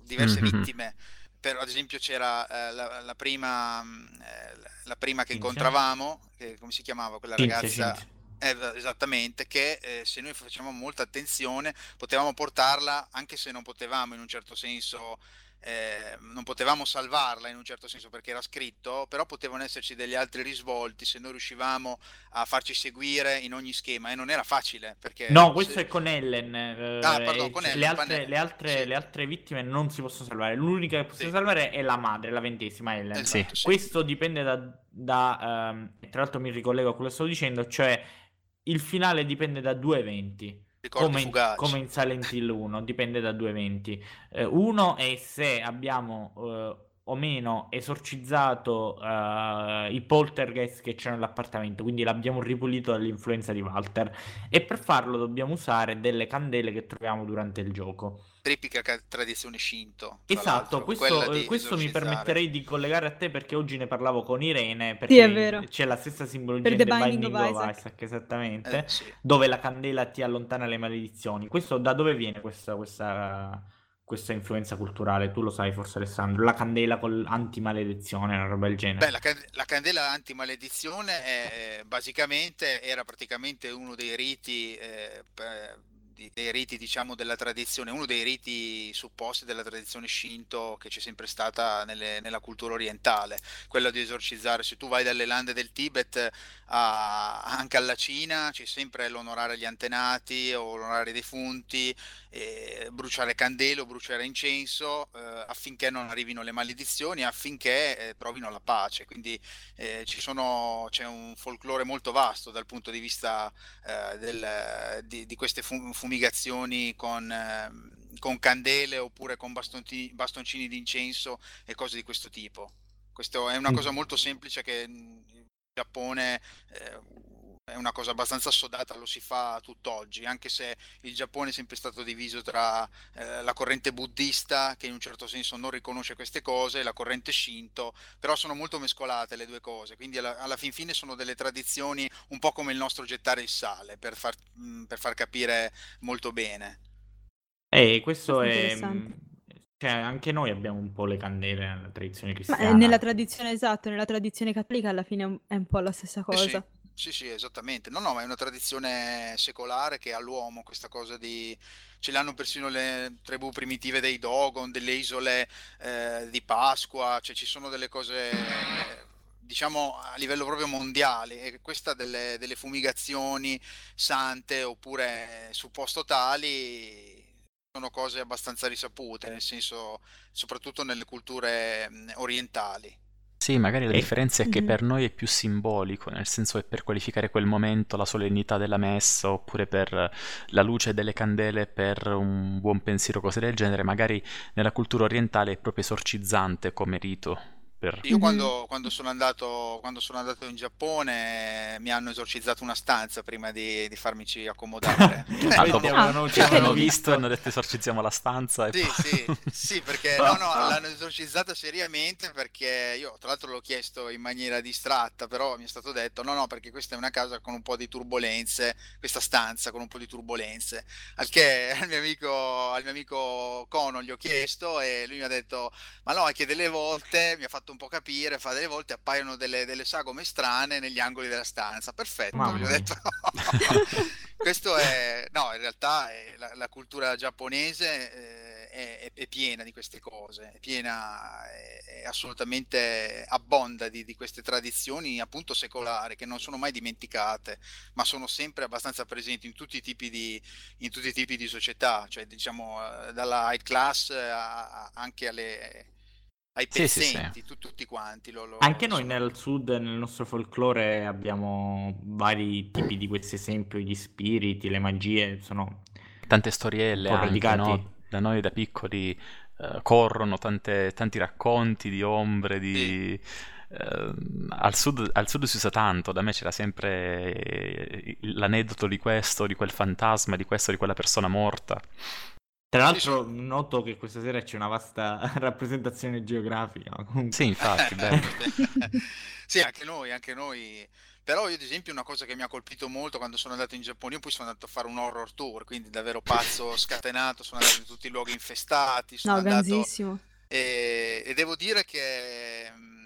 Speaker 4: diverse
Speaker 3: Mhm.
Speaker 4: vittime. Per, ad esempio c'era eh, la, la prima, mh, eh, la prima che incontravamo, che, come si chiamava quella
Speaker 2: Cinzia,
Speaker 4: ragazza?
Speaker 2: Cinzia.
Speaker 4: Eh, esattamente, che eh, se noi facevamo molta attenzione potevamo portarla, anche se non potevamo in un certo senso, eh, non potevamo salvarla in un certo senso perché era scritto, però potevano esserci degli altri risvolti se noi riuscivamo a farci seguire in ogni schema e non era facile perché...
Speaker 2: No, questo
Speaker 4: se-
Speaker 2: è con Ellen. eh,
Speaker 4: Ah, pardon,
Speaker 2: e
Speaker 4: con
Speaker 2: c-
Speaker 4: Ellen,
Speaker 2: le, altre, le altre-
Speaker 4: Sì.
Speaker 2: le altre vittime non si possono salvare. L'unica che possiamo
Speaker 4: Sì.
Speaker 2: salvare è la madre, la ventesima Ellen.
Speaker 4: Esatto, sì.
Speaker 2: Questo dipende da, da, ehm, tra l'altro mi ricollego a quello che stavo dicendo, cioè il finale dipende da due eventi. Come in, come in Silent Hill 1, dipende da due eventi. Eh, uno è se abbiamo eh, o meno esorcizzato eh, i poltergeist che c'erano nell'appartamento, quindi l'abbiamo ripulito dall'influenza di Walter. E per farlo dobbiamo usare delle candele che troviamo durante il gioco.
Speaker 4: Tipica ca- tradizione Shinto.
Speaker 2: Esatto, questo,
Speaker 4: di
Speaker 2: questo mi permetterei di collegare a te perché oggi ne parlavo con Irene,
Speaker 5: Sì,
Speaker 2: perché
Speaker 5: è vero.
Speaker 2: c'è la stessa simbologia
Speaker 5: Per The Binding
Speaker 2: Binding
Speaker 5: of
Speaker 2: of
Speaker 5: Isaac.
Speaker 2: Isaac, esattamente,
Speaker 4: Eh, sì.
Speaker 2: dove la candela ti allontana le maledizioni. Questo da dove viene questa, questa, questa influenza culturale? Tu lo sai forse Alessandro, la candela con antimaledizione, una roba del genere.
Speaker 4: Beh, la, can- la candela antimaledizione è, basicamente era praticamente uno dei riti, eh, per- dei riti, diciamo, della tradizione, uno dei riti supposti della tradizione Shinto che c'è sempre stata nelle- nella cultura orientale, quello di esorcizzare. Se tu vai dalle lande del Tibet a- anche alla Cina, c'è sempre l'onorare gli antenati o onorare i defunti, bruciare candele o bruciare incenso eh, affinché non arrivino le maledizioni, affinché eh, trovino la pace. Quindi eh, sono, c'è un folklore molto vasto dal punto di vista eh, del- di, di queste fu- fumigazioni con, ehm, con candele oppure con bastoncini di incenso e cose di questo tipo. Questo è una cosa molto semplice che in Giappone eh, è una cosa abbastanza assodata, lo si fa tutt'oggi, anche se il Giappone è sempre stato diviso tra eh, la corrente buddista, che in un certo senso non riconosce queste cose, e la corrente shinto, però sono molto mescolate le due cose, quindi alla, alla fin fine sono delle tradizioni un po' come il nostro gettare il sale, per far, mh, per far capire molto bene.
Speaker 2: E questo
Speaker 5: Questo è interessante.
Speaker 2: Cioè, anche noi abbiamo un po' le candele nella tradizione
Speaker 5: Ma eh,
Speaker 2: cristiana.
Speaker 5: nella tradizione, esatto, nella tradizione cattolica alla fine è un- po' la stessa
Speaker 4: Eh sì,
Speaker 5: cosa.
Speaker 4: Sì, sì, esattamente. No, no, ma è una tradizione secolare che ha l'uomo questa cosa di... Ce l'hanno persino le tribù primitive dei Dogon, delle isole eh, di Pasqua, cioè ci sono delle cose, diciamo, a livello proprio mondiale. E questa delle, delle fumigazioni sante oppure su posto tali sono cose abbastanza risapute, nel senso, soprattutto nelle culture mh, orientali.
Speaker 3: Sì, magari la
Speaker 2: E-
Speaker 3: differenza è che
Speaker 5: Mhm.
Speaker 3: per noi è più simbolico, nel senso è per qualificare quel momento, la solennità della messa, oppure per la luce delle candele, per un buon pensiero, cose del genere. Magari nella cultura orientale è proprio esorcizzante come rito. Per...
Speaker 4: Io
Speaker 5: Mhm.
Speaker 4: quando, quando sono andato, quando sono andato in Giappone mi hanno esorcizzato una stanza prima di, di farmici accomodare. [laughs]
Speaker 3: Ah,
Speaker 2: Questi
Speaker 3: dopo-
Speaker 2: avevano- ci
Speaker 3: Ci hanno visto e hanno detto esorcizziamo la stanza e
Speaker 4: Sì,
Speaker 3: poi-
Speaker 4: sì, sì, perché no, no, l'hanno esorcizzata seriamente perché io tra l'altro l'ho chiesto in maniera distratta, però mi è stato detto no, no, perché questa è una casa con un po' di turbolenze, questa stanza con un po' di turbolenze. Al che [laughs] al mio amico, al mio amico Cono gli ho chiesto e lui mi ha detto ma no, è che delle volte mi ha fatto un po' capire, fa delle volte appaiono delle, delle sagome strane negli angoli della stanza. Perfetto,
Speaker 2: Mamma
Speaker 4: gli ho detto [laughs] questo è no, in realtà è la, la cultura giapponese eh, è, è piena di queste cose, è piena, è, è assolutamente abbonda di, di queste tradizioni appunto secolari che non sono mai dimenticate, ma sono sempre abbastanza presenti in tutti i tipi di, in tutti i tipi di società, cioè diciamo eh, dalla high class a- a- anche alle, ai
Speaker 3: Sì, sì, sì.
Speaker 4: pezzenti, tu- tutti quanti. Lo, lo-
Speaker 2: Anche noi nel sud, nel nostro folklore, abbiamo vari tipi di questi esempi, gli spiriti, le magie, sono
Speaker 3: tante storielle anche, no? Da noi da piccoli eh, corrono tante- tanti racconti di ombre, di... eh, al sud, al sud si usa tanto, da me c'era sempre eh, l'aneddoto di questo, di quel fantasma, di questo, di quella persona morta.
Speaker 2: Tra l'altro noto che questa sera c'è una vasta [laughs] rappresentazione geografica. comunque.
Speaker 3: Sì, infatti. [laughs]
Speaker 4: Sì, anche noi, anche noi. Però io ad esempio una cosa che mi ha colpito molto quando sono andato in Giappone, io poi sono andato a fare un horror tour, quindi davvero pazzo, [laughs] scatenato, sono andato in tutti i luoghi infestati, sono
Speaker 5: No,
Speaker 4: andato e, e devo dire che mh,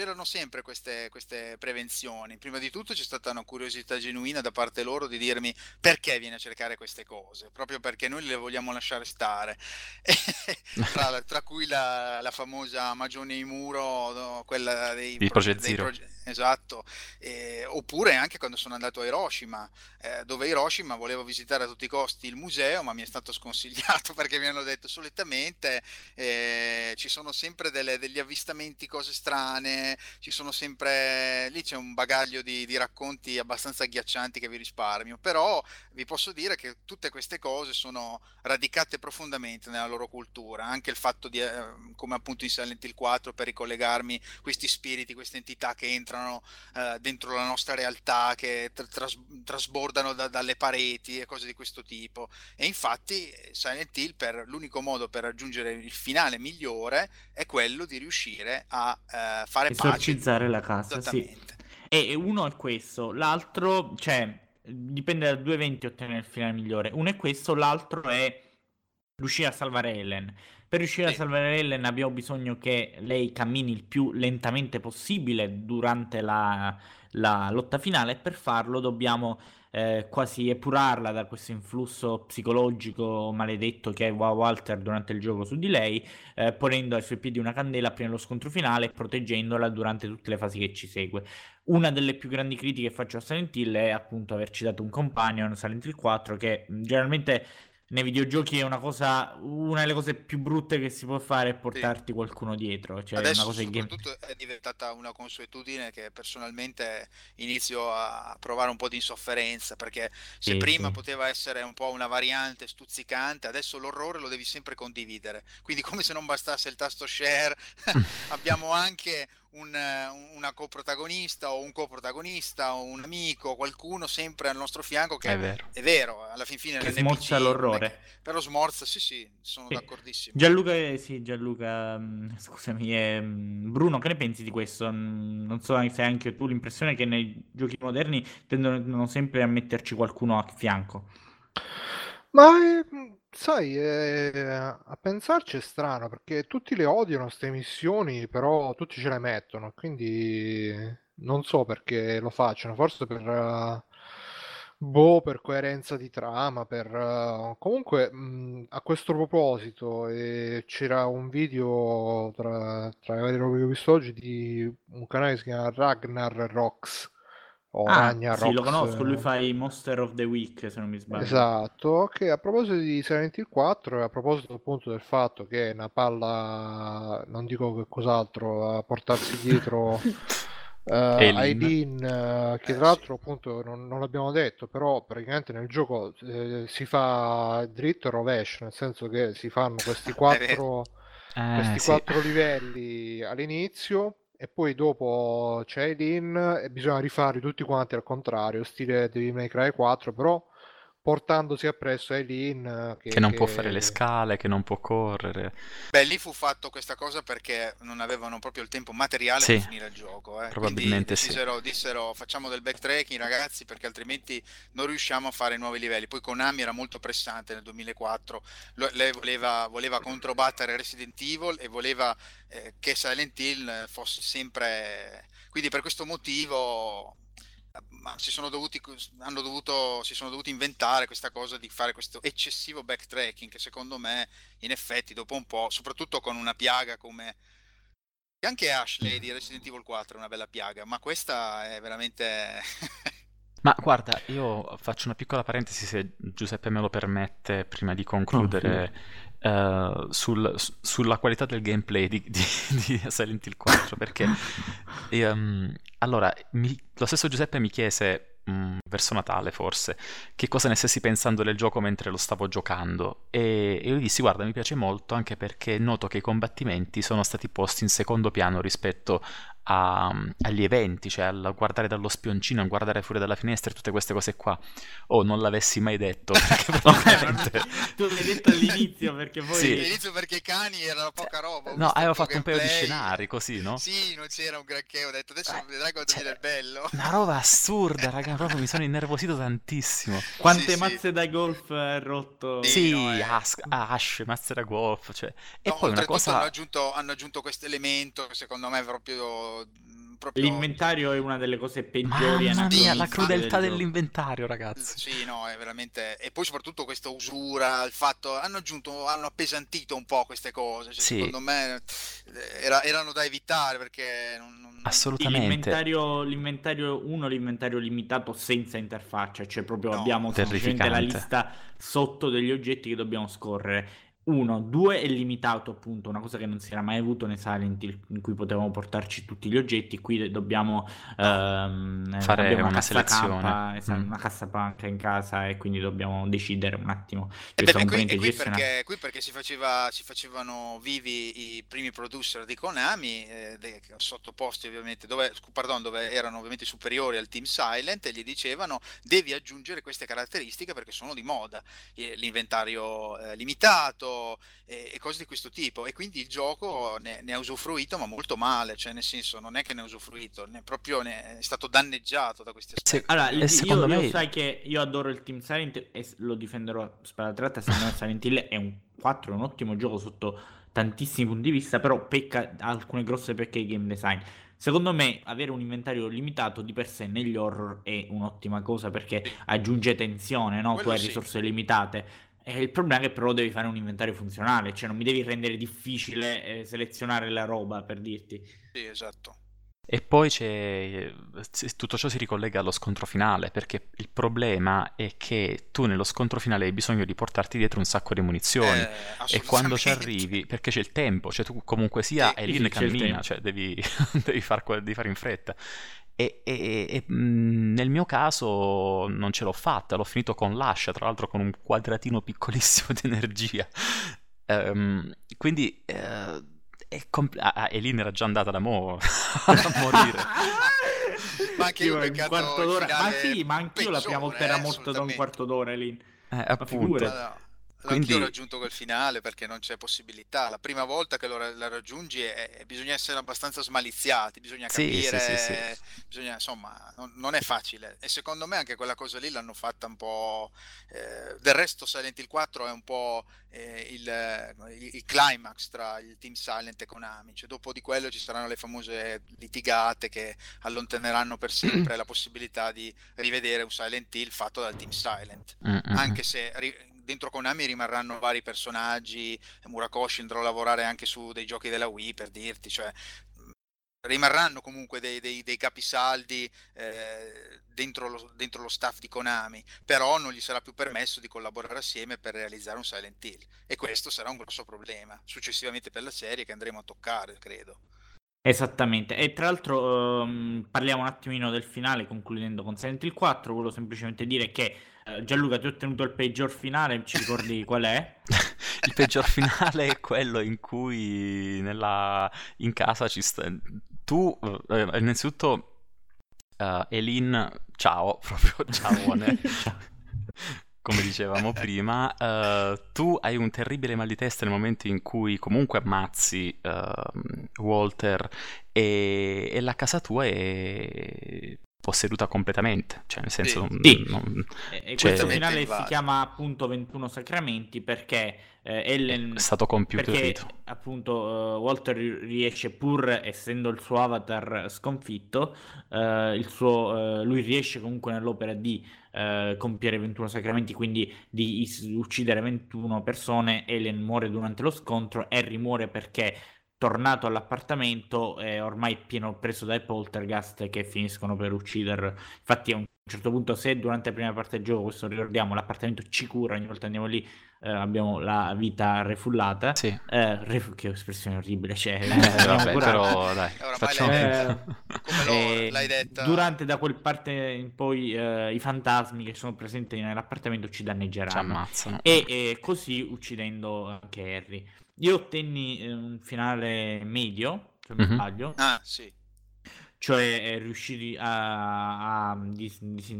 Speaker 4: c'erano sempre queste, queste prevenzioni. Prima di tutto c'è stata una curiosità genuina da parte loro di dirmi perché vieni a cercare queste cose, proprio perché noi le vogliamo lasciare stare. [laughs] tra, tra cui la, la famosa Magione Imuro, no, quella dei, proge-
Speaker 3: Project
Speaker 4: dei
Speaker 3: Zero.
Speaker 4: proge- esatto, Eh, oppure anche quando sono andato a Hiroshima, eh, dove Hiroshima volevo visitare a tutti i costi il museo, ma mi è stato sconsigliato [laughs] perché mi hanno detto solitamente eh, ci sono sempre delle- degli avvistamenti, cose strane, ci sono sempre lì c'è un bagaglio di, di racconti abbastanza agghiaccianti che vi risparmio, però vi posso dire che tutte queste cose sono radicate profondamente nella loro cultura, anche il fatto di, eh, come appunto in Silent Hill 4, per ricollegarmi questi spiriti, queste entità che entrano eh, dentro la nostra realtà, che tra- tras- trasbordano da- dalle pareti e cose di questo tipo. E infatti eh, Silent Hill, per, l'unico modo per raggiungere il finale migliore è quello di riuscire a eh, fare.
Speaker 2: Esorcizzare la casa, sì. E uno è questo, l'altro, cioè, dipende da due eventi ottenere il finale migliore. Uno è questo, l'altro è riuscire a salvare Ellen. Per riuscire a
Speaker 4: Sì.
Speaker 2: salvare Ellen abbiamo bisogno che lei cammini il più lentamente possibile durante la, la lotta finale e per farlo dobbiamo eh, quasi epurarla da questo influsso psicologico maledetto che Wa- Walter durante il gioco su di lei, eh, ponendo ai suoi piedi una candela prima dello scontro finale e proteggendola durante tutte le fasi che ci segue. Una delle più grandi critiche che faccio a Silent Hill è appunto averci dato un companion, Silent Hill 4, che generalmente nei videogiochi è una cosa, una delle cose più brutte che si può fare è portarti qualcuno dietro, cioè
Speaker 4: Adesso
Speaker 2: una cosa che
Speaker 4: soprattutto è diventata una consuetudine che personalmente inizio a provare un po' di insofferenza perché se
Speaker 2: Sì,
Speaker 4: prima
Speaker 2: sì.
Speaker 4: poteva essere un po' una variante stuzzicante, adesso l'orrore lo devi sempre condividere. Quindi come se non bastasse il tasto share, [laughs] abbiamo anche un, eh, una coprotagonista o un coprotagonista o un amico, qualcuno sempre al nostro fianco che
Speaker 3: È vero.
Speaker 4: è vero, alla fin fine
Speaker 2: Che smorza
Speaker 4: è
Speaker 2: l'orrore.
Speaker 4: che- però smorza, sì sì, sono
Speaker 2: Sì.
Speaker 4: d'accordissimo.
Speaker 2: Gianluca, eh, sì, Gianluca, mm, scusami, eh, mm, Bruno, che ne pensi di questo? Mm, Non so se hai anche tu l'impressione che nei giochi moderni tendono sempre a metterci qualcuno a fianco.
Speaker 6: Ma eh, sai, eh, a pensarci è strano perché tutti le odiano queste missioni, però tutti ce le mettono, quindi non so perché lo facciano, forse per, eh, boh, per coerenza di trama, per... eh, Comunque, mh, a questo proposito, eh, c'era un video tra, tra le varie robe che ho visto oggi di un canale che si chiama Ragnar Rocks, o
Speaker 2: Ah,
Speaker 6: Ragnar
Speaker 2: sì, lo conosco, lui
Speaker 6: eh.
Speaker 2: fa i Monster of the Week, se non mi sbaglio.
Speaker 6: Esatto, che a proposito di Silent Hill 4 e a proposito appunto del fatto che è una palla, non dico che cos'altro, a portarsi dietro [laughs]
Speaker 3: Eileen.
Speaker 6: Aileen, eh, che tra l'altro appunto non, non l'abbiamo detto, però praticamente nel gioco eh, si fa dritto e rovescio, nel senso che si fanno questi [laughs] quattro,
Speaker 3: Eh,
Speaker 6: questi
Speaker 3: sì.
Speaker 6: quattro livelli all'inizio e poi dopo c'è Eileen e bisogna rifarli tutti quanti al contrario, stile Devil May Cry 4, però portandosi appresso Eileen eh, che,
Speaker 3: Che non può
Speaker 6: che-
Speaker 3: fare le scale, che non può correre.
Speaker 4: Beh, lì fu fatto questa cosa perché non avevano proprio il tempo materiale
Speaker 3: Sì,
Speaker 4: per finire il gioco. eh.
Speaker 3: probabilmente
Speaker 4: Quindi
Speaker 3: sì.
Speaker 4: dissero facciamo del backtracking ragazzi perché altrimenti non riusciamo a fare nuovi livelli. Poi Konami era molto pressante nel 2004, Lo- lei voleva, voleva controbattere Resident Evil e voleva eh, che Silent Hill fosse sempre... Quindi per questo motivo ma si sono dovuti, hanno dovuto, si sono dovuti inventare questa cosa di fare questo eccessivo backtracking che secondo me in effetti dopo un po', soprattutto con una piaga come che anche Ashley di Resident Evil 4 è una bella piaga, ma questa è veramente [laughs]
Speaker 3: Ma guarda, io faccio una piccola parentesi se Giuseppe me lo permette prima di concludere eh, sul- su- sulla qualità del gameplay di, di- [laughs] di Silent Hill 4 perché ehm, allora mi- lo stesso Giuseppe mi chiese mm, verso Natale forse che cosa ne stessi pensando del gioco mentre lo stavo giocando. E, e io gli dissi guarda mi piace molto anche perché noto che i combattimenti sono stati posti in secondo piano rispetto a- agli eventi, cioè al guardare dallo spioncino, a guardare fuori dalla finestra e tutte queste cose qua. Oh, non l'avessi mai detto, [laughs] perché probabilmente...
Speaker 2: Tu l'hai detto all'inizio perché poi...
Speaker 3: Sì.
Speaker 4: all'inizio perché i cani erano poca roba. ho
Speaker 3: No, avevo fatto un paio di
Speaker 4: gameplay.
Speaker 3: scenari così, no?
Speaker 4: Sì, non c'era un granché, ho detto adesso
Speaker 3: Eh,
Speaker 4: vedrai quando
Speaker 3: cioè,
Speaker 4: viene il bello.
Speaker 3: Una roba assurda, raga, proprio mi sono innervosito tantissimo.
Speaker 2: Quante
Speaker 4: Sì, sì.
Speaker 2: mazze da golf ha rotto?
Speaker 4: Sì,
Speaker 3: Sì,
Speaker 4: no, eh.
Speaker 3: Ash, Ash, Master Golf, cioè... E
Speaker 4: No,
Speaker 3: poi una
Speaker 4: oltretutto hanno
Speaker 3: cosa...
Speaker 4: aggiunto, hanno aggiunto questo elemento che secondo me è proprio, proprio
Speaker 2: L'inventario è una delle cose peggiori
Speaker 3: Mamma mia, la crudeltà
Speaker 2: del
Speaker 3: dell'inventario, ragazzi.
Speaker 4: Sì, no, è veramente. E poi soprattutto questa usura, il fatto. Hanno aggiunto, hanno appesantito un po' queste cose. Cioè,
Speaker 3: Sì.
Speaker 4: Secondo me eh, era- erano da evitare perché. Non, non-
Speaker 3: Assolutamente.
Speaker 2: L'inventario, l'inventario 1, l'inventario limitato senza interfaccia, cioè proprio
Speaker 4: No,
Speaker 2: abbiamo semplicemente la lista sotto degli oggetti che dobbiamo scorrere. Uno, due è limitato appunto, una cosa che non si era mai avuto nei Silent Hill in cui potevamo portarci tutti gli oggetti, qui dobbiamo ehm, eh,
Speaker 3: Fare una
Speaker 2: cassa
Speaker 3: selezione.
Speaker 2: K, esatto,
Speaker 3: Mm.
Speaker 2: una cassa panca in casa e quindi dobbiamo decidere un attimo.
Speaker 4: E beh, qui, e qui perché, qui perché si, faceva, si facevano vivi i primi producer di Konami, eh, de- sottoposti ovviamente, dove, pardon, dove erano ovviamente superiori al team Silent e gli dicevano devi aggiungere queste caratteristiche perché sono di moda, l'inventario eh, limitato e, e cose di questo tipo. E quindi il gioco ne, ne ha usufruito, ma molto male, cioè nel senso non è che ne ha usufruito, ne, proprio ne è stato danneggiato da questi aspetti.
Speaker 3: Se-
Speaker 2: Allora,
Speaker 3: E
Speaker 2: io,
Speaker 3: secondo
Speaker 2: io
Speaker 3: me-
Speaker 2: sai che io adoro il Team Silent e lo difenderò a spada tratta, secondo me Silent Hill è un 4, è un ottimo gioco sotto tantissimi punti di vista, però pecca ha alcune grosse pecche di game design. Secondo me avere un inventario limitato di per sé negli horror è un'ottima cosa perché aggiunge tensione, no? Tu
Speaker 4: Quello
Speaker 2: hai
Speaker 4: sì.
Speaker 2: risorse limitate. E il problema è che però devi fare un inventario funzionale, cioè non mi devi rendere difficile eh, selezionare la roba per dirti.
Speaker 4: Sì, esatto.
Speaker 3: E poi c'è tutto ciò si ricollega allo scontro finale, perché il problema è che tu nello scontro finale hai bisogno di portarti dietro un sacco di munizioni.
Speaker 4: Eh,
Speaker 3: E quando ci arrivi, perché c'è il tempo, cioè tu comunque sia,
Speaker 4: Sì,
Speaker 3: lì
Speaker 2: il
Speaker 3: cammina, cioè devi, [laughs] devi, far devi fare in fretta. E, e- e, mh, nel mio caso non ce l'ho fatta, l'ho finito con l'ascia, tra l'altro con un quadratino piccolissimo di energia. Ehm, quindi eh, è compl- ah, ah, Elin era già andata da mo [laughs] a morire. [laughs]
Speaker 4: ma anche
Speaker 2: Io un quarto d'ora. Ma sì, ma anch'io la prima
Speaker 4: peggiore,
Speaker 2: era
Speaker 4: eh,
Speaker 2: morto da un quarto d'ora lì.
Speaker 3: Eh,
Speaker 2: Ma
Speaker 3: appunto. Quindi-
Speaker 4: Anch'io ho raggiunto quel finale perché non c'è possibilità. La prima volta che lo ra- la raggiungi è- è- bisogna essere abbastanza smaliziati, bisogna
Speaker 3: Sì, sì,
Speaker 4: capire,
Speaker 3: sì, sì.
Speaker 4: bisogna, insomma, non, non è facile. E secondo me anche quella cosa lì l'hanno fatta un po'. eh, del resto, Silent Hill 4 è un po' eh, il, il- il climax tra il team Silent e Konami. Cioè, dopo di quello ci saranno le famose litigate che allontaneranno per sempre la possibilità di rivedere un Silent Hill fatto dal team Silent
Speaker 3: Mm, mm, mm.
Speaker 4: anche se ri- dentro Konami rimarranno vari personaggi, Murakoshi andrà a lavorare anche su dei giochi della Wii per dirti, cioè rimarranno comunque dei, dei- dei capisaldi eh, dentro, lo, dentro lo staff di Konami, però non gli sarà più permesso di collaborare assieme per realizzare un Silent Hill. E questo sarà un grosso problema successivamente per la serie che andremo a toccare, credo.
Speaker 2: Esattamente, e tra l'altro ehm, parliamo un attimino del finale concludendo con Silent Hill 4, volevo semplicemente dire che Gianluca ti ho ottenuto il peggior finale, ci ricordi [laughs] qual è?
Speaker 3: Il peggior finale è quello in cui nella... in casa ci sta... Tu, eh, innanzitutto, eh, Elin, ciao, [laughs] proprio ciaone. [laughs] Come dicevamo prima, eh, tu hai un terribile mal di testa nel momento in cui comunque ammazzi ehm, Walter e, e la casa tua è posseduta completamente, cioè nel senso...
Speaker 4: Sì.
Speaker 2: Sì.
Speaker 3: non-
Speaker 2: E,
Speaker 3: Cioè-
Speaker 2: questo finale si chiama appunto 21 Sacramenti perché eh, Ellen...
Speaker 3: è stato compiuto il rito.
Speaker 2: appunto eh, Walter ri- riesce pur essendo il suo avatar sconfitto, eh, il suo, eh, lui riesce comunque nell'opera di compiere 21 sacramenti, quindi di is- uccidere 21 persone. Ellen muore durante lo scontro, Harry muore perché tornato all'appartamento è ormai pieno preso dai poltergeist che finiscono per ucciderlo. Infatti a un certo punto se durante la prima parte del gioco, questo ricordiamo, l'appartamento ci cura, ogni volta andiamo lì eh, abbiamo la vita refullata.
Speaker 3: Sì.
Speaker 2: Eh, ref- che espressione orribile, cioè,
Speaker 3: Eh, vabbè, però dai,
Speaker 4: Oramai
Speaker 3: facciamo
Speaker 2: l'hai.
Speaker 4: Come lo-
Speaker 2: Eh,
Speaker 4: l'hai detta.
Speaker 2: Durante da quel parte in poi eh, i fantasmi che sono presenti nell'appartamento ci
Speaker 3: Ci
Speaker 2: danneggeranno.
Speaker 3: ammazzano.
Speaker 2: E, e così uccidendo anche Harry. Io ottenni eh, un finale medio, se non
Speaker 3: Mhm.
Speaker 2: sbaglio,
Speaker 4: Ah, sì.
Speaker 2: cioè eh, riusciti a, a dis- dis-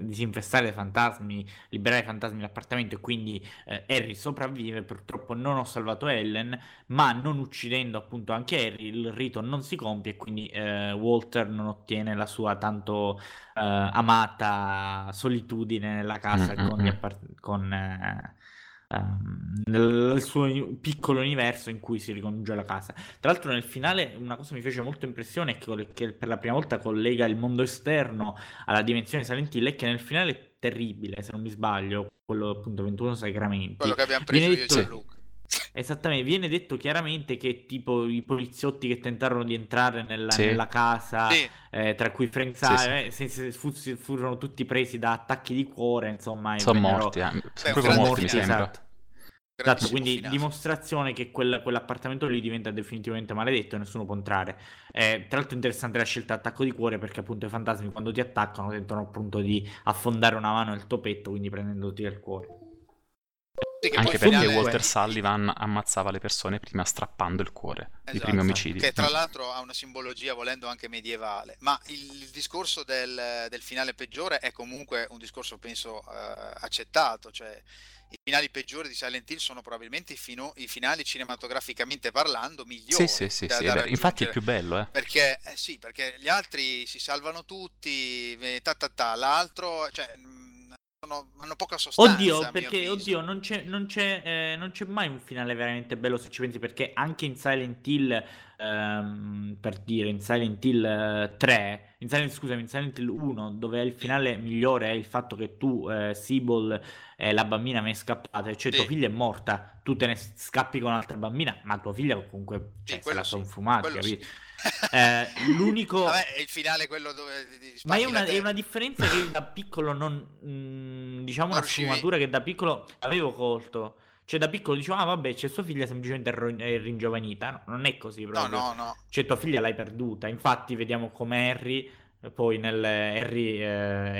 Speaker 2: disinfestare i fantasmi, liberare i fantasmi dall'appartamento e quindi eh, Harry sopravvive. Purtroppo non ho salvato Ellen, ma non uccidendo appunto anche Harry, il rito non si compie e quindi eh, Walter non ottiene la sua tanto eh, amata solitudine nella casa
Speaker 3: Mm, mm,
Speaker 2: con, gli
Speaker 3: mm.
Speaker 2: appart- con, eh, ehm, nel suo piccolo universo in cui si ricongiunge la casa. Tra l'altro nel finale una cosa mi fece molto impressione è che, che per la prima volta collega il mondo esterno alla dimensione Silent Hill è che nel finale terribile, se non mi sbaglio, quello appunto 21 sacramenti.
Speaker 4: Quello che abbiamo preso
Speaker 2: Viene
Speaker 4: io e
Speaker 2: detto-
Speaker 4: Gianluca.
Speaker 2: Esattamente, viene detto chiaramente che tipo i poliziotti che tentarono di entrare nella,
Speaker 3: Sì.
Speaker 2: nella casa,
Speaker 4: Sì,
Speaker 2: eh, tra cui Frank
Speaker 3: Sì, sì.
Speaker 2: Sire, eh, fu- furono tutti presi da attacchi di cuore, insomma,
Speaker 3: Sono
Speaker 2: vennero-
Speaker 3: morti, eh.
Speaker 4: un
Speaker 3: proprio morti mi sembra.
Speaker 2: esatto. Esatto, quindi
Speaker 4: finale.
Speaker 2: dimostrazione che quel- quell'appartamento lì diventa definitivamente maledetto e nessuno può entrare. Eh, tra l'altro interessante la scelta attacco di cuore perché appunto i fantasmi quando ti attaccano tentano appunto di affondare una mano nel tuo petto, quindi prendendoti il cuore.
Speaker 4: Sì, che
Speaker 3: Anche perché
Speaker 4: finale-
Speaker 3: Walter Sullivan ammazzava le persone prima strappando il cuore. I
Speaker 4: Esatto.
Speaker 3: primi omicidi.
Speaker 4: Che tra l'altro ha una simbologia volendo anche medievale, ma il, il discorso del, del finale peggiore è comunque un discorso penso eh, accettato, cioè i finali peggiori di Silent Hill sono probabilmente i, fino- i finali cinematograficamente parlando migliori.
Speaker 3: Sì, sì, sì,
Speaker 4: da-
Speaker 3: sì,
Speaker 4: da.
Speaker 3: Infatti è più bello, eh.
Speaker 4: Perché, eh sì, perché gli altri si salvano tutti, eh, ta ta ta, l'altro, cioè, sono- hanno poca sostanza.
Speaker 2: Oddio, perché oddio, non c'è, non, c'è, eh, non c'è mai un finale veramente bello se ci pensi, perché anche in Silent Hill, ehm, per dire, in Silent Hill eh, 3, in Silent, scusami, in Silent Hill 1, dove il finale migliore è il fatto che tu, eh, Sibyl e la bambina me ne scappate, cioè
Speaker 4: Sì.
Speaker 2: tua figlia è morta, tu te ne scappi con un'altra bambina, ma tua figlia comunque
Speaker 4: Sì,
Speaker 2: cioè, se
Speaker 4: quello
Speaker 2: la
Speaker 4: sì,
Speaker 2: sono fumata,
Speaker 4: quello sì.
Speaker 2: Eh, l'unico...
Speaker 4: Vabbè, è il finale quello dove
Speaker 2: Ma è una, è una differenza che io da piccolo non... mm, diciamo
Speaker 4: Non
Speaker 2: una
Speaker 4: riuscivi-
Speaker 2: sfumatura che da piccolo avevo colto. Cioè da piccolo dicevo, ah vabbè, c'è sua figlia semplicemente è è ringiovanita. No, non è così
Speaker 4: No,
Speaker 2: proprio.
Speaker 4: no, no.
Speaker 2: Cioè tua figlia l'hai perduta. Infatti vediamo come Harry, eh, poi nel Harry, eh,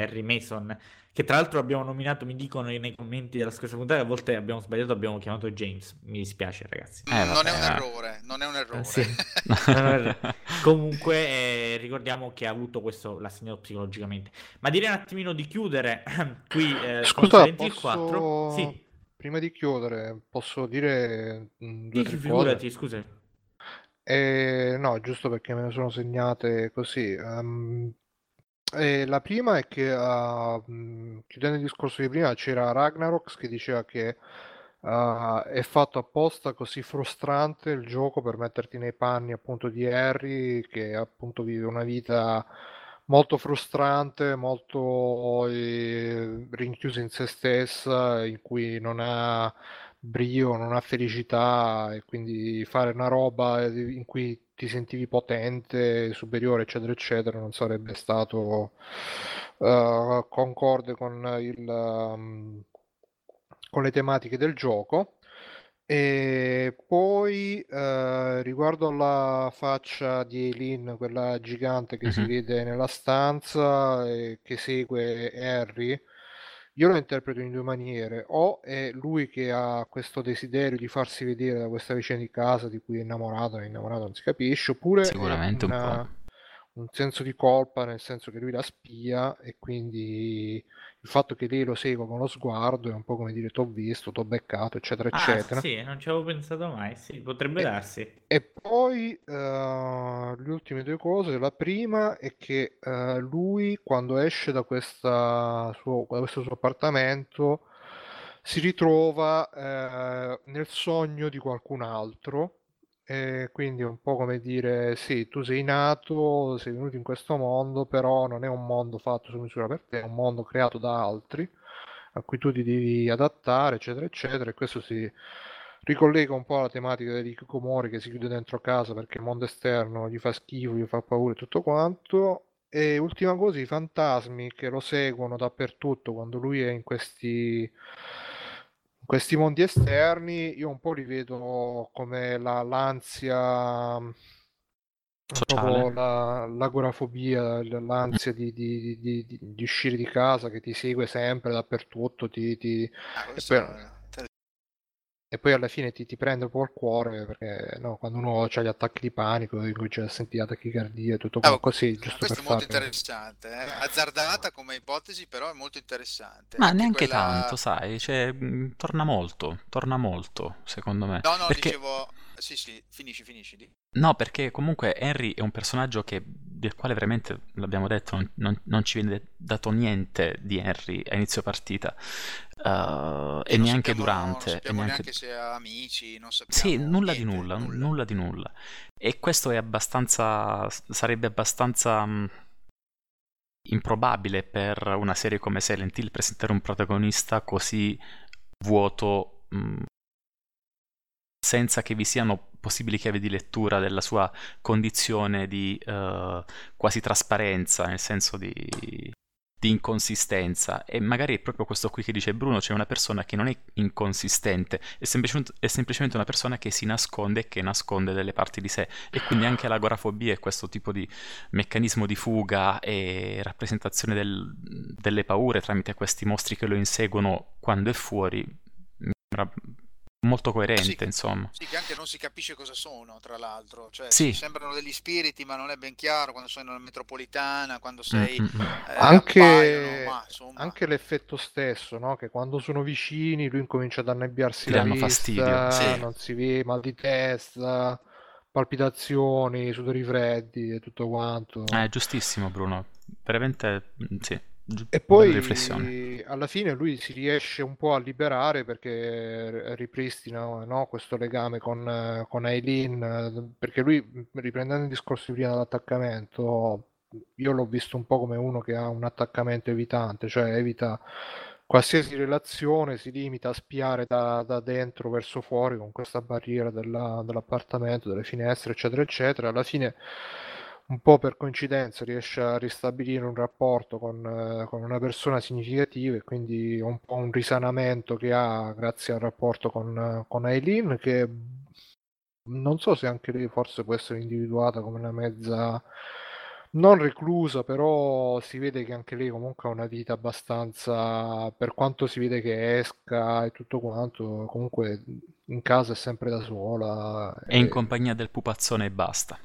Speaker 2: Harry Mason, che tra l'altro abbiamo nominato, mi dicono nei commenti della scorsa puntata, a volte abbiamo sbagliato, abbiamo chiamato James. Mi dispiace, ragazzi.
Speaker 4: Eh, non è un errore, non è un errore.
Speaker 2: Sì. [laughs] Comunque eh, ricordiamo che ha avuto questo, l'ha segnato psicologicamente. Ma direi un attimino di chiudere [clears throat] qui eh,
Speaker 6: Scusa, posso... 4. Sì. Prima di chiudere, posso dire
Speaker 2: mm, due sì, figurati, scusa.
Speaker 6: Eh, no, giusto perché me ne sono segnate così. Um, eh, la prima è che, uh, chiudendo il discorso di prima, c'era Ragnarok che diceva che uh, è fatto apposta così frustrante il gioco per metterti nei panni appunto di Harry, che appunto vive una vita molto frustrante, molto eh, rinchiusa in se stessa, in cui non ha brio, non ha felicità e quindi fare una roba in cui ti sentivi potente, superiore, eccetera, eccetera, non sarebbe stato uh, concorde con, il, um, con le tematiche del gioco. E poi uh, riguardo alla faccia di Eileen, quella gigante che uh-huh. si vede nella stanza e che segue Harry, io lo interpreto in due maniere, o è lui che ha questo desiderio di farsi vedere da questa vicina di casa di cui è innamorato, è innamorato non si capisce, oppure
Speaker 3: Sicuramente
Speaker 6: una,
Speaker 3: un
Speaker 6: un senso di colpa, nel senso che lui la spia e quindi il fatto che lei lo segua con lo sguardo è un po' come dire t'ho visto, t'ho beccato, eccetera,
Speaker 2: ah,
Speaker 6: eccetera.
Speaker 2: Sì, non ci avevo pensato mai, sì, potrebbe
Speaker 6: e,
Speaker 2: darsi.
Speaker 6: E poi uh, le ultime due cose, la prima è che uh, lui quando esce da, suo, da questo suo appartamento si ritrova uh, nel sogno di qualcun altro e quindi è un po' come dire, sì, tu sei nato, sei venuto in questo mondo, però non è un mondo fatto su misura per te, è un mondo creato da altri, a cui tu ti devi adattare, eccetera, eccetera, e questo si ricollega un po' alla tematica di Kikomori che si chiude dentro casa perché il mondo esterno gli fa schifo, gli fa paura e tutto quanto. E ultima cosa, i fantasmi che lo seguono dappertutto quando lui è in questi questi mondi esterni io un po' li vedo come la, l'ansia
Speaker 3: Sociale.
Speaker 6: la, l'agorafobia, l'ansia di, di, di, di, uscire di casa che ti segue sempre dappertutto ti, ti...
Speaker 4: Ah, e, poi,
Speaker 6: alla fine ti, ti, prende un po' il cuore perché no, quando uno ha gli attacchi di panico comincia a sentire attacchi cardiaci e tutto ah, così giusto
Speaker 4: questo
Speaker 6: per
Speaker 4: è molto
Speaker 6: farlo.
Speaker 4: interessante eh? azzardata come ipotesi però è molto interessante
Speaker 3: ma Anche neanche quella... tanto sai cioè, torna molto torna molto secondo me
Speaker 4: no no
Speaker 3: perché...
Speaker 4: dicevo sì, sì, finisci, finisci. Di.
Speaker 3: No, perché comunque Henry è un personaggio che, del quale veramente, l'abbiamo detto, non, non, non ci viene dato niente di Henry a inizio partita. Uh, e, neanche
Speaker 4: sappiamo,
Speaker 3: durante.
Speaker 4: Non sappiamo
Speaker 3: neanche...
Speaker 4: neanche se ha amici, non sappiamo
Speaker 3: Sì, nulla
Speaker 4: niente,
Speaker 3: di nulla,
Speaker 4: nulla,
Speaker 3: nulla. di nulla. E questo è abbastanza, sarebbe abbastanza mh, improbabile per una serie come Silent Hill presentare un protagonista così vuoto mh, senza che vi siano possibili chiavi di lettura della sua condizione di uh, quasi trasparenza, nel senso di, di, inconsistenza. E magari è proprio questo qui che dice Bruno, c'è una persona che non è inconsistente, è semplicemente, è semplicemente una persona che si nasconde e che nasconde delle parti di sé. E quindi anche l'agorafobia è questo tipo di meccanismo di fuga e rappresentazione del, delle paure tramite questi mostri che lo inseguono quando è fuori. Mi sembra molto coerente, sì, insomma.
Speaker 4: Sì, che anche non si capisce cosa sono, tra l'altro. Cioè,
Speaker 3: sì.
Speaker 4: sembrano degli spiriti, ma non è ben chiaro quando sei nella metropolitana, quando sei...
Speaker 6: Mm-hmm. Eh, anche... Ma, anche, l'effetto stesso, no? Che quando sono vicini lui incomincia ad annebbiarsi Ti la vista, fastidio. Sì. non si vede, mal di testa, palpitazioni, sudori freddi e tutto quanto.
Speaker 3: Eh, giustissimo Bruno, veramente sì.
Speaker 6: E poi alla fine lui si riesce un po' a liberare perché ripristina no, questo legame con, con Aileen, perché lui, riprendendo il discorso di prima dell'attaccamento, io l'ho visto un po' come uno che ha un attaccamento evitante, cioè evita qualsiasi relazione, si limita a spiare da, da dentro verso fuori con questa barriera della, dell'appartamento, delle finestre, eccetera, eccetera. Alla fine un po' per coincidenza riesce a ristabilire un rapporto con, eh, con una persona significativa e quindi un po' un risanamento che ha grazie al rapporto con, con Aileen che non so se anche lei forse può essere individuata come una mezza non reclusa, però si vede che anche lei comunque ha una vita abbastanza, per quanto si vede che esca e tutto quanto, comunque in casa è sempre da sola.
Speaker 3: È in compagnia del pupazzone e basta.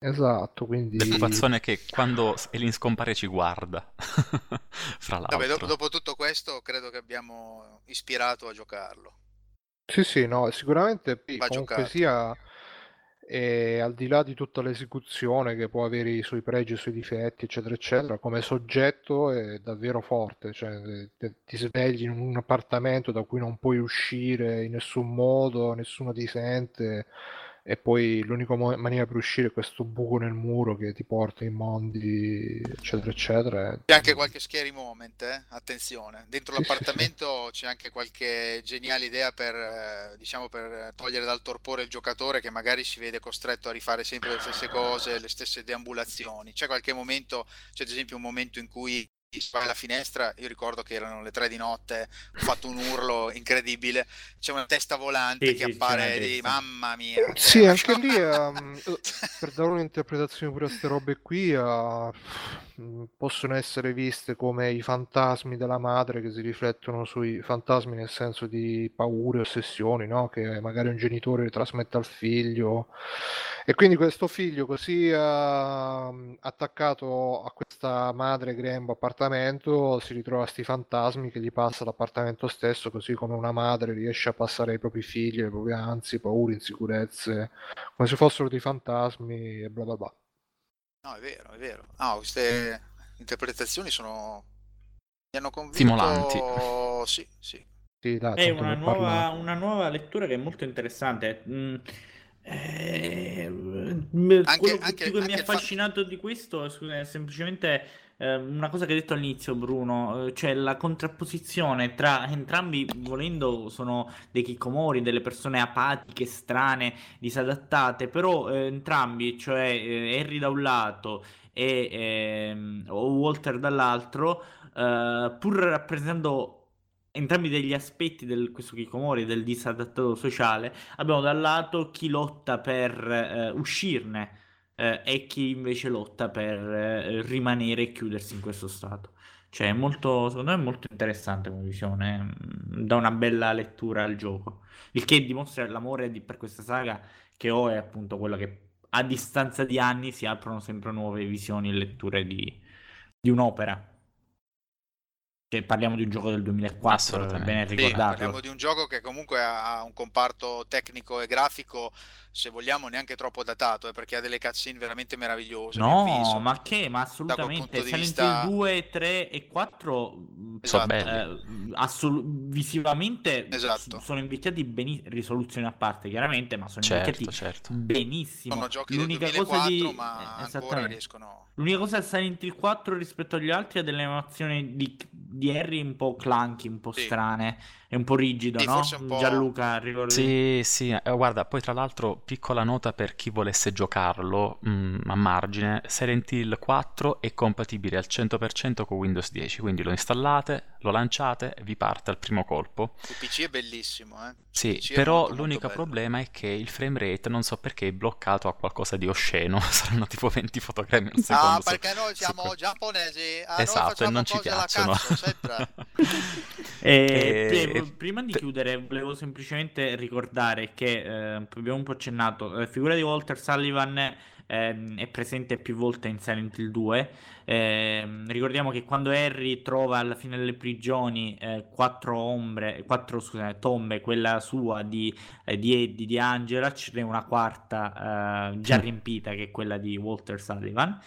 Speaker 6: Esatto, quindi...
Speaker 3: Del pupazzone che quando Elin scompare ci guarda, [laughs] fra l'altro.
Speaker 4: Vabbè, dopo, dopo tutto questo credo che abbiamo ispirato a giocarlo.
Speaker 6: Sì, sì, no, sicuramente sì,
Speaker 4: Va
Speaker 6: comunque
Speaker 4: giocato.
Speaker 6: sia, eh, al di là di tutta l'esecuzione che può avere i suoi pregi e i suoi difetti, eccetera, eccetera, come soggetto è davvero forte, cioè eh, ti svegli in un appartamento da cui non puoi uscire in nessun modo, nessuno ti sente, e poi l'unica maniera per uscire è questo buco nel muro che ti porta in mondi, eccetera, eccetera.
Speaker 4: C'è anche qualche scary moment, eh? attenzione. Dentro
Speaker 6: Sì, sì, sì.
Speaker 4: l'appartamento c'è anche qualche geniale idea per, eh, diciamo, per togliere dal torpore il giocatore che magari si vede costretto a rifare sempre le stesse cose, le stesse deambulazioni. C'è qualche momento, c'è ad esempio un momento in cui si va alla finestra, io ricordo che erano le tre di notte, ho fatto un urlo incredibile, c'è una testa volante
Speaker 2: Sì,
Speaker 4: che
Speaker 2: sì,
Speaker 4: appare
Speaker 2: testa.
Speaker 4: mamma mia.
Speaker 6: Sì,
Speaker 4: cioè,
Speaker 6: anche lì, [laughs] ehm, per dare un'interpretazione pure a queste robe qui, mh, possono essere viste come i fantasmi della madre che si riflettono sui fantasmi nel senso di paure, ossessioni, no? Che magari un genitore trasmette al figlio. E quindi questo figlio così ehm, attaccato a questa madre grembo appartamento si ritrova sti fantasmi che gli passa l'appartamento stesso, così come una madre riesce a passare ai propri figli le proprie ansie, paure, insicurezze, come se fossero dei fantasmi e bla bla bla.
Speaker 4: No, è vero, è vero. Ah, queste interpretazioni sono... mi hanno convinto...
Speaker 3: Stimolanti.
Speaker 4: Sì, sì.
Speaker 6: Sì, dai,
Speaker 2: È una nuova, una nuova lettura che è molto interessante. Mm, eh,
Speaker 4: Anche-
Speaker 2: quello
Speaker 4: anche-
Speaker 2: che mi ha affascinato di questo scusa, è semplicemente eh, una cosa che hai detto all'inizio, Bruno, eh, cioè la contrapposizione tra entrambi, volendo, sono dei chicomori, delle persone apatiche, strane, disadattate, però eh, entrambi, cioè eh, Harry da un lato e ehm, Walter dall'altro, eh, pur rappresentando entrambi degli aspetti di questo Kikomori, del disadattato sociale, abbiamo dal lato chi lotta per eh, uscirne eh, e chi invece lotta per eh, rimanere e chiudersi in questo stato. Cioè, molto, secondo me è molto interessante come visione, mm, dà una bella lettura al gioco. Il che dimostra l'amore di- per questa saga che ho è appunto quello che a distanza di anni si aprono sempre nuove visioni e letture di, di un'opera. Cioè, parliamo di un gioco del 2004, è
Speaker 3: Assolutamente.
Speaker 2: bene
Speaker 4: Sì, parliamo di un gioco che comunque ha un comparto tecnico e grafico, se vogliamo, neanche troppo datato, eh, perché ha delle cutscene veramente meravigliose.
Speaker 2: No,
Speaker 4: avviso.
Speaker 2: ma che? Ma assolutamente. Silent
Speaker 4: vista-
Speaker 2: Hill 2, 3 e 4 mh,
Speaker 3: Sono
Speaker 4: Esatto.
Speaker 3: belli.
Speaker 2: eh, assolu- visivamente
Speaker 4: Esatto.
Speaker 2: sono invecchiati benissimo, risoluzioni a parte chiaramente, ma sono
Speaker 3: Certo,
Speaker 2: invecchiati
Speaker 3: certo.
Speaker 2: benissimo.
Speaker 4: Sono giochi del
Speaker 2: L'unica
Speaker 4: 2004,
Speaker 2: cosa di...
Speaker 4: ma
Speaker 2: eh,
Speaker 4: ancora
Speaker 2: esattamente.
Speaker 4: riescono...
Speaker 2: L'unica cosa Silent Hill 4 rispetto agli altri ha delle animazioni di, di Harry un po' clunky, un po'
Speaker 4: Sì.
Speaker 2: strane e un po' rigido,
Speaker 4: Sì,
Speaker 2: no?
Speaker 4: forse un po'-
Speaker 2: Gianluca, ricordi?
Speaker 3: Sì, sì, eh, guarda, poi tra l'altro, piccola nota per chi volesse giocarlo, mm, a margine, Silent Hill 4 è compatibile al 100% con Windows 10, quindi lo installate, lo lanciate e vi parte al primo colpo.
Speaker 4: Su PC è bellissimo, eh. Su
Speaker 3: Sì,
Speaker 4: è
Speaker 3: però
Speaker 4: molto, molto
Speaker 3: l'unico
Speaker 4: bello.
Speaker 3: problema è che il frame rate non so perché è bloccato a qualcosa di osceno, [laughs] saranno tipo 20 fotogrammi al secondo.
Speaker 4: Ah,
Speaker 3: su-
Speaker 4: perché noi
Speaker 3: su
Speaker 4: siamo
Speaker 3: quel-
Speaker 4: giapponesi, ah,
Speaker 3: Esatto,
Speaker 4: noi
Speaker 3: e non ci piacciono.
Speaker 4: cazzo, sempre. [laughs] [laughs]
Speaker 2: E,
Speaker 3: E-
Speaker 2: pre- prima di
Speaker 3: te-
Speaker 2: chiudere, volevo semplicemente ricordare che eh, abbiamo un po' accennato. La figura di Walter Sullivan ehm, è presente più volte in Silent Hill 2. Ehm, ricordiamo che quando Harry trova alla fine delle prigioni eh, quattro ombre, quattro scusate, tombe, quella sua di, eh, di Eddie, di Angela, ce n'è una quarta eh, già riempita che è quella di Walter Sullivan.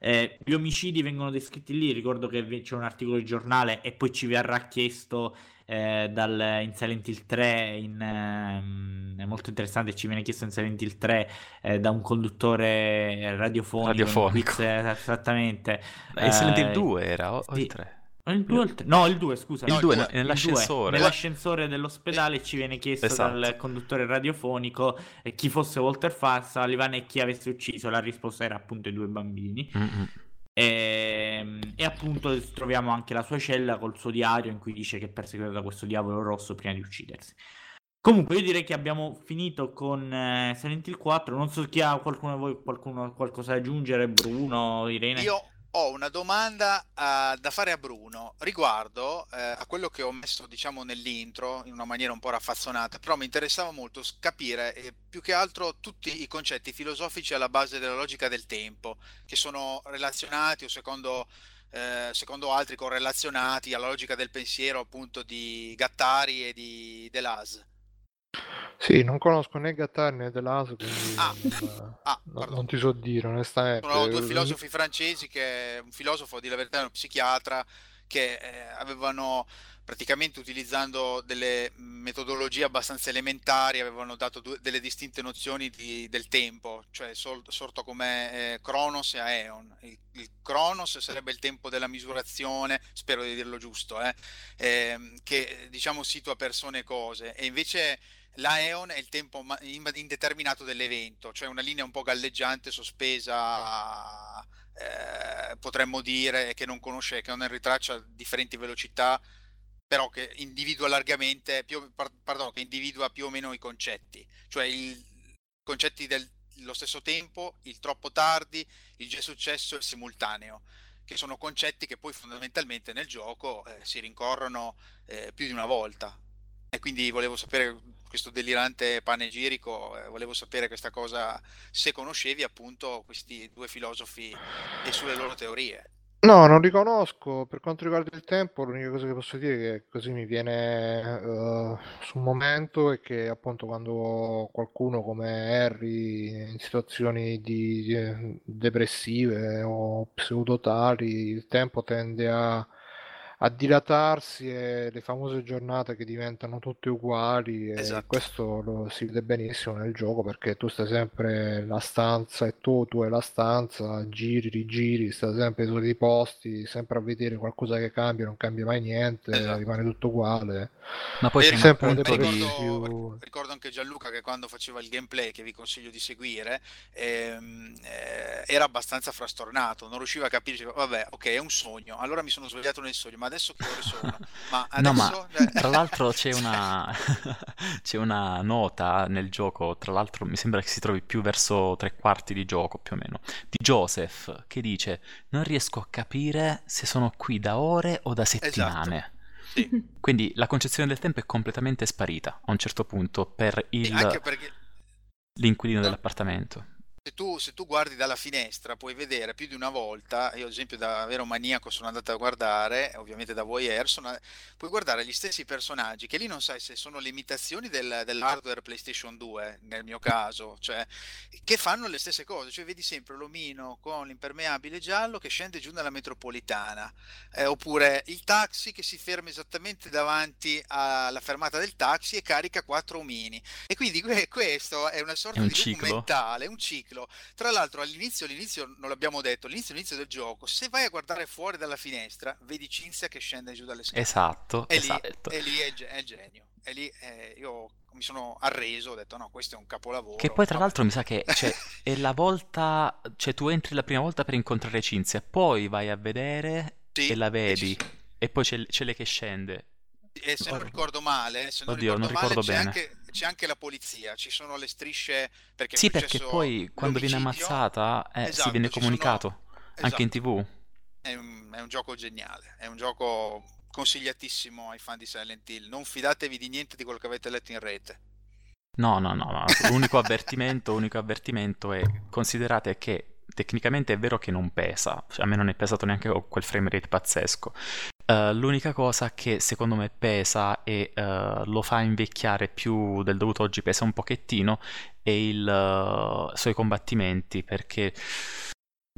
Speaker 2: Eh, gli omicidi vengono descritti lì, ricordo che c'è un articolo di giornale e poi ci verrà chiesto eh, dal, in Silent Hill 3, in, ehm, è molto interessante, ci viene chiesto in Silent Hill 3 eh, da un conduttore radiofonico,
Speaker 3: Radiofonico.
Speaker 2: quiz, eh, esattamente.
Speaker 3: E Silent Hill
Speaker 2: Eh,
Speaker 3: 2 era, o,
Speaker 2: sì.
Speaker 3: il 3?
Speaker 2: Il 2 o il 3? No, il 2, scusa.
Speaker 3: Il
Speaker 4: No, il
Speaker 3: 2
Speaker 4: due.
Speaker 2: Il
Speaker 3: nell'ascensore.
Speaker 2: Nell'ascensore dell'ospedale ci viene chiesto
Speaker 3: Esatto.
Speaker 2: dal conduttore radiofonico eh, chi fosse Walter Fa- Sullivan e chi avesse ucciso. La risposta era appunto i due bambini.
Speaker 3: Mm-mm.
Speaker 2: E, e appunto troviamo anche la sua cella col suo diario in cui dice che è perseguitato da questo diavolo rosso prima di uccidersi. Comunque, io direi che abbiamo finito con eh, Silent Hill 4. Non so chi ha qualcuno di voi qualcuno, qualcosa da aggiungere, Bruno, Irene.
Speaker 4: Io ho una domanda uh, da fare a Bruno riguardo uh, a quello che ho messo diciamo nell'intro in una maniera un po' raffazzonata, però mi interessava molto capire eh, più che altro tutti i concetti filosofici alla base della logica del tempo, che sono relazionati o secondo, uh, secondo altri correlazionati alla logica del pensiero appunto di Gattari e di Deleuze.
Speaker 6: Sì, non conosco né Gattari né Deleuze, quindi
Speaker 4: Ah.
Speaker 6: non,
Speaker 4: Ah, pardon.
Speaker 6: non ti so dire onestamente.
Speaker 4: Sono due filosofi francesi che un filosofo di la verità e uno psichiatra che eh, avevano praticamente utilizzando delle metodologie abbastanza elementari avevano dato due- delle distinte nozioni di- del tempo, cioè sol- sorto come eh, Cronos e Aeon. Il, il Cronos sarebbe il tempo della misurazione, spero di dirlo giusto, eh, ehm, che diciamo situa persone e cose, e invece L'Aeon è il tempo indeterminato dell'evento, cioè una linea un po' galleggiante, sospesa, eh, potremmo dire, che non conosce, che non ritraccia differenti velocità, però che individua largamente, più, par- pardon, che individua più o meno i concetti, cioè i concetti dello stesso tempo, il troppo tardi, il già successo e il simultaneo, che sono concetti che poi fondamentalmente nel gioco eh, si rincorrono eh, più di una volta. E quindi volevo sapere questo delirante panegirico, eh, volevo sapere questa cosa, se conoscevi appunto questi due filosofi e sulle loro teorie.
Speaker 6: No, non riconosco. Per quanto riguarda il tempo, l'unica cosa che posso dire che così mi viene eh, sul momento è che appunto quando qualcuno come Harry in situazioni di, di- depressive o pseudotali, il tempo tende a, a dilatarsi e le famose giornate che diventano tutte uguali e
Speaker 4: Esatto.
Speaker 6: questo lo si vede benissimo nel gioco perché tu stai sempre nella stanza e tu, tu hai la stanza, giri, rigiri, stai sempre nei soliti posti, sempre a vedere qualcosa che cambia, non cambia mai niente,
Speaker 4: Esatto.
Speaker 6: rimane tutto uguale.
Speaker 3: Ma poi
Speaker 4: E
Speaker 6: sempre
Speaker 4: ricordo,
Speaker 6: più-
Speaker 4: ricordo anche Gianluca che quando faceva il gameplay, che vi consiglio di seguire, ehm, eh, era abbastanza frastornato, non riusciva a capire, diceva, vabbè, ok, è un sogno, allora mi sono svegliato nel sogno, ma adesso che ore sono? [laughs] Ma
Speaker 3: No, ma
Speaker 4: adesso... eh,
Speaker 3: tra l'altro [laughs] c'è una... [laughs] c'è una nota nel gioco, tra l'altro mi sembra che si trovi più verso tre quarti di gioco più o meno, di Joseph che dice non riesco a capire se sono qui da ore o da settimane.
Speaker 4: sì.
Speaker 3: Quindi la concezione del tempo è completamente sparita a un certo punto per il- l'inquilino
Speaker 4: No.
Speaker 3: dell'appartamento.
Speaker 4: Se tu, se tu guardi dalla finestra puoi vedere più di una volta, io ad esempio da vero maniaco sono andato a guardare, ovviamente da voyeur, sono, puoi guardare gli stessi personaggi che lì non sai se sono le imitazioni del- dell'hardware PlayStation 2, nel mio caso, cioè che fanno le stesse cose, cioè vedi sempre l'omino con l'impermeabile giallo che scende giù nella metropolitana, eh, oppure il taxi che si ferma esattamente davanti alla fermata del taxi e carica quattro omini. E quindi que- questo è una sorta
Speaker 3: È un
Speaker 4: di
Speaker 3: ciclo.
Speaker 4: documentale, un ciclo. Tra l'altro all'inizio, all'inizio non l'abbiamo detto, all'inizio, all'inizio del gioco, se vai a guardare fuori dalla finestra, vedi Cinzia che scende giù dalle scale.
Speaker 3: Esatto,
Speaker 4: E lì,
Speaker 3: esatto.
Speaker 4: e lì è, è genio. E lì eh, io mi sono arreso, ho detto no, questo è un capolavoro.
Speaker 3: Che poi tra
Speaker 4: Vabbè.
Speaker 3: l'altro mi sa che cioè, [laughs] è la volta, cioè tu entri la prima volta per incontrare Cinzia, poi vai a vedere
Speaker 4: Sì,
Speaker 3: e la
Speaker 4: e
Speaker 3: vedi,
Speaker 4: sono-
Speaker 3: e poi c'è, c'è lei che scende.
Speaker 4: E se non
Speaker 3: Oddio.
Speaker 4: ricordo male, se non
Speaker 3: Oddio,
Speaker 4: ricordo
Speaker 3: non
Speaker 4: male,
Speaker 3: ricordo
Speaker 4: c'è
Speaker 3: bene.
Speaker 4: anche, c'è anche la polizia, ci sono le strisce perché
Speaker 3: Sì, perché poi quando viene ammazzata eh, si
Speaker 4: Esatto,
Speaker 3: viene
Speaker 4: ci sono-
Speaker 3: comunicato anche in
Speaker 4: esatto.
Speaker 3: tv.
Speaker 4: È un, è un gioco geniale, è un gioco consigliatissimo ai fan di Silent Hill. Non fidatevi di niente di quello che avete letto in rete.
Speaker 3: No, no, no, no. L'unico avvertimento, unico avvertimento è considerate che tecnicamente è vero che non pesa, cioè, a me non è pesato neanche quel frame rate pazzesco. Eh, l'unica cosa che secondo me pesa e eh, lo fa invecchiare più del dovuto oggi, pesa un pochettino, è il eh, suoi combattimenti, perché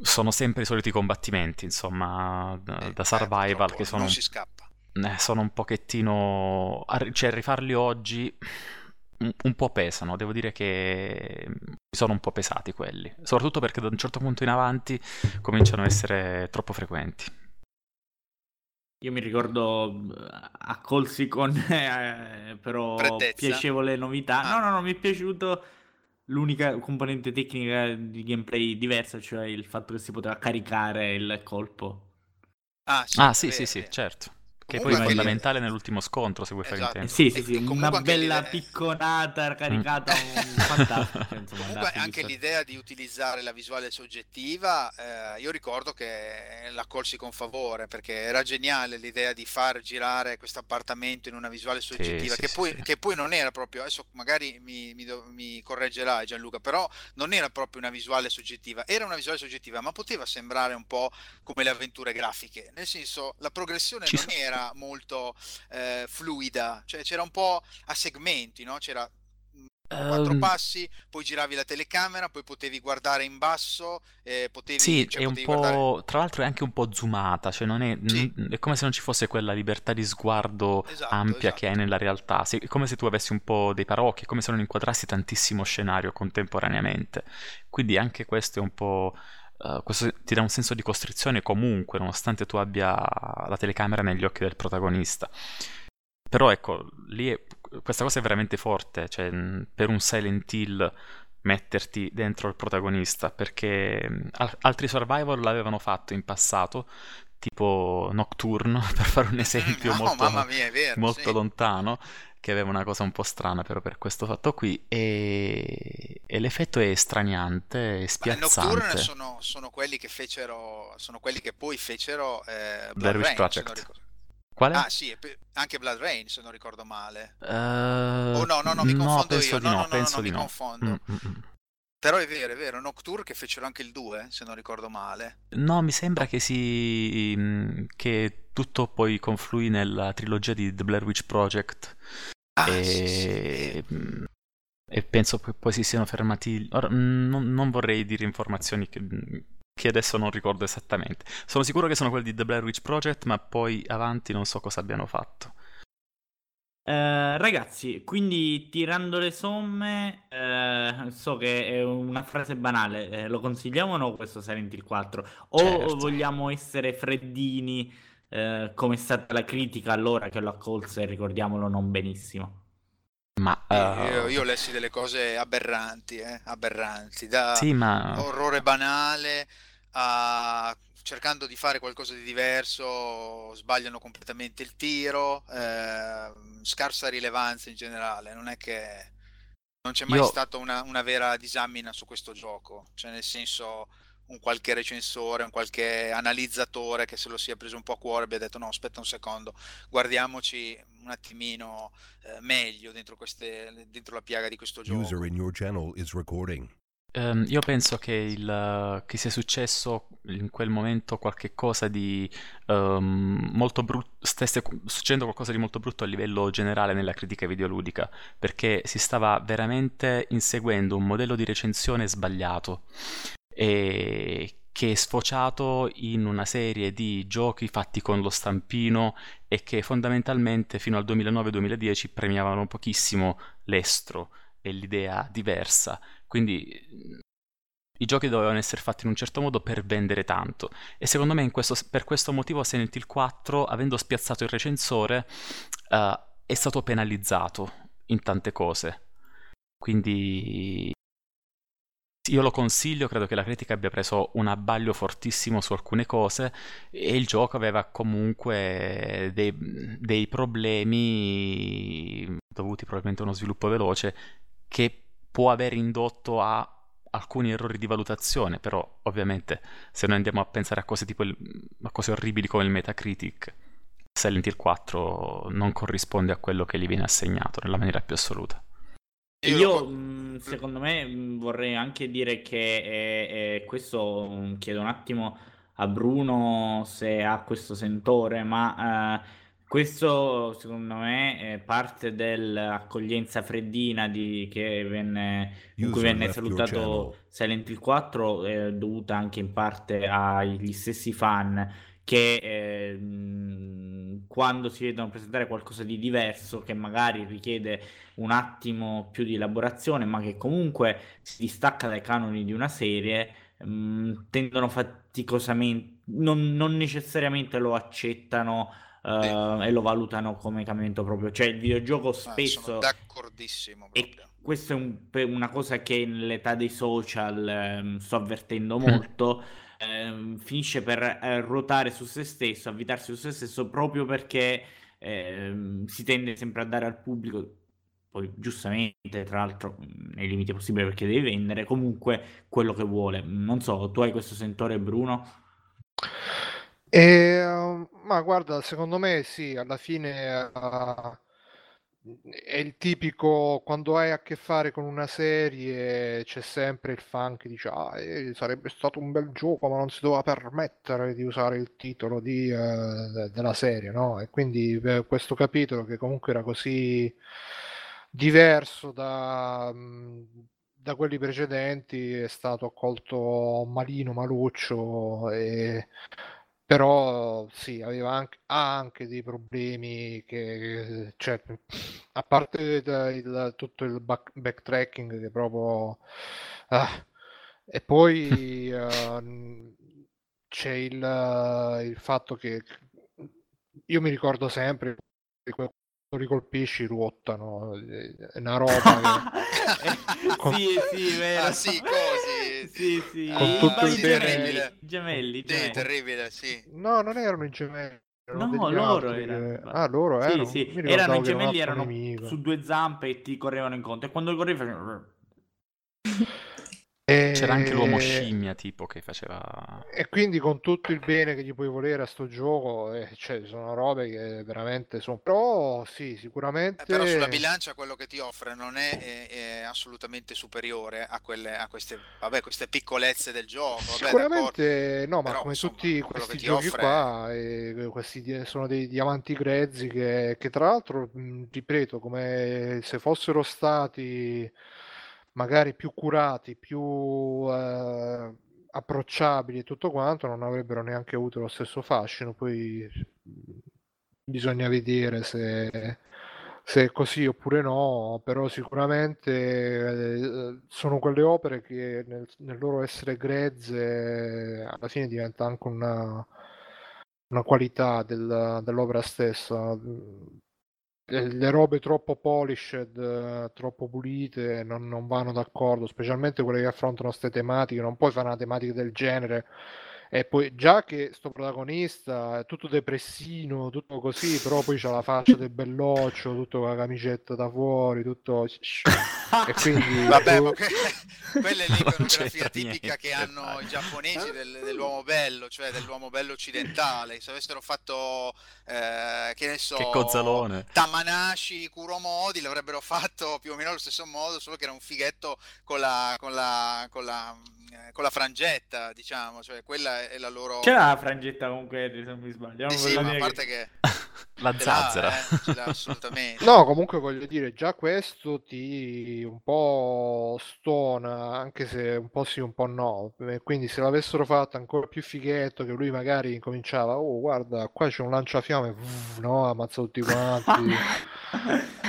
Speaker 3: sono sempre i soliti combattimenti, insomma, da,
Speaker 4: Eh,
Speaker 3: da
Speaker 4: eh,
Speaker 3: survival
Speaker 4: purtroppo
Speaker 3: che sono
Speaker 4: Non si scappa.
Speaker 3: eh, sono un pochettino... cioè rifarli oggi un, un po' pesano, devo dire che sono un po' pesati quelli, soprattutto perché da un certo punto in avanti cominciano a essere troppo frequenti.
Speaker 2: Io mi ricordo eh, accolsi con [laughs] eh, però
Speaker 4: Freddezza.
Speaker 2: piacevole novità.
Speaker 4: Ah.
Speaker 2: No, no, no, mi è piaciuto l'unica componente tecnica di gameplay diversa, cioè il fatto che si poteva caricare il colpo.
Speaker 4: Ah, sì,
Speaker 3: Ah sì, sì, sì, certo. Che poi è fondamentale nell'ultimo scontro, se vuoi fare
Speaker 4: Esatto.
Speaker 3: intendere.
Speaker 2: sì, sì,
Speaker 4: E-
Speaker 2: sì, una bella
Speaker 4: l'idea-
Speaker 2: picconata caricata, un fantastico. cioè, insomma,
Speaker 4: Comunque anche
Speaker 2: visto-
Speaker 4: l'idea di utilizzare la visuale soggettiva, eh, io ricordo che l'accolsi con favore perché era geniale l'idea di far girare questo appartamento in una visuale soggettiva
Speaker 3: sì,
Speaker 4: che,
Speaker 3: sì,
Speaker 4: poi,
Speaker 3: sì.
Speaker 4: che poi non era proprio, adesso magari mi, mi do- mi correggerai Gianluca, però non era proprio una visuale soggettiva, era una visuale soggettiva ma poteva sembrare un po' come le avventure grafiche, nel senso la progressione
Speaker 3: Ci
Speaker 4: non
Speaker 3: so-
Speaker 4: era molto eh, fluida, cioè c'era un po' a segmenti, no? C'era mh, quattro
Speaker 3: Ehm,
Speaker 4: passi, poi giravi la telecamera, poi potevi guardare in basso, eh, potevi,
Speaker 3: Sì,
Speaker 4: cioè,
Speaker 3: è un
Speaker 4: potevi guardare...
Speaker 3: po', tra l'altro è anche un po' zoomata, cioè non è,
Speaker 4: Sì.
Speaker 3: è come se non ci fosse quella libertà di sguardo
Speaker 4: Esatto,
Speaker 3: ampia che hai
Speaker 4: esatto.
Speaker 3: nella realtà, Sì, è come se tu avessi un po' dei paraocchi, è come se non inquadrassi tantissimo scenario contemporaneamente. Quindi anche questo è un po', eh, questo ti dà un senso di costrizione comunque, nonostante tu abbia la telecamera negli occhi del protagonista. Però ecco, lì è- questa cosa è veramente forte, cioè per un Silent Hill metterti dentro il protagonista, perché al- altri survival l'avevano fatto in passato, tipo Nocturne, [laughs] per fare un esempio
Speaker 4: No,
Speaker 3: molto,
Speaker 4: mia, vero,
Speaker 3: molto
Speaker 4: sì.
Speaker 3: lontano, che aveva una cosa un po' strana però per questo fatto qui, e, e l'effetto è straniante, è
Speaker 4: Ma i
Speaker 3: spiazzante.
Speaker 4: Nocturne sono, sono quelli che fecero, sono quelli che poi fecero eh, Blood Rain,
Speaker 3: Project. Quale?
Speaker 4: Ah sì, e anche Blood Rain, se non ricordo male.
Speaker 3: Eh,
Speaker 4: Oh no, no, no, mi confondo
Speaker 3: penso
Speaker 4: io.
Speaker 3: di
Speaker 4: No,
Speaker 3: no,
Speaker 4: no, no,
Speaker 3: penso
Speaker 4: no,
Speaker 3: di
Speaker 4: mi
Speaker 3: no.
Speaker 4: confondo.
Speaker 3: Mm, mm, mm.
Speaker 4: Però è vero, è vero, Nocturne che fecero anche il 2, se non ricordo male.
Speaker 3: No, mi sembra che si mm, che tutto poi confluì nella trilogia di The Blair Witch Project
Speaker 4: Ah, sì, sì, è
Speaker 3: e, e penso che poi si siano fermati. Ora, non, non vorrei dire informazioni che, che adesso non ricordo esattamente. Sono sicuro che sono quelli di The Blair Witch Project, ma poi avanti non so cosa abbiano fatto.
Speaker 2: Eh, ragazzi, quindi tirando le somme, eh, so che è una frase banale, eh, lo consigliamo o no questo Silent Hill 4? O
Speaker 3: Certo.
Speaker 2: vogliamo essere freddini, eh, come è stata la critica allora che lo accolse, ricordiamolo non benissimo?
Speaker 3: Ma
Speaker 4: Io,
Speaker 3: eh,
Speaker 4: io lessi delle cose aberranti, eh, aberranti, da
Speaker 3: sì, ma
Speaker 4: orrore banale a cercando di fare qualcosa di diverso, sbagliano completamente il tiro, eh, scarsa rilevanza in generale, non è che non c'è mai
Speaker 3: io
Speaker 4: stata una, una vera disamina su questo gioco, cioè nel senso un qualche recensore, un qualche analizzatore che se lo sia preso un po' a cuore abbia detto no, aspetta un secondo, guardiamoci un attimino eh, meglio dentro, queste, dentro la piaga di questo
Speaker 7: User
Speaker 4: gioco.
Speaker 7: in your channel is recording.
Speaker 3: Ehm, io penso che, il, che sia successo in quel momento qualche cosa di ehm, molto brutto, stesse succedendo qualcosa di molto brutto a livello generale nella critica videoludica, perché si stava veramente inseguendo un modello di recensione sbagliato e che è sfociato in una serie di giochi fatti con lo stampino e che fondamentalmente fino al 2009-2010 premiavano pochissimo l'estro e l'idea diversa. Quindi i giochi dovevano essere fatti in un certo modo per vendere tanto. E secondo me questo- per questo motivo Silent Hill 4, avendo spiazzato il recensore, eh, è stato penalizzato in tante cose. Quindi io lo consiglio, credo che la critica abbia preso un abbaglio fortissimo su alcune cose e il gioco aveva comunque dei, dei problemi dovuti probabilmente a uno sviluppo veloce che può aver indotto a alcuni errori di valutazione, però ovviamente se noi andiamo a pensare a cose tipo il- a cose orribili come il Metacritic, Silent Hill 4 non corrisponde a quello che gli viene assegnato nella maniera più assoluta.
Speaker 4: Io
Speaker 2: Io,
Speaker 4: lo-
Speaker 2: mh, secondo me, mh, vorrei anche dire che è- è- questo mh, chiedo un attimo a Bruno se ha questo sentore, ma eh, questo secondo me è parte dell'accoglienza freddina di, che venne, in cui venne salutato. Silent Hill 4, è dovuta anche in parte agli stessi fan che eh, quando si vedono presentare qualcosa di diverso, che magari richiede un attimo più di elaborazione, ma che comunque si distacca dai canoni di una serie, mh, tendono faticosamente, non, non necessariamente lo accettano eh, e lo valutano come cambiamento proprio. Cioè, il videogioco
Speaker 4: Ah,
Speaker 2: spesso
Speaker 4: d'accordissimo
Speaker 2: è,
Speaker 4: proprio.
Speaker 2: questo è un- una cosa che nell'età dei social ehm, sto avvertendo molto, ehm, finisce per eh, ruotare su se stesso, avvitarsi su se stesso proprio perché ehm, si tende sempre a dare al pubblico, poi giustamente, tra l'altro, nei limiti possibili perché devi vendere, comunque quello che vuole. Non so, tu hai questo sentore, Bruno?
Speaker 6: E, uh, ma guarda, secondo me sì, alla fine uh, è il tipico quando hai a che fare con una serie c'è sempre il fan che dice ah, eh, sarebbe stato un bel gioco ma non si doveva permettere di usare il titolo di, uh, della serie, no? E quindi eh, questo capitolo che comunque era così diverso da, da quelli precedenti è stato accolto malino, maluccio e però sì, aveva anche, ha anche dei problemi che, cioè, a parte il, il, tutto il back, backtracking che proprio... Ah, e poi uh, [laughs] c'è il, il, fatto che io mi ricordo sempre che quando ricolpisci ruotano, è una roba
Speaker 2: che... [laughs] sì, sì, vero.
Speaker 4: Ah, sì, così
Speaker 2: sì, sì.
Speaker 6: Con ah, tutto il
Speaker 2: bene. Gemelli, gemelli.
Speaker 4: Sì, terribile, sì.
Speaker 6: No, non erano i gemelli.
Speaker 2: No, loro erano.
Speaker 6: Che... Ah, loro erano?
Speaker 2: Sì, sì. Erano i gemelli, erano su due zampe e ti correvano incontro. E quando correvi facevano...
Speaker 3: E... C'era anche l'uomo scimmia tipo che faceva...
Speaker 6: E quindi con tutto il bene che gli puoi volere a sto gioco, eh, cioè, sono robe che veramente sono... Però sì, sicuramente... Eh,
Speaker 4: però sulla bilancia quello che ti offre non è, è, è assolutamente superiore a, quelle, a queste, vabbè, queste piccolezze del gioco. Vabbè,
Speaker 6: sicuramente no, ma però, come insomma, tutti questi giochi offre... qua, eh, questi sono dei diamanti grezzi che, che tra l'altro, mh, ripeto, come se fossero stati magari più curati, più eh, approcciabili e tutto quanto, non avrebbero neanche avuto lo stesso fascino. Poi bisogna vedere se, se è così oppure no, però sicuramente eh, sono quelle opere che nel, nel, loro essere grezze alla fine diventa anche una, una qualità del, dell'opera stessa le robe troppo polished, troppo pulite, non, non vanno d'accordo, specialmente quelle che affrontano queste tematiche. Non puoi fare una tematica del genere e poi già che sto protagonista è tutto depressino, tutto così, però poi c'ha la faccia del belloccio, tutto con la camicetta da fuori, tutto... e quindi... [laughs]
Speaker 4: Vabbè, tu... ma que... quella è l'iconografia tipica che hanno i giapponesi del, dell'uomo bello, cioè dell'uomo bello occidentale. Se avessero fatto, eh, che ne so...
Speaker 3: Che cozzalone!
Speaker 4: Tamanashi, Kuromodi l'avrebbero fatto più o meno allo stesso modo, solo che era un fighetto con la... Con la, con la eh, con la frangetta, diciamo, cioè quella è la loro...
Speaker 2: C'è la frangetta comunque, se non mi sbaglio.
Speaker 4: Eh sì, ma a parte che...
Speaker 3: che... la zazzera.
Speaker 4: Eh, assolutamente.
Speaker 6: No, comunque voglio dire, già questo ti un po' stona, anche se un po' sì, un po' no. Quindi se l'avessero fatto ancora più fighetto, che lui magari incominciava, oh guarda, qua c'è un lanciafiamme, no, ammazza tutti quanti.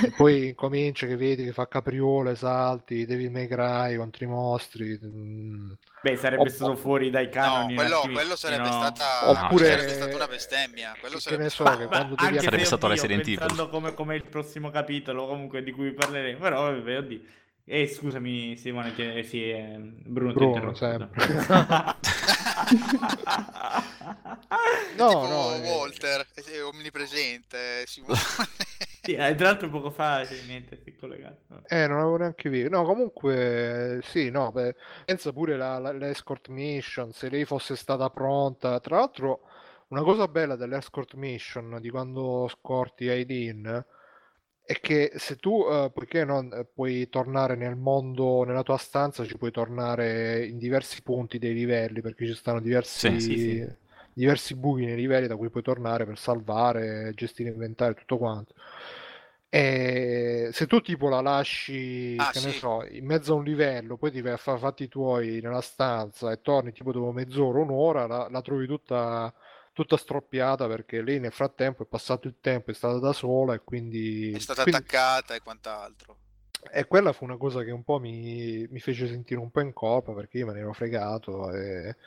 Speaker 6: e [laughs] poi comincia che vedi che fa capriole, salti, devi Cry contro i mostri.
Speaker 2: Mm. Beh, sarebbe oh, stato fuori dai canoni.
Speaker 4: No, quello, quello sarebbe, no. stata, Oppure, sarebbe stata una bestemmia. Quello sarebbe,
Speaker 6: so, che quando [laughs]
Speaker 3: devi sarebbe stato Resident
Speaker 2: Evil. Come, come il prossimo capitolo, comunque di cui parleremo. Però, vabbè, oddio. Eh, scusami Simone, che sì, eh, Bruno,
Speaker 6: Bruno sempre. [laughs] [laughs]
Speaker 4: no, tipo no, Walter, è omnipresente, Simone. [laughs]
Speaker 2: sì, eh, tra l'altro poco fa sì, niente, si è collegato.
Speaker 6: Eh, non avevo neanche visto. No, comunque, sì, no, beh, pensa pure la, la, l'escort mission, se lei fosse stata pronta. Tra l'altro, una cosa bella dell'escort mission, di quando scorti Aileen, è che se tu, uh, poiché non eh, puoi tornare nel mondo, nella tua stanza, ci puoi tornare in diversi punti dei livelli, perché ci stanno diversi, sì, sì, sì. diversi buchi nei livelli da cui puoi tornare per salvare, gestire inventario e tutto quanto. E se tu tipo la lasci, ah, che ne so, in mezzo a un livello, poi ti vai a fare fatti tuoi nella stanza e torni tipo dopo mezz'ora, un'ora, la, la trovi tutta tutta stroppiata perché lei nel frattempo è passato il tempo, è stata da sola e quindi...
Speaker 4: È stata
Speaker 6: quindi...
Speaker 4: attaccata e quant'altro.
Speaker 6: E quella fu una cosa che un po' mi, mi fece sentire un po' in colpa perché io me ne ero fregato. E...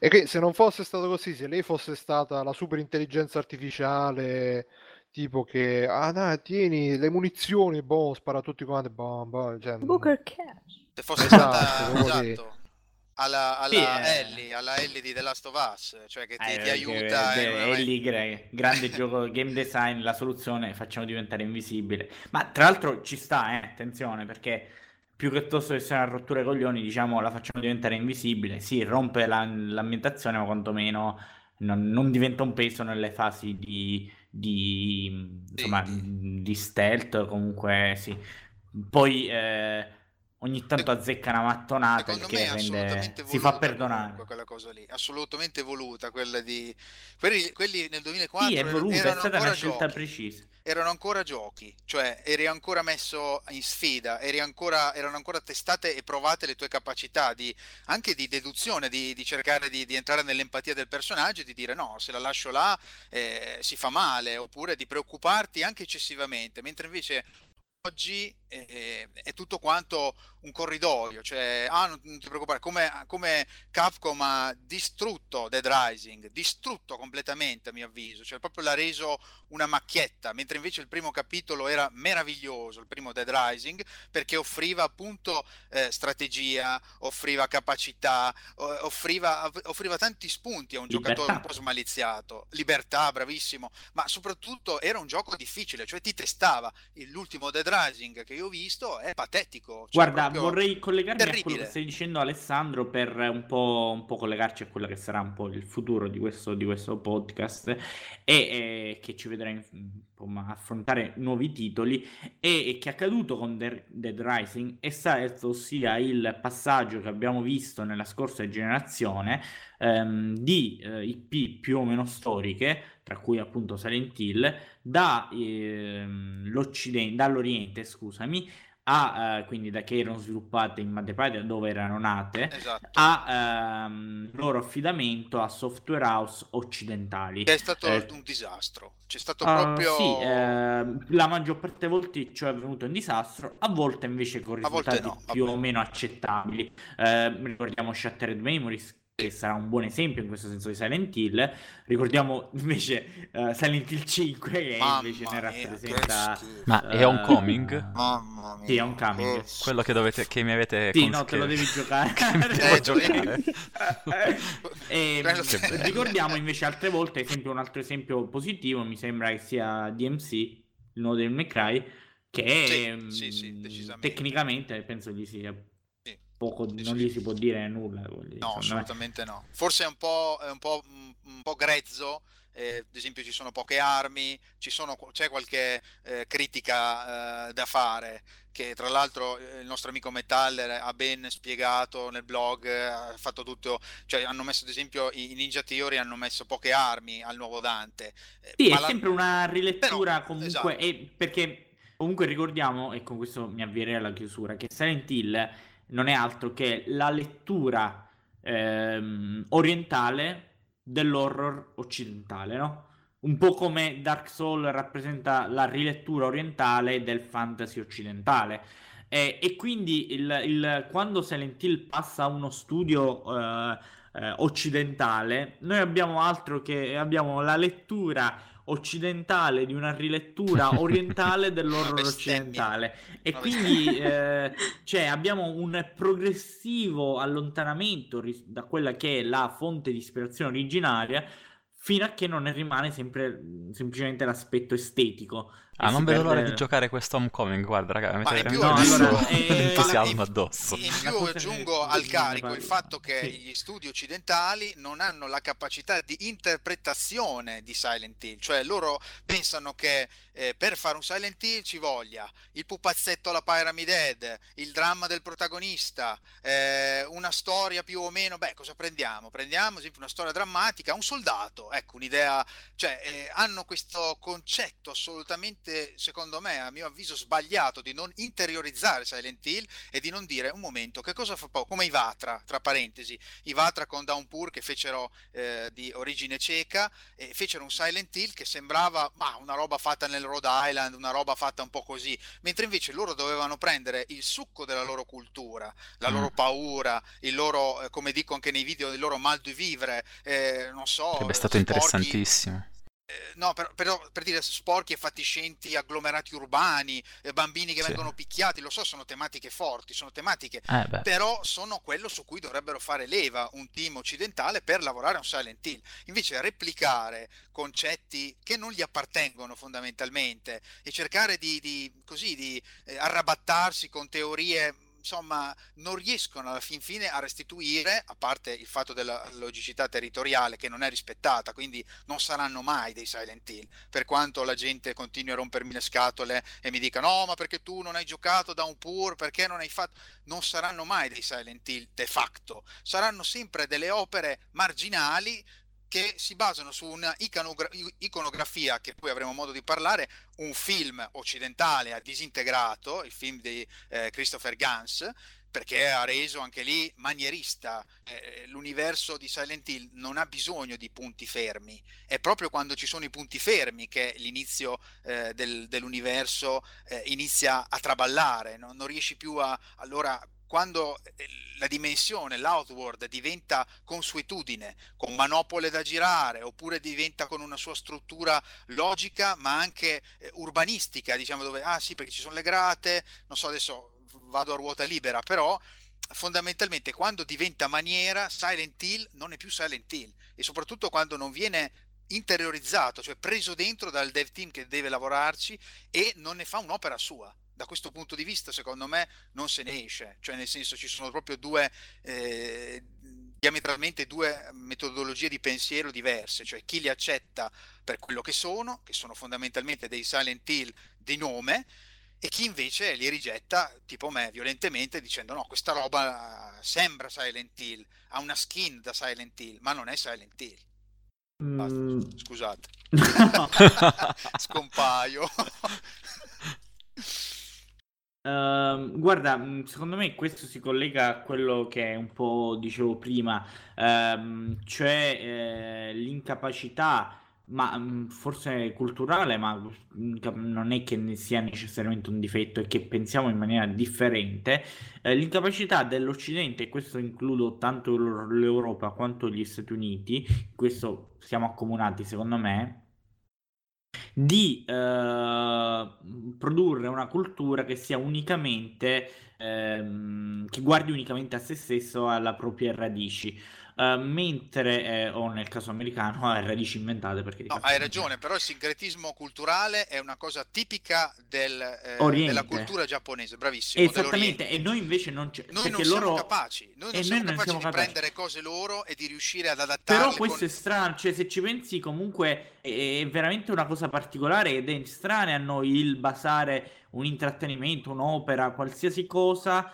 Speaker 6: e che se non fosse stato così, se lei fosse stata la super intelligenza artificiale tipo che, ah dai, tieni le munizioni, boh, spara a tutti quanti, boh, boh, cioè,
Speaker 5: Booker Cash.
Speaker 4: Se fosse
Speaker 6: Esatto,
Speaker 4: stata
Speaker 6: proprio lì.
Speaker 4: Alla, alla
Speaker 2: Sì, eh.
Speaker 4: Ellie, alla Ellie di The Last of Us, cioè che ti,
Speaker 2: Eh,
Speaker 4: ti
Speaker 2: che-
Speaker 4: aiuta.
Speaker 2: beh,
Speaker 4: in una-
Speaker 2: è lì, gra- grande gioco game design, la soluzione facciamo diventare invisibile. Ma tra l'altro ci sta, eh, attenzione, perché più che piuttosto che sia una rottura ai coglioni, diciamo, la facciamo diventare invisibile. Sì, rompe la- l'ambientazione, ma quantomeno non, non diventa un peso nelle fasi di, di, insomma,
Speaker 4: Di-
Speaker 2: di stealth, comunque sì. Poi eh, ogni tanto azzecca una mattonata,
Speaker 4: Secondo
Speaker 2: che
Speaker 4: me è
Speaker 2: rende... si fa perdonare.
Speaker 4: quella cosa lì, assolutamente voluta quella di quelli, quelli nel 2004
Speaker 2: Sì, è
Speaker 4: erano-
Speaker 2: voluta, è
Speaker 4: erano
Speaker 2: stata
Speaker 4: ancora
Speaker 2: una scelta
Speaker 4: giochi.
Speaker 2: precisa.
Speaker 4: erano ancora giochi, cioè eri ancora messo in sfida, eri ancora, erano ancora testate e provate le tue capacità di, anche di deduzione, di, di cercare di, di entrare nell'empatia del personaggio e di dire no, se la lascio là eh, si fa male, oppure di preoccuparti anche eccessivamente, mentre invece oggi eh, è tutto quanto un corridoio, cioè ah, non, non ti preoccupare, come, come Capcom ha distrutto Dead Rising, distrutto completamente a mio avviso, cioè proprio l'ha reso una macchietta, mentre invece il primo capitolo era meraviglioso, il primo Dead Rising, perché offriva appunto eh, strategia, offriva capacità, offriva, offriva tanti spunti a un
Speaker 2: Libertà.
Speaker 4: giocatore un po' smaliziato, libertà, bravissimo, ma soprattutto era un gioco difficile, cioè ti testava. L'ultimo Dead Rising che io ho visto è patetico. cioè
Speaker 2: Guarda, vorrei collegarmi a quello
Speaker 4: terribile.
Speaker 2: che stai dicendo Alessandro per un po', un po' collegarci a quello che sarà un po' il futuro di questo, di questo podcast e, e che ci vedrà in- insomma, affrontare nuovi titoli e, e che è accaduto con Dead Dead Rising è stato ossia il passaggio che abbiamo visto nella scorsa generazione ehm, di eh, IP più o meno storiche, tra cui appunto Silent Hill, da, ehm, l'Occiden- dall'Oriente, scusami, a, eh, quindi da che erano sviluppate in Madhepatya dove erano nate,
Speaker 4: Esatto.
Speaker 2: a ehm, loro affidamento a software house occidentali.
Speaker 4: Che è stato
Speaker 2: Eh,
Speaker 4: un disastro. C'è stato
Speaker 2: Ah,
Speaker 4: proprio.
Speaker 2: sì, ehm, la maggior parte delle volte ciò è avvenuto in disastro, a volte invece con risultati
Speaker 4: no,
Speaker 2: più
Speaker 4: vabbè.
Speaker 2: o meno accettabili. Eh, ricordiamo Shattered Memories, che sarà un buon esempio in questo senso di Silent Hill. Ricordiamo invece eh, Silent Hill 5, che
Speaker 4: Mamma
Speaker 2: invece ne
Speaker 4: mia, che
Speaker 2: rappresenta...
Speaker 4: schifo.
Speaker 3: Ma è
Speaker 2: eh,
Speaker 3: homecoming?
Speaker 4: Mamma mia.
Speaker 2: Sì, è un coming.
Speaker 4: che
Speaker 3: Quello che, dovete, che mi avete
Speaker 2: Sì,
Speaker 3: cons-
Speaker 2: no, te lo devi giocare. [laughs]
Speaker 3: devo
Speaker 4: Eh,
Speaker 3: giocare. [laughs]
Speaker 2: E, ricordiamo invece altre volte, esempio, un altro esempio positivo mi sembra che sia DMC, il nuovo Devil May Cry, che
Speaker 4: Sì,
Speaker 2: mh,
Speaker 4: sì, sì, decisamente.
Speaker 2: tecnicamente penso gli sia
Speaker 4: Sì.
Speaker 2: Poco, non gli si può dire nulla. dire,
Speaker 4: No,
Speaker 2: secondo me.
Speaker 4: assolutamente no. Forse è un po', è un po', un- un po' grezzo. eh, ad esempio, ci sono poche armi, ci sono, c'è qualche eh, critica eh, da fare. Che tra l'altro eh, il nostro amico Metaller ha ben spiegato nel blog, eh, ha fatto tutto. Cioè, hanno messo ad esempio i Ninja Theory hanno messo poche armi al nuovo Dante. eh,
Speaker 2: Sì,
Speaker 4: ma
Speaker 2: è
Speaker 4: la-
Speaker 2: sempre una rilettura
Speaker 4: Però,
Speaker 2: comunque,
Speaker 4: esatto.
Speaker 2: e perché comunque ricordiamo, e con questo mi avvierei alla chiusura, che Silent Hill non è altro che la lettura ehm, orientale dell'horror occidentale, no? Un po' come Dark Soul rappresenta la rilettura orientale del fantasy occidentale. E, e quindi il, il- quando Silent Hill passa a uno studio eh, eh, occidentale, noi abbiamo altro che abbiamo la lettura occidentale di una rilettura [laughs] orientale dell'horror occidentale. E quindi eh, [laughs] cioè, abbiamo un progressivo allontanamento ris- da quella che è la fonte di ispirazione originaria fino a che non ne rimane sempre semplicemente l'aspetto estetico
Speaker 3: Ah, non vedo l'ora di giocare questo homecoming, guarda raga, mi
Speaker 4: Ma
Speaker 3: avete
Speaker 4: in più,
Speaker 3: veramente
Speaker 2: no, allora, eh,
Speaker 3: entusiasmo
Speaker 4: in-
Speaker 3: addosso.
Speaker 4: In più
Speaker 2: che-
Speaker 4: aggiungo al carico il fatto che
Speaker 2: sì.
Speaker 4: gli studi occidentali non hanno la capacità di interpretazione di Silent Hill, cioè loro pensano che eh, per fare un Silent Hill ci voglia il pupazzetto alla Pyramid Head, il dramma del protagonista, eh, una storia più o meno, beh cosa prendiamo? Prendiamo esempio una storia drammatica, un soldato, ecco un'idea, cioè eh, hanno questo concetto assolutamente, secondo me, a mio avviso sbagliato di non interiorizzare Silent Hill e di non dire un momento che cosa fa po- come i Vatra, tra parentesi, i Vatra con Downpour che fecero eh, di origine ceca e fecero un Silent Hill che sembrava ma, una roba fatta nel Rhode Island, una roba fatta un po' così, mentre invece loro dovevano prendere il succo della loro cultura, la
Speaker 3: Mm.
Speaker 4: loro paura, il loro, eh, come dico anche nei video, il loro mal de vivre, eh, non so,
Speaker 3: Sarebbe stato
Speaker 4: sporchi-
Speaker 3: interessantissimo.
Speaker 4: Eh, no, però, però, per dire sporchi e fatiscenti agglomerati urbani, eh, bambini che
Speaker 3: Sì.
Speaker 4: vengono picchiati, lo so, sono tematiche forti, sono tematiche,
Speaker 3: Eh,
Speaker 4: però sono quello su cui dovrebbero fare leva un team occidentale per lavorare a un Silent Hill. Invece replicare concetti che non gli appartengono fondamentalmente e cercare di, di- così, di eh, arrabattarsi con teorie insomma, non riescono alla fin fine a restituire, a parte il fatto della logicità territoriale che non è rispettata, quindi non saranno mai dei Silent Hill, per quanto la gente continui a rompermi le scatole e mi dica no, ma perché tu non hai giocato da un pur, perché non hai fatto... Non saranno mai dei Silent Hill de facto, saranno sempre delle opere marginali che si basano su una iconogra- iconografia che poi avremo modo di parlare, un film occidentale ha disintegrato, il film di eh, Christopher Gans, perché ha reso anche lì manierista. Eh, l'universo di Silent Hill non ha bisogno di punti fermi, è proprio quando ci sono i punti fermi che l'inizio eh, del, dell'universo eh, inizia a traballare, no? non riesci più a... Allora, quando eh, la dimensione, l'outward diventa consuetudine, con manopole da girare, oppure diventa con una sua struttura logica, ma anche eh, urbanistica, diciamo dove, ah sì, perché ci sono le grate, non so, adesso vado a ruota libera, però fondamentalmente quando diventa maniera, Silent Hill non è più Silent Hill, e soprattutto quando non viene interiorizzato, cioè preso dentro dal dev team che deve lavorarci e non ne fa un'opera sua da questo punto di vista, secondo me, non se ne esce. Cioè, nel senso, ci sono proprio due eh, diametralmente due metodologie di pensiero diverse. Cioè, chi li accetta per quello che sono, che sono fondamentalmente dei Silent Hill di nome, e chi invece li rigetta, tipo me, violentemente, dicendo: no, questa roba sembra Silent Hill, ha una skin da Silent Hill, ma non è Silent Hill. Basta,
Speaker 2: Mm,
Speaker 4: Scusate, [laughs] [laughs] scompaio. [laughs]
Speaker 2: Ehm, guarda, mh, secondo me questo si collega a quello che un po' dicevo prima, ehm, cioè eh, l'incapacità, ma mh, forse culturale, ma cap- non è che sia necessariamente un difetto, è che pensiamo in maniera differente, eh, l'incapacità dell'Occidente, e questo includo tanto l'Eu- l'Europa quanto gli Stati Uniti, questo siamo accomunati secondo me di eh, produrre una cultura che sia unicamente ehm, che guardi unicamente a se stesso alle proprie radici Eh, mentre eh, o nel caso americano [laughs] ha radici inventate perché
Speaker 4: No, hai ragione, però il sincretismo culturale è una cosa tipica del, eh, della cultura giapponese, bravissimo,
Speaker 2: esattamente e noi invece non c'è
Speaker 4: Noi non siamo
Speaker 2: loro
Speaker 4: capaci, noi non
Speaker 2: e
Speaker 4: siamo
Speaker 2: noi non
Speaker 4: capaci
Speaker 2: siamo
Speaker 4: di
Speaker 2: capaci.
Speaker 4: prendere cose loro e di riuscire ad
Speaker 2: Però
Speaker 4: adattarle
Speaker 2: questo
Speaker 4: con...
Speaker 2: è strano, cioè se ci pensi comunque è è veramente una cosa particolare ed è strana a noi il basare un intrattenimento, un'opera, qualsiasi cosa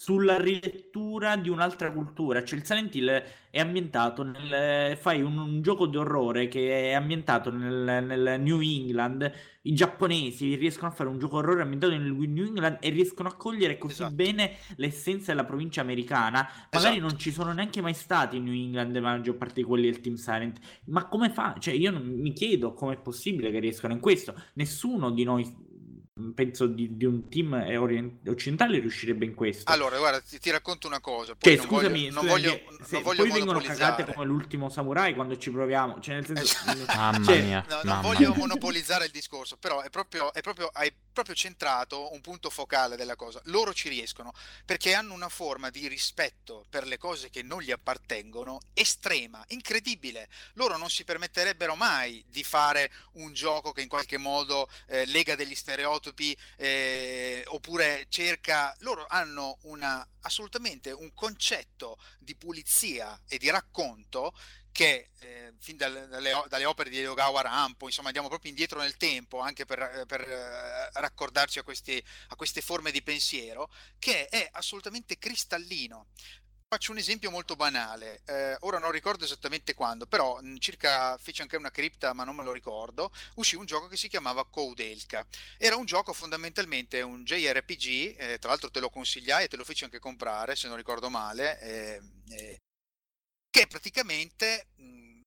Speaker 2: sulla rilettura di un'altra cultura. Cioè il Silent Hill è ambientato nel... fai un, un gioco di orrore che è ambientato nel, nel New England. I giapponesi riescono a fare un gioco orrore ambientato nel New England e riescono a cogliere così
Speaker 4: Esatto.
Speaker 2: bene l'essenza della provincia americana. Magari
Speaker 4: Esatto.
Speaker 2: non ci sono neanche mai stati in New England la maggior parte di quelli del Team Silent. Ma come fa? Cioè, io non- mi chiedo come è possibile che riescano in questo. Nessuno di noi, penso di, di un team eh, orient- occidentale, riuscirebbe in questo.
Speaker 4: Allora, guarda, ti, ti racconto una cosa, poi
Speaker 2: Cioè,
Speaker 4: non
Speaker 2: scusami,
Speaker 4: voglio, non
Speaker 2: scusami
Speaker 4: voglio,
Speaker 2: che
Speaker 4: non
Speaker 2: se
Speaker 4: voglio
Speaker 2: poi vengono
Speaker 4: monopolizzare.
Speaker 2: cagate come l'ultimo samurai quando ci proviamo. Cioè, nel senso, [laughs]
Speaker 3: Mamma
Speaker 2: cioè,
Speaker 3: mia,
Speaker 4: No, non
Speaker 3: mamma
Speaker 4: voglio
Speaker 3: mia.
Speaker 4: monopolizzare il discorso, però è proprio, è proprio, hai proprio centrato un punto focale della cosa. Loro ci riescono perché hanno una forma di rispetto per le cose che non gli appartengono estrema, incredibile. Loro non si permetterebbero mai di fare un gioco che in qualche modo eh, lega degli stereotipi eh, oppure cerca. Loro hanno una, assolutamente un concetto di pulizia e di racconto che eh, fin dal- dalle, o- dalle opere di Edogawa Rampo, insomma andiamo proprio indietro nel tempo anche per, eh, per, eh, raccordarci a, questi- a queste forme di pensiero, che è assolutamente cristallino. Faccio un esempio molto banale, eh, ora non ricordo esattamente quando, però mh, circa fece anche una cripta, ma non me lo ricordo, uscì un gioco che si chiamava Koudelka. Era un gioco fondamentalmente un JRPG, eh, tra l'altro te lo consigliai e te lo feci anche comprare, se non ricordo male, eh, eh, che praticamente mh,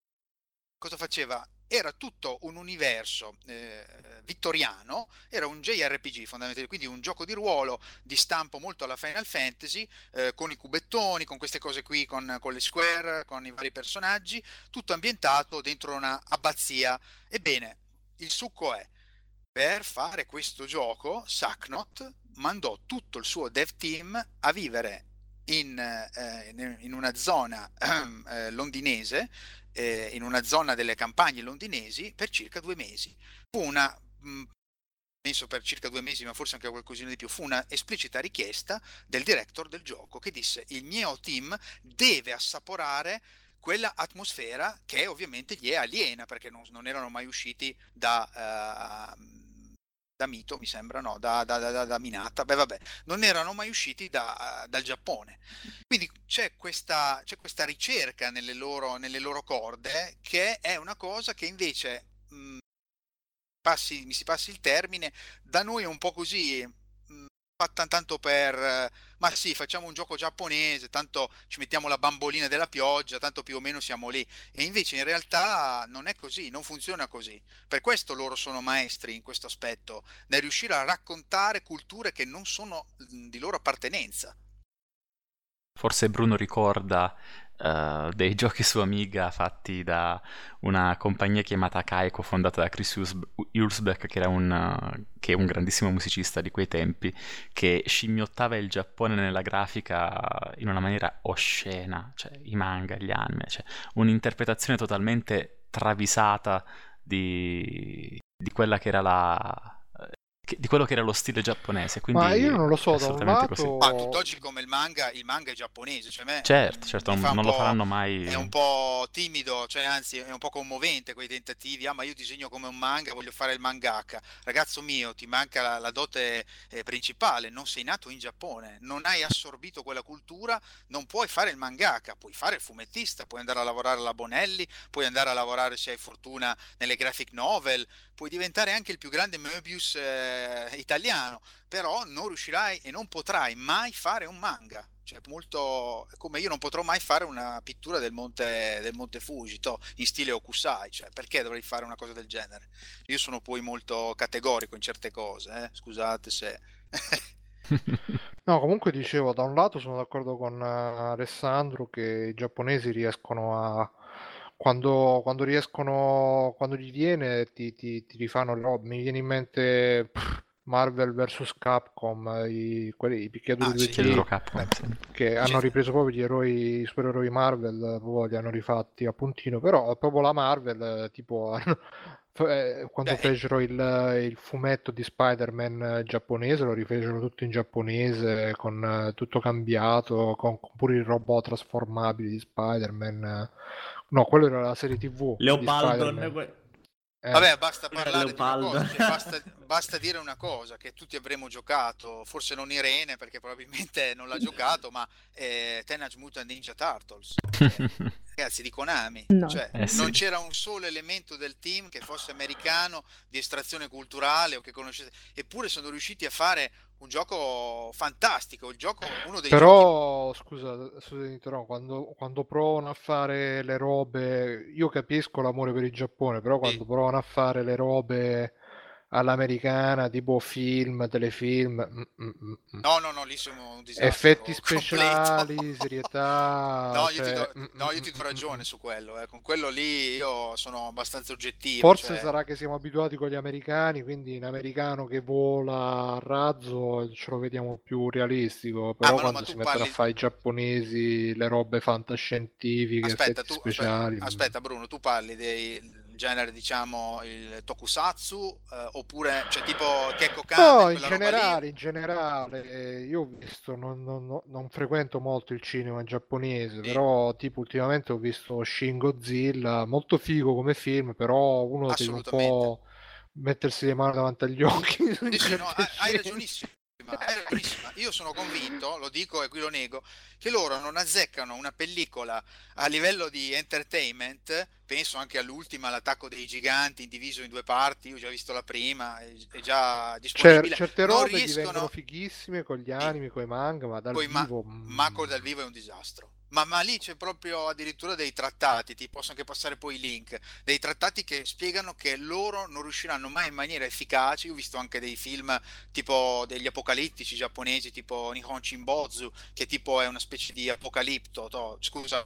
Speaker 4: cosa faceva? Era tutto un universo eh, vittoriano, era un JRPG fondamentalmente, quindi un gioco di ruolo di stampo molto alla Final Fantasy, eh, con i cubettoni, con queste cose qui, con, con, le square, con i vari personaggi, tutto ambientato dentro una abbazia. Ebbene, il succo è, per fare questo gioco, Sacknot mandò tutto il suo dev team a vivere in, eh, in una zona eh, londinese eh, in una zona delle campagne londinesi per circa due mesi. Fu una, mm, penso per circa due mesi, ma forse anche qualcosina di più, fu una esplicita richiesta del director del gioco che disse il mio team deve assaporare quella atmosfera che ovviamente gli è aliena perché non, non erano mai usciti da... Uh, da Mito, mi sembra, no, da, da, da, da Minata, beh vabbè, non erano mai usciti da, dal Giappone. Quindi c'è questa, c'è questa ricerca nelle loro, nelle loro, corde che è una cosa che invece, mh, passi, mi si passi il termine, da noi è un po' così, tanto per, ma sì, facciamo un gioco giapponese, tanto ci mettiamo la bambolina della pioggia, tanto più o meno siamo lì. E invece in realtà non è così, non funziona così. Per questo loro sono maestri in questo aspetto, nel riuscire a raccontare culture che non sono di loro appartenenza.
Speaker 3: Forse Bruno ricorda uh, dei [laughs] giochi su Amiga fatti da una compagnia chiamata Kaiko, fondata da Chris Hulsbeck, che, che è un grandissimo musicista di quei tempi, che scimmiottava il Giappone nella grafica in una maniera oscena, cioè i manga, gli anime, cioè un'interpretazione totalmente travisata di, di quella che era la, di quello che era lo stile giapponese.
Speaker 6: Ma io non lo so, da un lato... Così.
Speaker 4: Ma tutt'oggi come il manga, il manga è giapponese, cioè me,
Speaker 3: certo, certo, non, non lo faranno mai.
Speaker 4: È un po' timido, cioè anzi è un po' commovente quei tentativi, ah ma io disegno come un manga, voglio fare il mangaka. Ragazzo mio, ti manca la, la dote eh, principale, non sei nato in Giappone, non hai assorbito quella cultura, non puoi fare il mangaka, puoi fare il fumettista, puoi andare a lavorare alla Bonelli, puoi andare a lavorare se hai fortuna nelle graphic novel, puoi diventare anche il più grande Möbius eh, italiano, però non riuscirai e non potrai mai fare un manga. Cioè, molto come io non potrò mai fare una pittura del monte, del monte Fuji in stile Okusai, cioè perché dovrei fare una cosa del genere? Io sono poi molto categorico in certe cose, eh? scusate se. [laughs]
Speaker 6: no, comunque dicevo, da un lato sono d'accordo con eh, Alessandro che i giapponesi riescono a quando, quando riescono, quando gli viene, ti, ti, ti rifanno le robe. Mi viene in mente pff, Marvel vs Capcom, i, quelli, i picchiatori ah, 2D, Capcom, sì. che hanno ripreso proprio gli eroi, i supereroi Marvel, proprio li hanno rifatti a puntino, però proprio la Marvel, tipo, [laughs] eh, quando Beh. fecero il, il, fumetto di Spider-Man giapponese, lo rifecero tutto in giapponese, con tutto cambiato, con, con pure i robot trasformabili di Spider-Man No, quello era la serie TV.
Speaker 2: Leopoldo.
Speaker 4: Eh. Vabbè, basta parlare di una cosa, cioè, basta, basta, dire una cosa, che tutti avremmo giocato, forse non Irene perché probabilmente non l'ha giocato, ma eh, Teenage Mutant Ninja Turtles, eh, [laughs] ragazzi di Konami, no. cioè, eh, sì. non c'era un solo elemento del team che fosse americano, di estrazione culturale o che conoscete, eppure sono riusciti a fare un gioco fantastico, il gioco uno dei
Speaker 6: Però, giochi... scusa, scusa quando, quando, provano a fare le robe, io capisco l'amore per il Giappone, però quando sì. provano a fare le robe all'americana, tipo film, telefilm. Mm,
Speaker 4: mm, mm, mm. no, no, no, lì siamo un disastro.
Speaker 6: Effetti [laughs] speciali, completo. serietà.
Speaker 4: no, io cioè... do, no, io ti do ragione su quello. Eh. Con quello lì io sono abbastanza oggettivo.
Speaker 6: Forse
Speaker 4: cioè...
Speaker 6: sarà che siamo abituati con gli americani, quindi un americano che vola a razzo ce lo vediamo più realistico. Però ah, quando no, si mettono parli... a fare i giapponesi, le robe fantascientifiche, aspetta, tu, speciali.
Speaker 4: Aspetta, aspetta, Bruno, tu parli dei genere diciamo il tokusatsu eh, oppure cioè tipo Kekkokan
Speaker 6: no in generale in generale io ho visto non, non, non, frequento molto il cinema giapponese sì. però tipo ultimamente ho visto Shin Godzilla molto figo come film però uno deve un po' mettersi le mani davanti agli occhi [laughs]
Speaker 4: sì, no, hai [laughs] ragionissimo io sono convinto, lo dico e qui lo nego, che loro non azzeccano una pellicola a livello di entertainment, penso anche all'ultima, l'attacco dei giganti diviso in due parti, io ho già visto la prima, è, già disponibile.
Speaker 6: Cer- certe robe riescono... diventano fighissime con gli animi, con i manga, ma dal
Speaker 4: Poi
Speaker 6: vivo...
Speaker 4: Ma, ma dal vivo è un disastro Ma, ma lì c'è proprio addirittura dei trattati, ti posso anche passare poi i link, dei trattati che spiegano che loro non riusciranno mai in maniera efficace. Io ho visto anche dei film tipo degli apocalittici giapponesi, tipo Nihon Shinbozu, che tipo è una specie di apocalipto, to- scusa,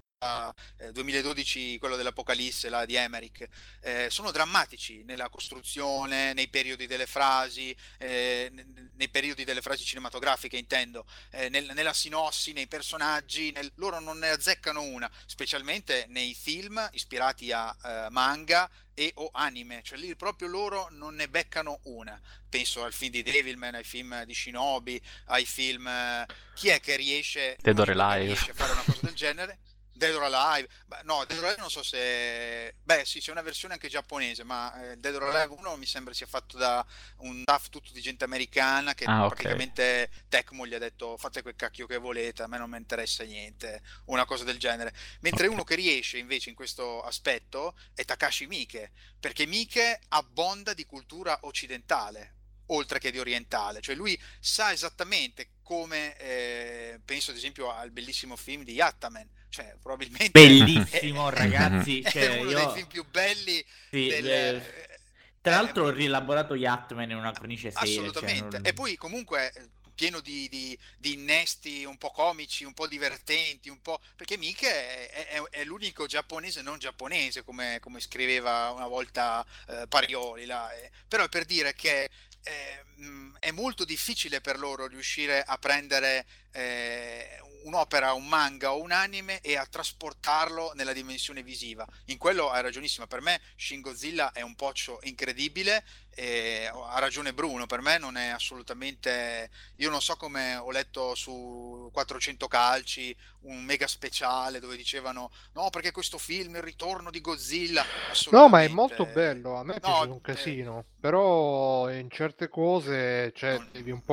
Speaker 4: 2012 quello dell'Apocalisse là, di Emmerich eh, sono drammatici nella costruzione nei periodi delle frasi eh, nei periodi delle frasi cinematografiche intendo eh, nel, nella sinossi nei personaggi nel, loro non ne azzeccano una specialmente nei film ispirati a eh, manga e o anime, cioè lì proprio loro non ne beccano una. Penso al film di Devilman, ai film di Shinobi, ai film... Eh, chi è che riesce,
Speaker 3: Dead or
Speaker 4: riesce a fare una cosa del genere? Dead or Alive, Beh, no, Dead or Alive non so se... Beh sì, c'è una versione anche giapponese, ma eh, Dead or Alive 1 mi sembra sia fatto da un staff tutto di gente americana che
Speaker 3: Ah,
Speaker 4: praticamente Tecmo gli ha detto fate quel cacchio che volete, a me non mi interessa niente, una cosa del genere. Mentre
Speaker 3: Ok.
Speaker 4: uno che riesce invece in questo aspetto è Takashi Miike, perché Miike abbonda di cultura occidentale, oltre che di orientale, cioè lui sa esattamente come, eh, penso ad esempio al bellissimo film di Yattaman, cioè probabilmente
Speaker 2: Bellissimo,
Speaker 4: è-
Speaker 2: ragazzi.
Speaker 4: è
Speaker 2: Cioè,
Speaker 4: uno
Speaker 2: io...
Speaker 4: dei film più belli
Speaker 2: sì,
Speaker 4: del...
Speaker 2: eh, Tra
Speaker 4: eh,
Speaker 2: l'altro ho rielaborato Yatman in una cornice seria. cioè,
Speaker 4: Assolutamente.
Speaker 2: non-
Speaker 4: E poi comunque eh, pieno di, di- di innesti un po' comici, un po' divertenti, un po'... perché Mike è, è- è l'unico giapponese non giapponese, come, come scriveva una volta eh, Parioli, là, eh. Però è per dire che eh, mh, è molto difficile per loro riuscire a prendere eh, un'opera, un manga o un anime e a trasportarlo nella dimensione visiva. In quello hai ragionissima. Per me Shin Godzilla è un poccio incredibile. E ha ragione Bruno, per me non è assolutamente. Io non so come ho letto su 400 calci un mega speciale dove dicevano no, perché questo film, il ritorno di Godzilla.
Speaker 6: No, ma è molto bello, a me è
Speaker 4: No,
Speaker 6: piaciuto un
Speaker 4: eh,
Speaker 6: casino, però in certe cose, cioè,
Speaker 4: Non-
Speaker 6: devi un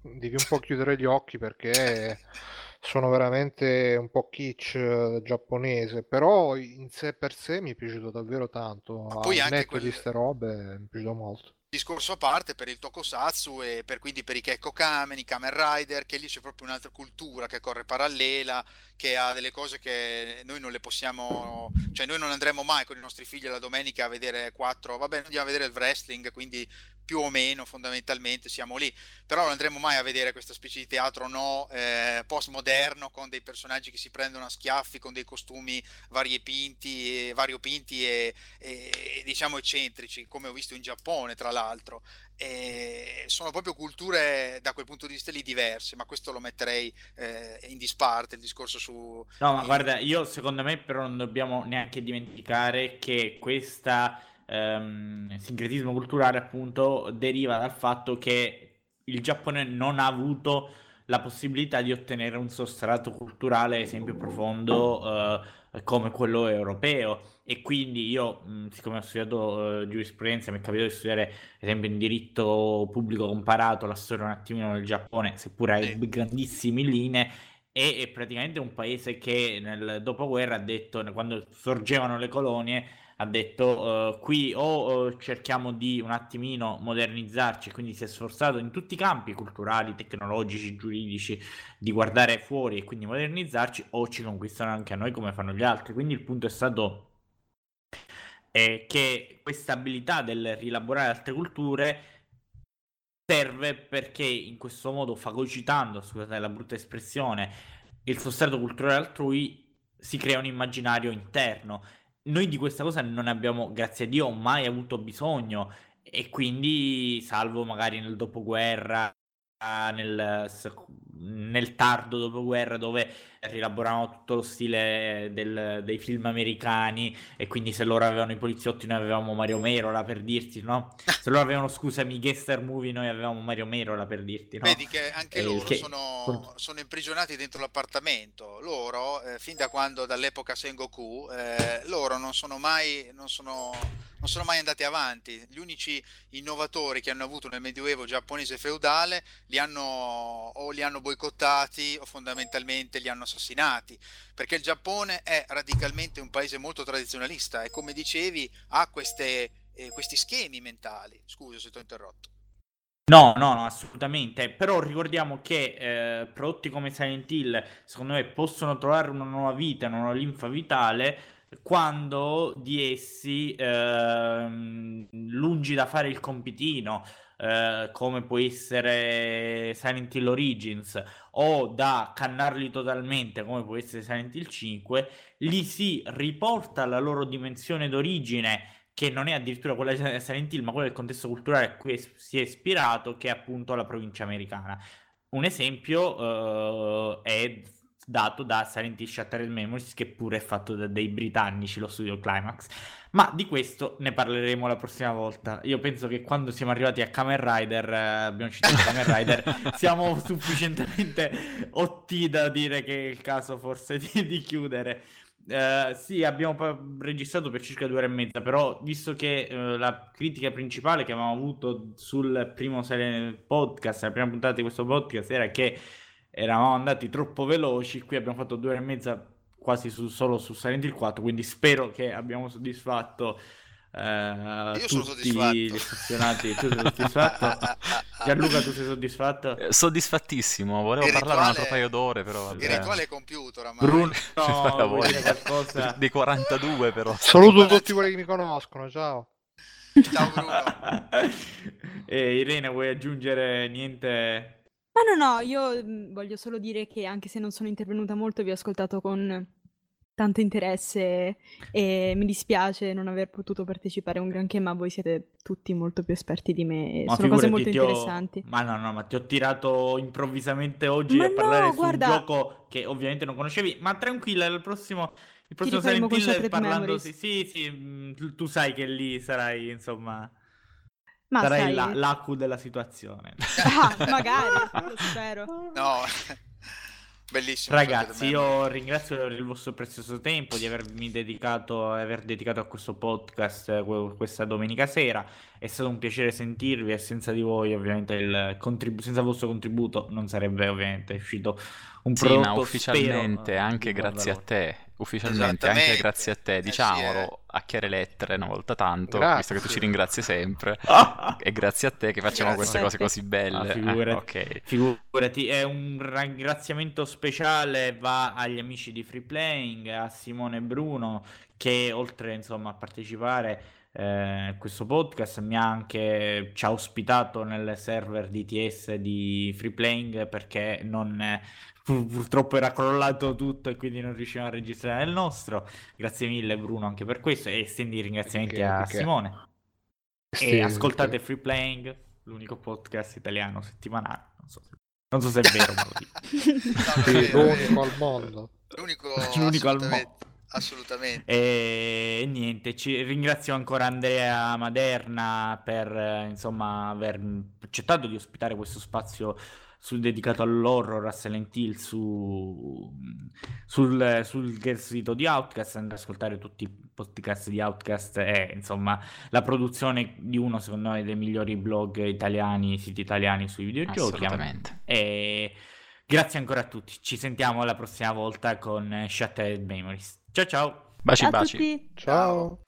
Speaker 6: devi un po' chiudere gli occhi perché [laughs] sono veramente un po' kitsch eh, giapponese, però in sé per sé mi è piaciuto davvero tanto,
Speaker 4: Ma poi
Speaker 6: al
Speaker 4: anche
Speaker 6: netto di
Speaker 4: quel-
Speaker 6: ste robe mi è piaciuto molto.
Speaker 4: Discorso a parte per il tokusatsu e per quindi per i Kekko Kamen, i Kamen Rider, che lì c'è proprio un'altra cultura che corre parallela, che ha delle cose che noi non le possiamo, cioè noi non andremo mai con i nostri figli la domenica a vedere quattro, vabbè, andiamo a vedere il wrestling, quindi più o meno fondamentalmente siamo lì, però non andremo mai a vedere questa specie di teatro no eh, postmoderno con dei personaggi che si prendono a schiaffi, con dei costumi variopinti, e- variopinti e, e, diciamo eccentrici, come ho visto in Giappone, tra l'altro. E sono proprio culture da quel punto di vista lì diverse, ma questo lo metterei eh, in disparte il discorso su.
Speaker 2: No, ma guarda, io secondo me però non dobbiamo neanche dimenticare che questa ehm, sincretismo culturale appunto deriva dal fatto che il Giappone non ha avuto la possibilità di ottenere un sostrato culturale, ad esempio, profondo eh, come quello europeo. E quindi io, mh, siccome ho studiato eh, giurisprudenza, mi è capitato di studiare, ad esempio, in diritto pubblico comparato la storia un attimino del Giappone, seppure a
Speaker 4: Sì.
Speaker 2: grandissime linee, e è praticamente un paese che nel dopoguerra ha detto, quando sorgevano le colonie, ha detto eh, qui o eh, cerchiamo di un attimino modernizzarci, quindi si è sforzato in tutti i campi culturali, tecnologici, giuridici di guardare fuori e quindi modernizzarci, o ci conquistano anche a noi come fanno gli altri. Quindi il punto è stato eh, che questa abilità del rielaborare altre culture serve perché in questo modo fagocitando, scusate la brutta espressione, il sostrato culturale altrui si crea un immaginario interno. Noi di questa cosa non abbiamo, grazie a Dio, mai avuto bisogno. E quindi, salvo magari nel dopoguerra, nel, nel tardo dopoguerra dove rielaboravano tutto lo stile del- dei film americani e quindi se loro avevano i poliziotti noi avevamo Mario Merola per dirti, no? [laughs] Se loro avevano, scusami, Gangster Movie noi avevamo Mario Merola per dirti, no?
Speaker 4: Vedi che anche
Speaker 2: Eh,
Speaker 4: loro
Speaker 2: che-
Speaker 4: sono, sono imprigionati dentro l'appartamento. Loro, eh, fin da quando, dall'epoca Sengoku, eh, loro non sono mai, non sono, non sono mai andati avanti. Gli unici innovatori che hanno avuto nel Medioevo giapponese feudale li hanno o li hanno boicottati o fondamentalmente li hanno assassinati. Perché il Giappone è radicalmente un paese molto tradizionalista e come dicevi ha queste, eh, questi schemi mentali. Scusa se ti ho interrotto.
Speaker 2: No, no, no, assolutamente. Però ricordiamo che eh, prodotti come Silent Hill, secondo me, possono trovare una nuova vita, una nuova linfa vitale quando di essi, ehm, lungi da fare il compitino, eh, come può essere Silent Hill Origins, o da cannarli totalmente, come può essere Silent Hill 5, li si riporta alla loro dimensione d'origine che non è addirittura quella di Silent Hill, ma quella del contesto culturale a cui si è ispirato, che è appunto la provincia americana. Un esempio uh, è dato da Silent Hill Shattered Memories, che pure è fatto da dei britannici, lo studio Climax. Ma di questo ne parleremo la prossima volta. Io penso che quando siamo arrivati a Kamen Rider, eh, abbiamo citato [laughs] Kamen Rider, siamo sufficientemente otti da dire che è il caso forse di, di chiudere. Uh, sì, abbiamo registrato per circa due ore e mezza, però visto che uh, la critica principale che avevamo avuto sul primo podcast, la prima puntata di questo podcast, era che eravamo andati troppo veloci, qui abbiamo fatto due ore e mezza quasi su, solo su Silent Hill 4, quindi spero che abbiamo soddisfatto Uh,
Speaker 4: Io sono soddisfatto.
Speaker 2: gli affezionati, tu sei soddisfatto? [laughs] Gianluca, tu sei soddisfatto?
Speaker 3: Eh, soddisfattissimo, volevo
Speaker 4: Il
Speaker 3: parlare
Speaker 4: rituale-
Speaker 3: un altro paio d'ore, però.
Speaker 4: Il
Speaker 3: vabbè.
Speaker 4: rituale è compiuto oramai.
Speaker 2: Bruno, [laughs]
Speaker 3: voglia.
Speaker 2: qualcosa?
Speaker 3: Dei 42, però.
Speaker 6: Saluto tutti quelli che mi conoscono, ciao.
Speaker 4: Ciao Bruno. [laughs]
Speaker 2: e Irene, vuoi aggiungere niente?
Speaker 5: Ma no, no, io mm, voglio solo dire che anche se non sono intervenuta molto, vi ho ascoltato con tanto interesse e mi dispiace non aver potuto partecipare a un granché, ma voi siete tutti molto più esperti di me
Speaker 2: Ma
Speaker 5: sono cose molto
Speaker 2: ho-
Speaker 5: interessanti.
Speaker 2: Ma no, no, ma ti ho tirato improvvisamente oggi
Speaker 5: Ma
Speaker 2: a parlare
Speaker 5: no,
Speaker 2: su
Speaker 5: guarda-
Speaker 2: un gioco che ovviamente non conoscevi, ma tranquilla, il prossimo, il prossimo Silent
Speaker 5: con
Speaker 2: Hill parlando... Sì, sì, sì, mm, tu, sai che lì sarai, insomma,
Speaker 5: Ma
Speaker 2: sarai
Speaker 5: sai,
Speaker 2: la- l'ACU della situazione.
Speaker 5: ah, [laughs] magari, lo spero.
Speaker 4: No, bellissimo.
Speaker 2: Ragazzi,
Speaker 4: Shattered
Speaker 2: io ringrazio per il vostro prezioso tempo di avermi dedicato, aver dedicato a questo podcast eh, que- questa domenica sera. È stato un piacere sentirvi e senza di voi, ovviamente, il contribu- senza il vostro contributo non sarebbe ovviamente uscito un
Speaker 3: Sì,
Speaker 2: prodotto
Speaker 3: ma ufficialmente
Speaker 2: spero,
Speaker 3: anche
Speaker 2: di buon
Speaker 3: grazie a te. Ufficialmente anche grazie a te,
Speaker 4: Eh sì,
Speaker 3: diciamolo
Speaker 4: eh.
Speaker 3: a chiare lettere una volta tanto,
Speaker 6: Grazie.
Speaker 3: visto che tu ci ringrazi sempre. È [laughs] grazie a te che facciamo
Speaker 4: Grazie.
Speaker 3: queste cose così belle.
Speaker 2: Ah, figurati.
Speaker 3: Eh, ok.
Speaker 2: Figurati, è un ringraziamento speciale va agli amici di Free Playing, a Simone e Bruno che oltre insomma a partecipare eh, a questo podcast mi ha anche ci ha ospitato nel server DTS di Free Playing perché non eh, purtroppo era crollato tutto e quindi non riuscivamo a registrare il nostro. Grazie mille Bruno anche per questo e estendi i ringraziamenti
Speaker 6: che,
Speaker 2: a
Speaker 6: che.
Speaker 2: Simone.
Speaker 6: Sì,
Speaker 2: E ascoltate
Speaker 6: sì.
Speaker 2: Free Playing, l'unico podcast italiano settimanale. Non so se, non so se è vero, ma lo dico.
Speaker 4: No, [laughs]
Speaker 6: Sì,
Speaker 4: è vero, è
Speaker 6: l'unico al mondo.
Speaker 4: L'unico, [laughs]
Speaker 2: L'unico al
Speaker 4: assolutamente,
Speaker 2: mondo.
Speaker 4: assolutamente.
Speaker 2: E niente, ci ringrazio ancora Andrea Maderna per eh, insomma aver accettato di ospitare questo spazio sul- dedicato all'horror, a Silent Hill su, sul, sul sito di Outcast, andate ad ascoltare tutti i podcast di Outcast e insomma la produzione di uno secondo me dei migliori blog italiani, siti italiani sui videogiochi.
Speaker 3: Assolutamente.
Speaker 2: E grazie ancora a tutti, ci sentiamo la prossima volta con Shattered Memories. Ciao ciao!
Speaker 3: Baci
Speaker 5: Ciao a
Speaker 3: baci.
Speaker 5: tutti!
Speaker 6: Ciao.